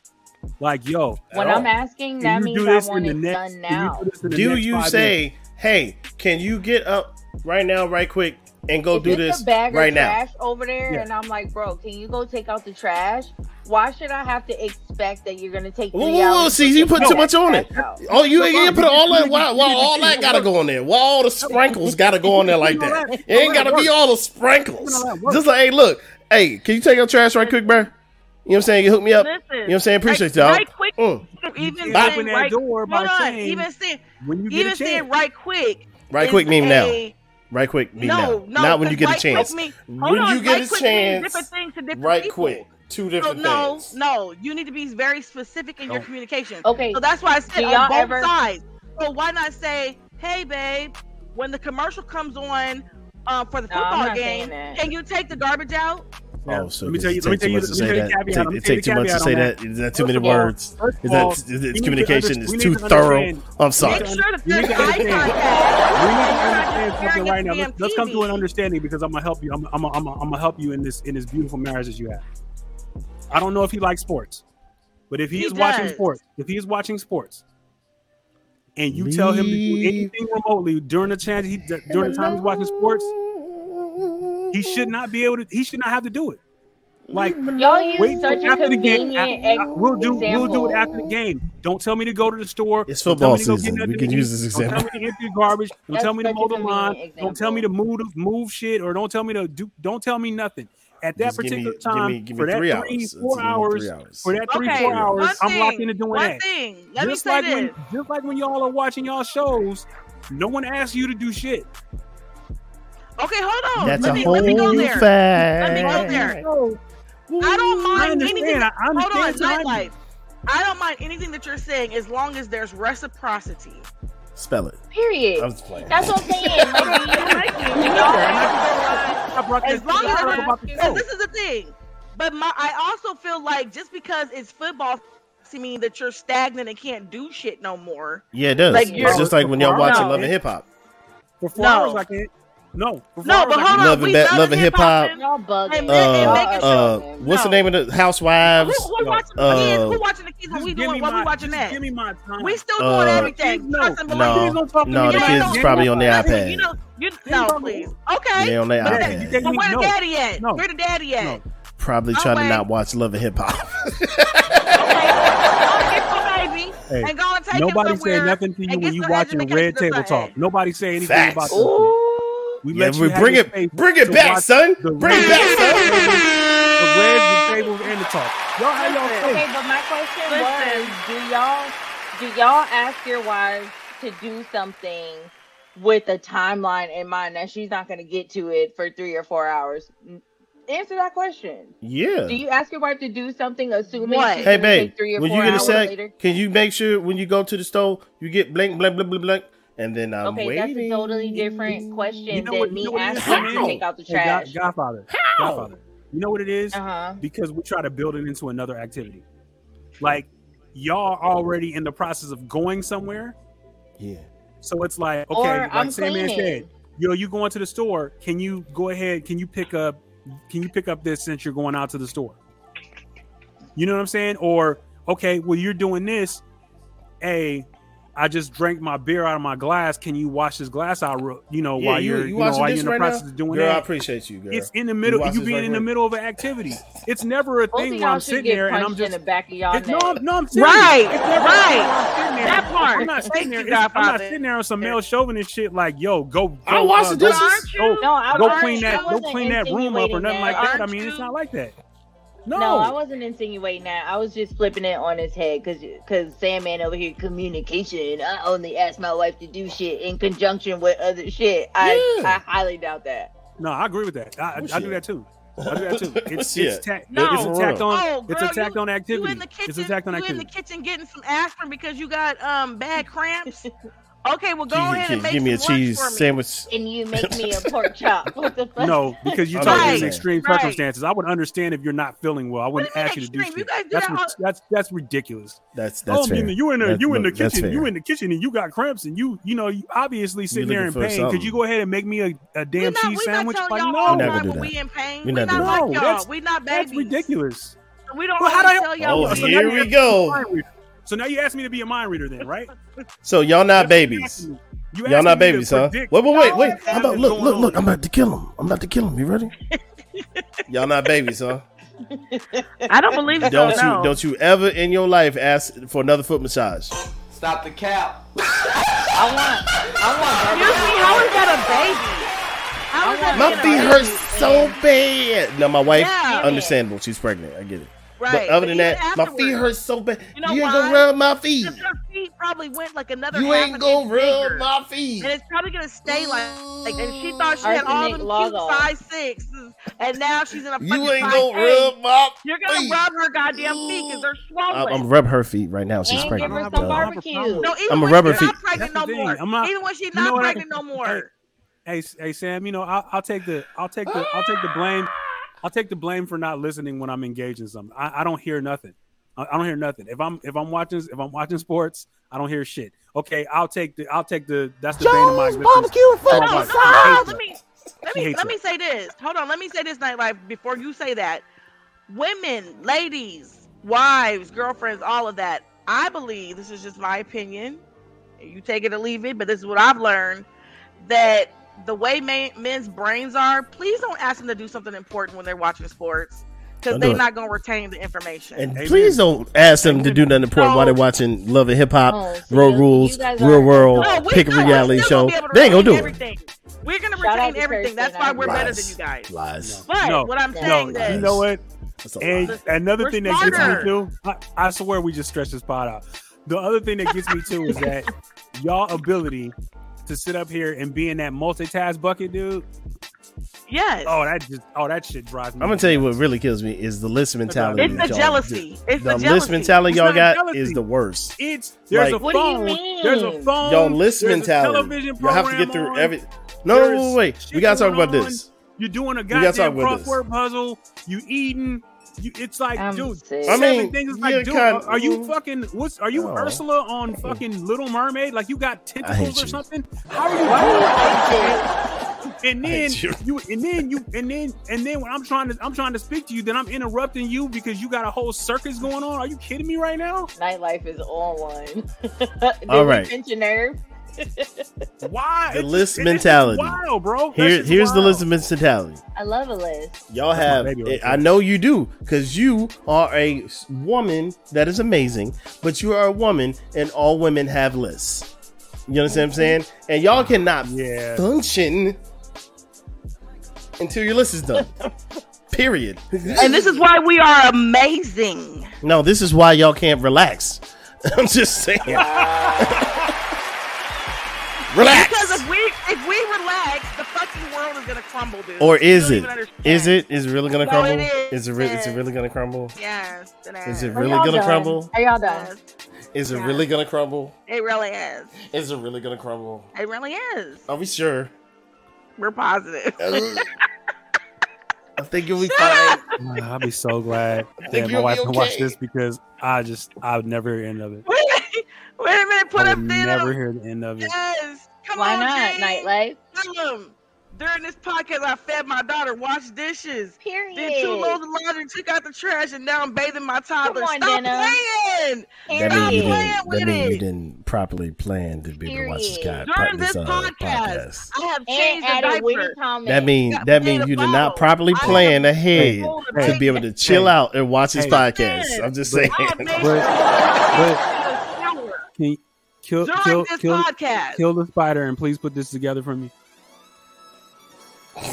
Like, yo, when I'm asking, that means do I this in want the it next- done you now. do this in the Do you say, minutes? "Hey, can you get up right now, right quick, and go if do this a bag right of now?" trash over there, Yeah. and I'm like, bro, can you go take out the trash? Why should I have to expect that you're gonna take three Ooh, hours? see, you put too much on it. out? Oh, you ain't put all that. Why, why all that gotta go on there? Why all the sprinkles gotta go on there like that? It ain't gotta be all the sprinkles. Just like, hey, look, hey, can you take your trash right quick, bro? You know what I'm saying? You hook me up. Listen, you know what I'm saying? Appreciate right, y'all. Right quick, Mm. even saying Open that right, door by hold on, saying, even saying, when you get even saying right quick. Right is quick mean now. A- Right quick mean No, now. no, Not when you get a right quick chance. mean- when on, you get right a chance, different things to different right people. quick. Two So different no, things. no, no, you need to be very specific in your communication. Okay, So that's why I said on both ever- sides. So why not say, "Hey, babe, when the commercial comes on um, for the football not game, can you take the garbage out?" Oh, so Let me tell you- it let me take tell too you- much to let me say tell you that. the caveat. Take- It tell you take too much to say that. that. Is that too many all- words? Is of all, that is you it- need to communication is too to thorough? understand- I'm sorry. Make sure that We need to eye understand. We need to and you're not understand something right now. Let's, let's come to an understanding because I'm gonna help you. I'm, I'm, I'm, I'm gonna help you in this in this beautiful marriage that you have. I don't know if he likes sports, but if he, He is watching sports, if he is watching sports, and you tell him to do anything remotely during the chance he during the time he's watching sports, he should not be able to. He should not have to do it. Like Y'all use wait such a after the game. after- uh, we'll do we'll do it after the game. Don't tell me to go to the store. It's Don't tell football me to season. We can use this example. Don't tell me to empty the garbage. Don't That's tell me to such mow the lawn. convenient Don't tell me to move move shit or don't tell me to do. Don't tell me nothing. At that Just give me- particular give time, me- give me for that three three, hours. four hours, three hours. for that three, Okay, four hours, one I'm locked into doing one that. thing. Let me just say like this. when, just like when y'all are watching y'all shows, no one asks you to do shit. Okay, hold on. That's let a me, whole let me go there. fact. Let me go there. I don't mind understand. anything. I hold on, understand nightlife. I don't mind anything that you're saying as long as there's reciprocity. Spell it. Period. I'm just playing. That's what I'm saying. Like, you, do y'all ever As long as talk it's, about the because this is the thing. But my, I also feel like just because it's football, doesn't mean that you're stagnant and can't do shit no more. Yeah, it does. Like, it's just like when y'all watching No. Love and Hip Hop. For four No. hours, I can't. No, No, but hold on. Love and we Ba- love Love Hip Hop. y'all bugging. And then- and Uh, uh, sure- what's the name of the Housewives? Who, who watching the Uh, kids? Who watching the kids when we doing what we watching that? Give me my time. We still Uh, doing everything. no, Trust No, believe. don't talk to no, the kids that. is probably on their Listen, iPad. You know, you no, please. Okay. They on their but, iPad. You but where the daddy at? Where the daddy at? Probably trying to not watch Love and Hip Hop. Okay. Go get your baby Hey, and go and take Nobody him somewhere said nothing to you when you watching Red Table Talk. Nobody say anything Facts. about this. Ooh. We Yeah, let you we bring it, bring it back, son. Bring it back, son. The reds, the tables, and the talk. Y'all have y'all Okay, but my question Listen. was, do y'all do y'all ask your wives to do something with a timeline in mind that she's not going to get to it for three or four hours? Answer that question. Yeah. Do you ask your wife to do something assuming What? she's Hey, babe, three or when four you get a hours sec, later? can you make sure when you go to the store, you get blank, blank, blank, blank, blank, and then I'm Okay, waiting. that's a totally different question You know than what- you me know what it is, asking to take out the Hey, God- trash. Godfather. Godfather. You know what it is? Uh huh. Because we try to build it into another activity. Like y'all already in the process of going somewhere. Yeah. So it's like, Or okay, like I'm Sandman cleaning. said, yo, you going to the store? Can you go ahead? Can you pick up? Can you pick up this since you're going out to the store? You know what I'm saying? Or okay, well, you're doing this. Hey, I just drank my beer out of my glass. Can you wash this glass out? real- You know, Yeah, while you, you're you you know, while you're in the right process now? of doing girl, I appreciate you, girl. It's in the middle. watch You, being right in the middle of an activity. It's never a Both thing of where I'm sitting there and I'm punched in just the back of y'all it- no, I'm, no, I'm serious. Right, It's never right. I'm. That part. I'm not sitting there. you, I'm not sitting there on some male chauvinist shit like, yo, go. go I wash uh, the dishes. Go, No, I go wasn't- clean that. Go clean that room up or nothing like that. that. I mean, it's not like that. No, No, I wasn't insinuating that. I was just flipping it on his head because because Sandman over here communication. I only ask my wife to do shit in conjunction with other shit. I Yeah. I highly doubt that. no, I agree with that. I, I, I do that too. I do that too. It's Shit. it's, ta- No. it's attacked on. Oh, it's girl, attacked you- on You in the kitchen? it's attacked on you in the kitchen getting some aspirin because you got um bad cramps? Okay, well go Can you- ahead and make give me a cheese for me. sandwich. And you make me a pork chop. What the fuck? No, because you're talking just in extreme Right. circumstances. I would understand if you're not feeling well. I wouldn't do you ask you to do? You guys do That's, that all- that's that's ridiculous. That's oh, that's oh, fair. you, in the you in the look, kitchen, you in the kitchen, and you got cramps, and you you know you obviously sitting there in looking for pain. Could you go ahead and make me a, a damn not, cheese sandwich? Like no, We're the not time gonna do that. we in pain. We're not not doing that. like y'all. that's- We not that's babies. ridiculous. We don't Well, how do tell y'all. Oh, what So we now here we ask me to be go. A mind reader. So now you asked me to be a mind reader, then, right? So y'all not That's babies. You Y'all not babies, huh? Wait, wait, wait, wait. I'm about look, look, look. I'm about to kill him. I'm about to kill him. You ready? y'all not babies, huh? I don't believe so. Don't no. you don't you ever in your life ask for another foot massage? Stop the cap. I want. I want. Excuse me, how is that a baby? How is that My feet baby? hurt so bad. No, my wife, Yeah. understandable. She's pregnant. I get it. Right. But other than even that, my feet hurt so bad. You know You ain't why? gonna rub my feet. Because her feet probably went like another. You half ain't gonna inch rub bigger. my feet. And it's probably gonna stay like like. And she thought she had all Arsenic them log cute off. size sixes, and now she's in a fucking You ain't gonna eight. rub my You're gonna rub her goddamn feet because they're I'm, swollen. I'm rub her feet right now. She's And give pregnant. her some a- I have a barbecue. no, even I'm a when rubber she's feet. not pregnant no more. I'm not- even when she's not what I- pregnant no more. Hey, Hey, hey Sam, you know I'll, I'll take the I'll take the I'll take the blame. I'll take the blame for not listening when I'm engaged in something. I, I don't hear nothing. I, I don't hear nothing. If I'm if I'm watching if I'm watching sports, I don't hear shit. Okay, I'll take the I'll take the that's the bane of my existence. barbecue Oh, No, no, God. no, She hates let me let me let that. me say this. Hold on, let me say this nightlife before you say that. Women, ladies, wives, girlfriends, all of that. I believe this is just my opinion. You take it or leave it, but this is what I've learned that the way men, men's brains are, please don't ask them to do something important when they're watching sports because they're not going to retain the information. And Amen. please don't ask them to do nothing important while they're watching Love and Hip Hop, Oh, so Road you- Rules, Real World, oh, No, Pick a Reality Show. gonna be able to They ain't gonna do retain it. We're going to retain everything. That's why we're better than you guys. Lies. But No, what I'm no, saying No, that you know what? And lie. another We're thing that gets me too, I, I swear we just stretched this pot out. The other thing that gets me too is that y'all ability to sit up here and be in that multitask bucket, dude. yes. Oh, that just oh that shit drives me. I'm gonna tell you what really kills me is the list mentality. It's the that y'all jealousy. do. It's the the jealousy. list mentality It's y'all got jealousy. is the worst. It's there's Like- a What do you phone. mean? There's a phone. Y'all list mentality. Y'all have to get through on, every. No, no, there's wait, wait. We gotta talk going about on. this. You're doing a gotta talk goddamn about this. crossword puzzle. You eating. You, it's like, I'm dude, sick. I seven mean, things. It's like, dude, kind- are you fucking? What's? Are you Oh. Ursula on fucking Little Mermaid? Like you got tentacles or something? How are you? And then you. you, and then you, and then, and then when I'm trying to, I'm trying to speak to you, then I'm interrupting you because you got a whole circus going on. Are you kidding me right now? Nightlife is all one. Did All pinch your nerve? Why? The It's- list it's- it's mentality. wild, bro. Here, shit's here's the list mentality. I love a list. Y'all That's have. baby right I know you do, because you are a woman that is amazing, but you are a woman, and all women have lists. You understand what I'm saying? Mm-hmm. And y'all cannot Yeah. function until your list is done. Period. And this is why we are amazing. No, this is why y'all can't relax. I'm just saying. Relax. Because if we if we relax, the fucking world is gonna crumble, dude. Or is don't it? even understand. Is it? Is it really gonna No, crumble? it Is it really? Is it is. It really gonna crumble? Yes, it Is it is. Are really gonna done? crumble? Are y'all done? Yes, Is it Yeah. really gonna crumble? It really is. Is it really gonna crumble? It really is. Are we sure? We're positive. I think you'll be fine. I'll be so glad that my wife be can watch this because I just I would never hear end of it. Wait, wait a minute. Put I up would the never hear the end of it. Yes. Come Why on, not? Jane. Nightlife. Tell 'em. During this podcast, I fed my daughter, washed dishes, Period. did two loads of laundry, took out the trash, and now I'm bathing my toddler. on, Stop Dana. playing. That mean you playing didn't. with That mean you didn't properly plan to be able to watch this guy During this this uh, podcast, podcast. I have And changed the diaper. That mean Got that made mean you did not properly plan have ahead told to babe, be able to chill Hey. out and watch this Hey. podcast. I'm just saying. I have made But- but- I shower Can you kill during kill this kill, podcast. kill the spider and please put this together for me? Did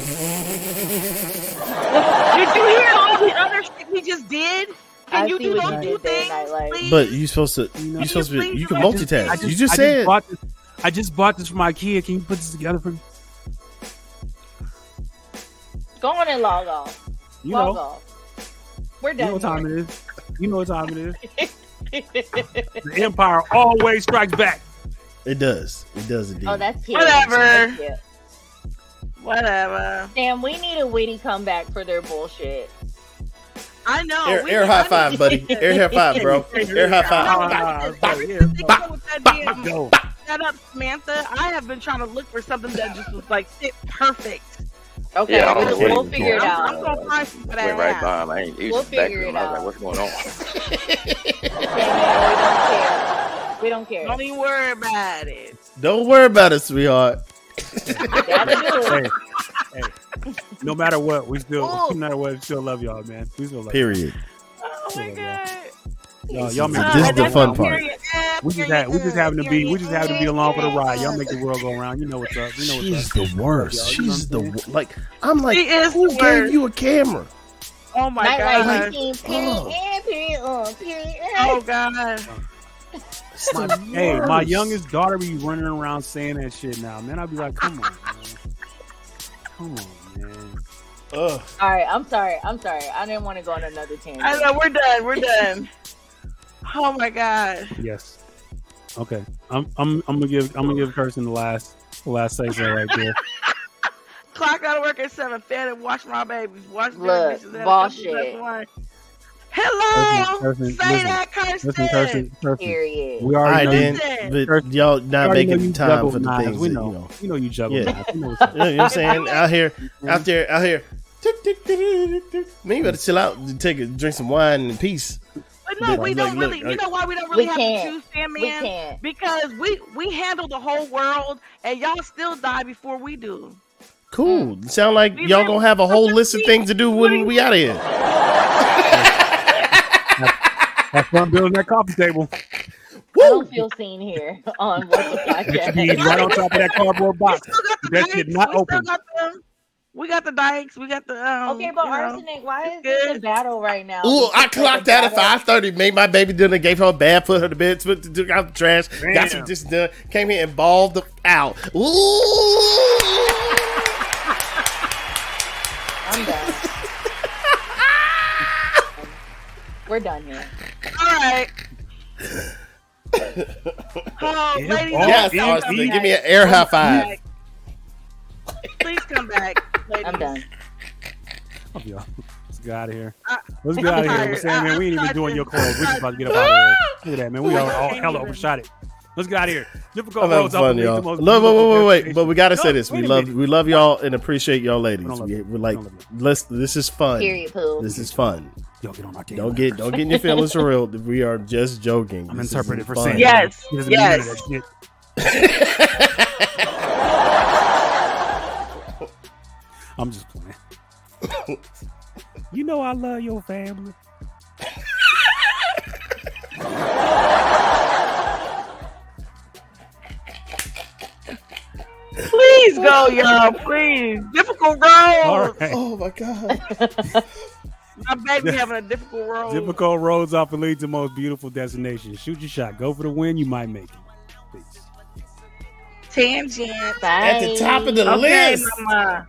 you hear all the other shit we just did? Can I you do those two things, please? But you supposed to. You know- You supposed to. Be, you can I just- multitask. I just, you just I said. bought this. I just bought this for my kid. Can you put this together for me? Go on and log off. You log know, off. We're done. you know what time it is. You know what time it is. The Empire always strikes back. It does. It does indeed. Oh, that's cute. Whatever. That's cute. Whatever. Damn, we need a witty comeback for their bullshit. I know. air, air high five, need- buddy. Air high five, bro. Air high five. Yeah. Stick with that damn- Go. Shut up, Samantha. I have been trying to look for something that just was like fit perfect. Okay, Yeah, we'll, we'll figure it out. I'm gonna find for that. Went right ass. by him. I ain't. He We'll just back figure there. it I was like, "What's going on?" We don't care. We don't care. Don't even worry about it. Don't worry about it, sweetheart. Gotta do it. Hey, hey. No matter what, we still, Ooh. no matter what, we still love y'all, man. We still love Period. Oh my god. Y'all. Y'all make This is the fun go part. round. Period. Yeah, We just period. have, we just having to be, we just having to be along for the ride. Y'all make the world go around. You know what's up. You know what's She's up. the worst. Y'all, She's the I'm like. I'm like, She is who gave you a camera? Oh my Nightlight god. routine, period, Oh. and period, uh, period. Oh god. My, hey, my youngest daughter be running around saying that shit now, man. I'd be like, come on, man. come on, man. Ugh. All right, I'm sorry. I'm sorry. I didn't want to go on another tangent. I know we're done. We're done. Oh my god. Yes. Okay. I'm, I'm, I'm gonna give, I'm gonna give Kirsten the last, the last say so right there. Clock out of work at seven. Fed and wash my babies. Wash their Look, dishes. bullshit. Hello. Kirsten, Say listen, that, Kirsten. Listen, Kirsten, Kirsten. Period. We I already know you- didn't, but y'all not making time for the knives. things We that know, you know. you know you juggle Yeah. knives. We know what's up. You know what I'm saying? Out here, out there, out here. tick, tick, tick, tick, tick. Man, you better chill out and take a drink some wine in peace. But no, we don't look, really. I- you uh, know why we don't really We have can't. to choose Sam We can't. Because we we handle the whole world, and y'all still die before we do. Cool. Hmm. Sound like y'all gonna have a whole list of things to do when we out of here. That's why I'm building that coffee table. I don't feel seen here on what's the Get your knees podcast. right on top of that cardboard box. Still got the That shit not we open. Still got the, we got the dikes. We got the. Um, Okay, but you know. arsenic, why is this a Good. battle right now? Ooh, I is like a clocked out at five thirty. Made my baby dinner. Gave her a bath. Put her to bed. Took, took out the trash. Got some Damn. dishes done. Came here and balled the out. Ooh. I'm done. We're done here. All right. Oh, Yeah, ladies, Yes, yeah, Austin, yeah. give me an air high five. Please come back, ladies. I'm done. Love y'all. Let's get out of here. I- Let's get I'm out of here. tired. Sam, man, I- we ain't even doing your clothes. We're just about to get up out of here. Look at that, man. We all, all hella overshot it. Let's get out of here. Difficult I'm having roads. fun, y'all. No, wait, wait, wait, wait. But we got to say this: we love, we love y'all and appreciate y'all, ladies. don't love We, we're like, We don't love let's. This is fun. Period, poo. This is fun. Yo, get on my. Don't get, don't get in your feelings for real. We are just joking. I'm This is interpreting for fun. Sam. Yes, He doesn't mean none of yes. that shit. I'm just playing. you know I love your family. Please go, y'all. Please. Difficult road. All right. Oh my god. My baby having a difficult road. Difficult roads often lead to most beautiful destinations. Shoot your shot. Go for the win. You might make it. Peace. Tangent. At the top of the Bye. Okay, list. mama.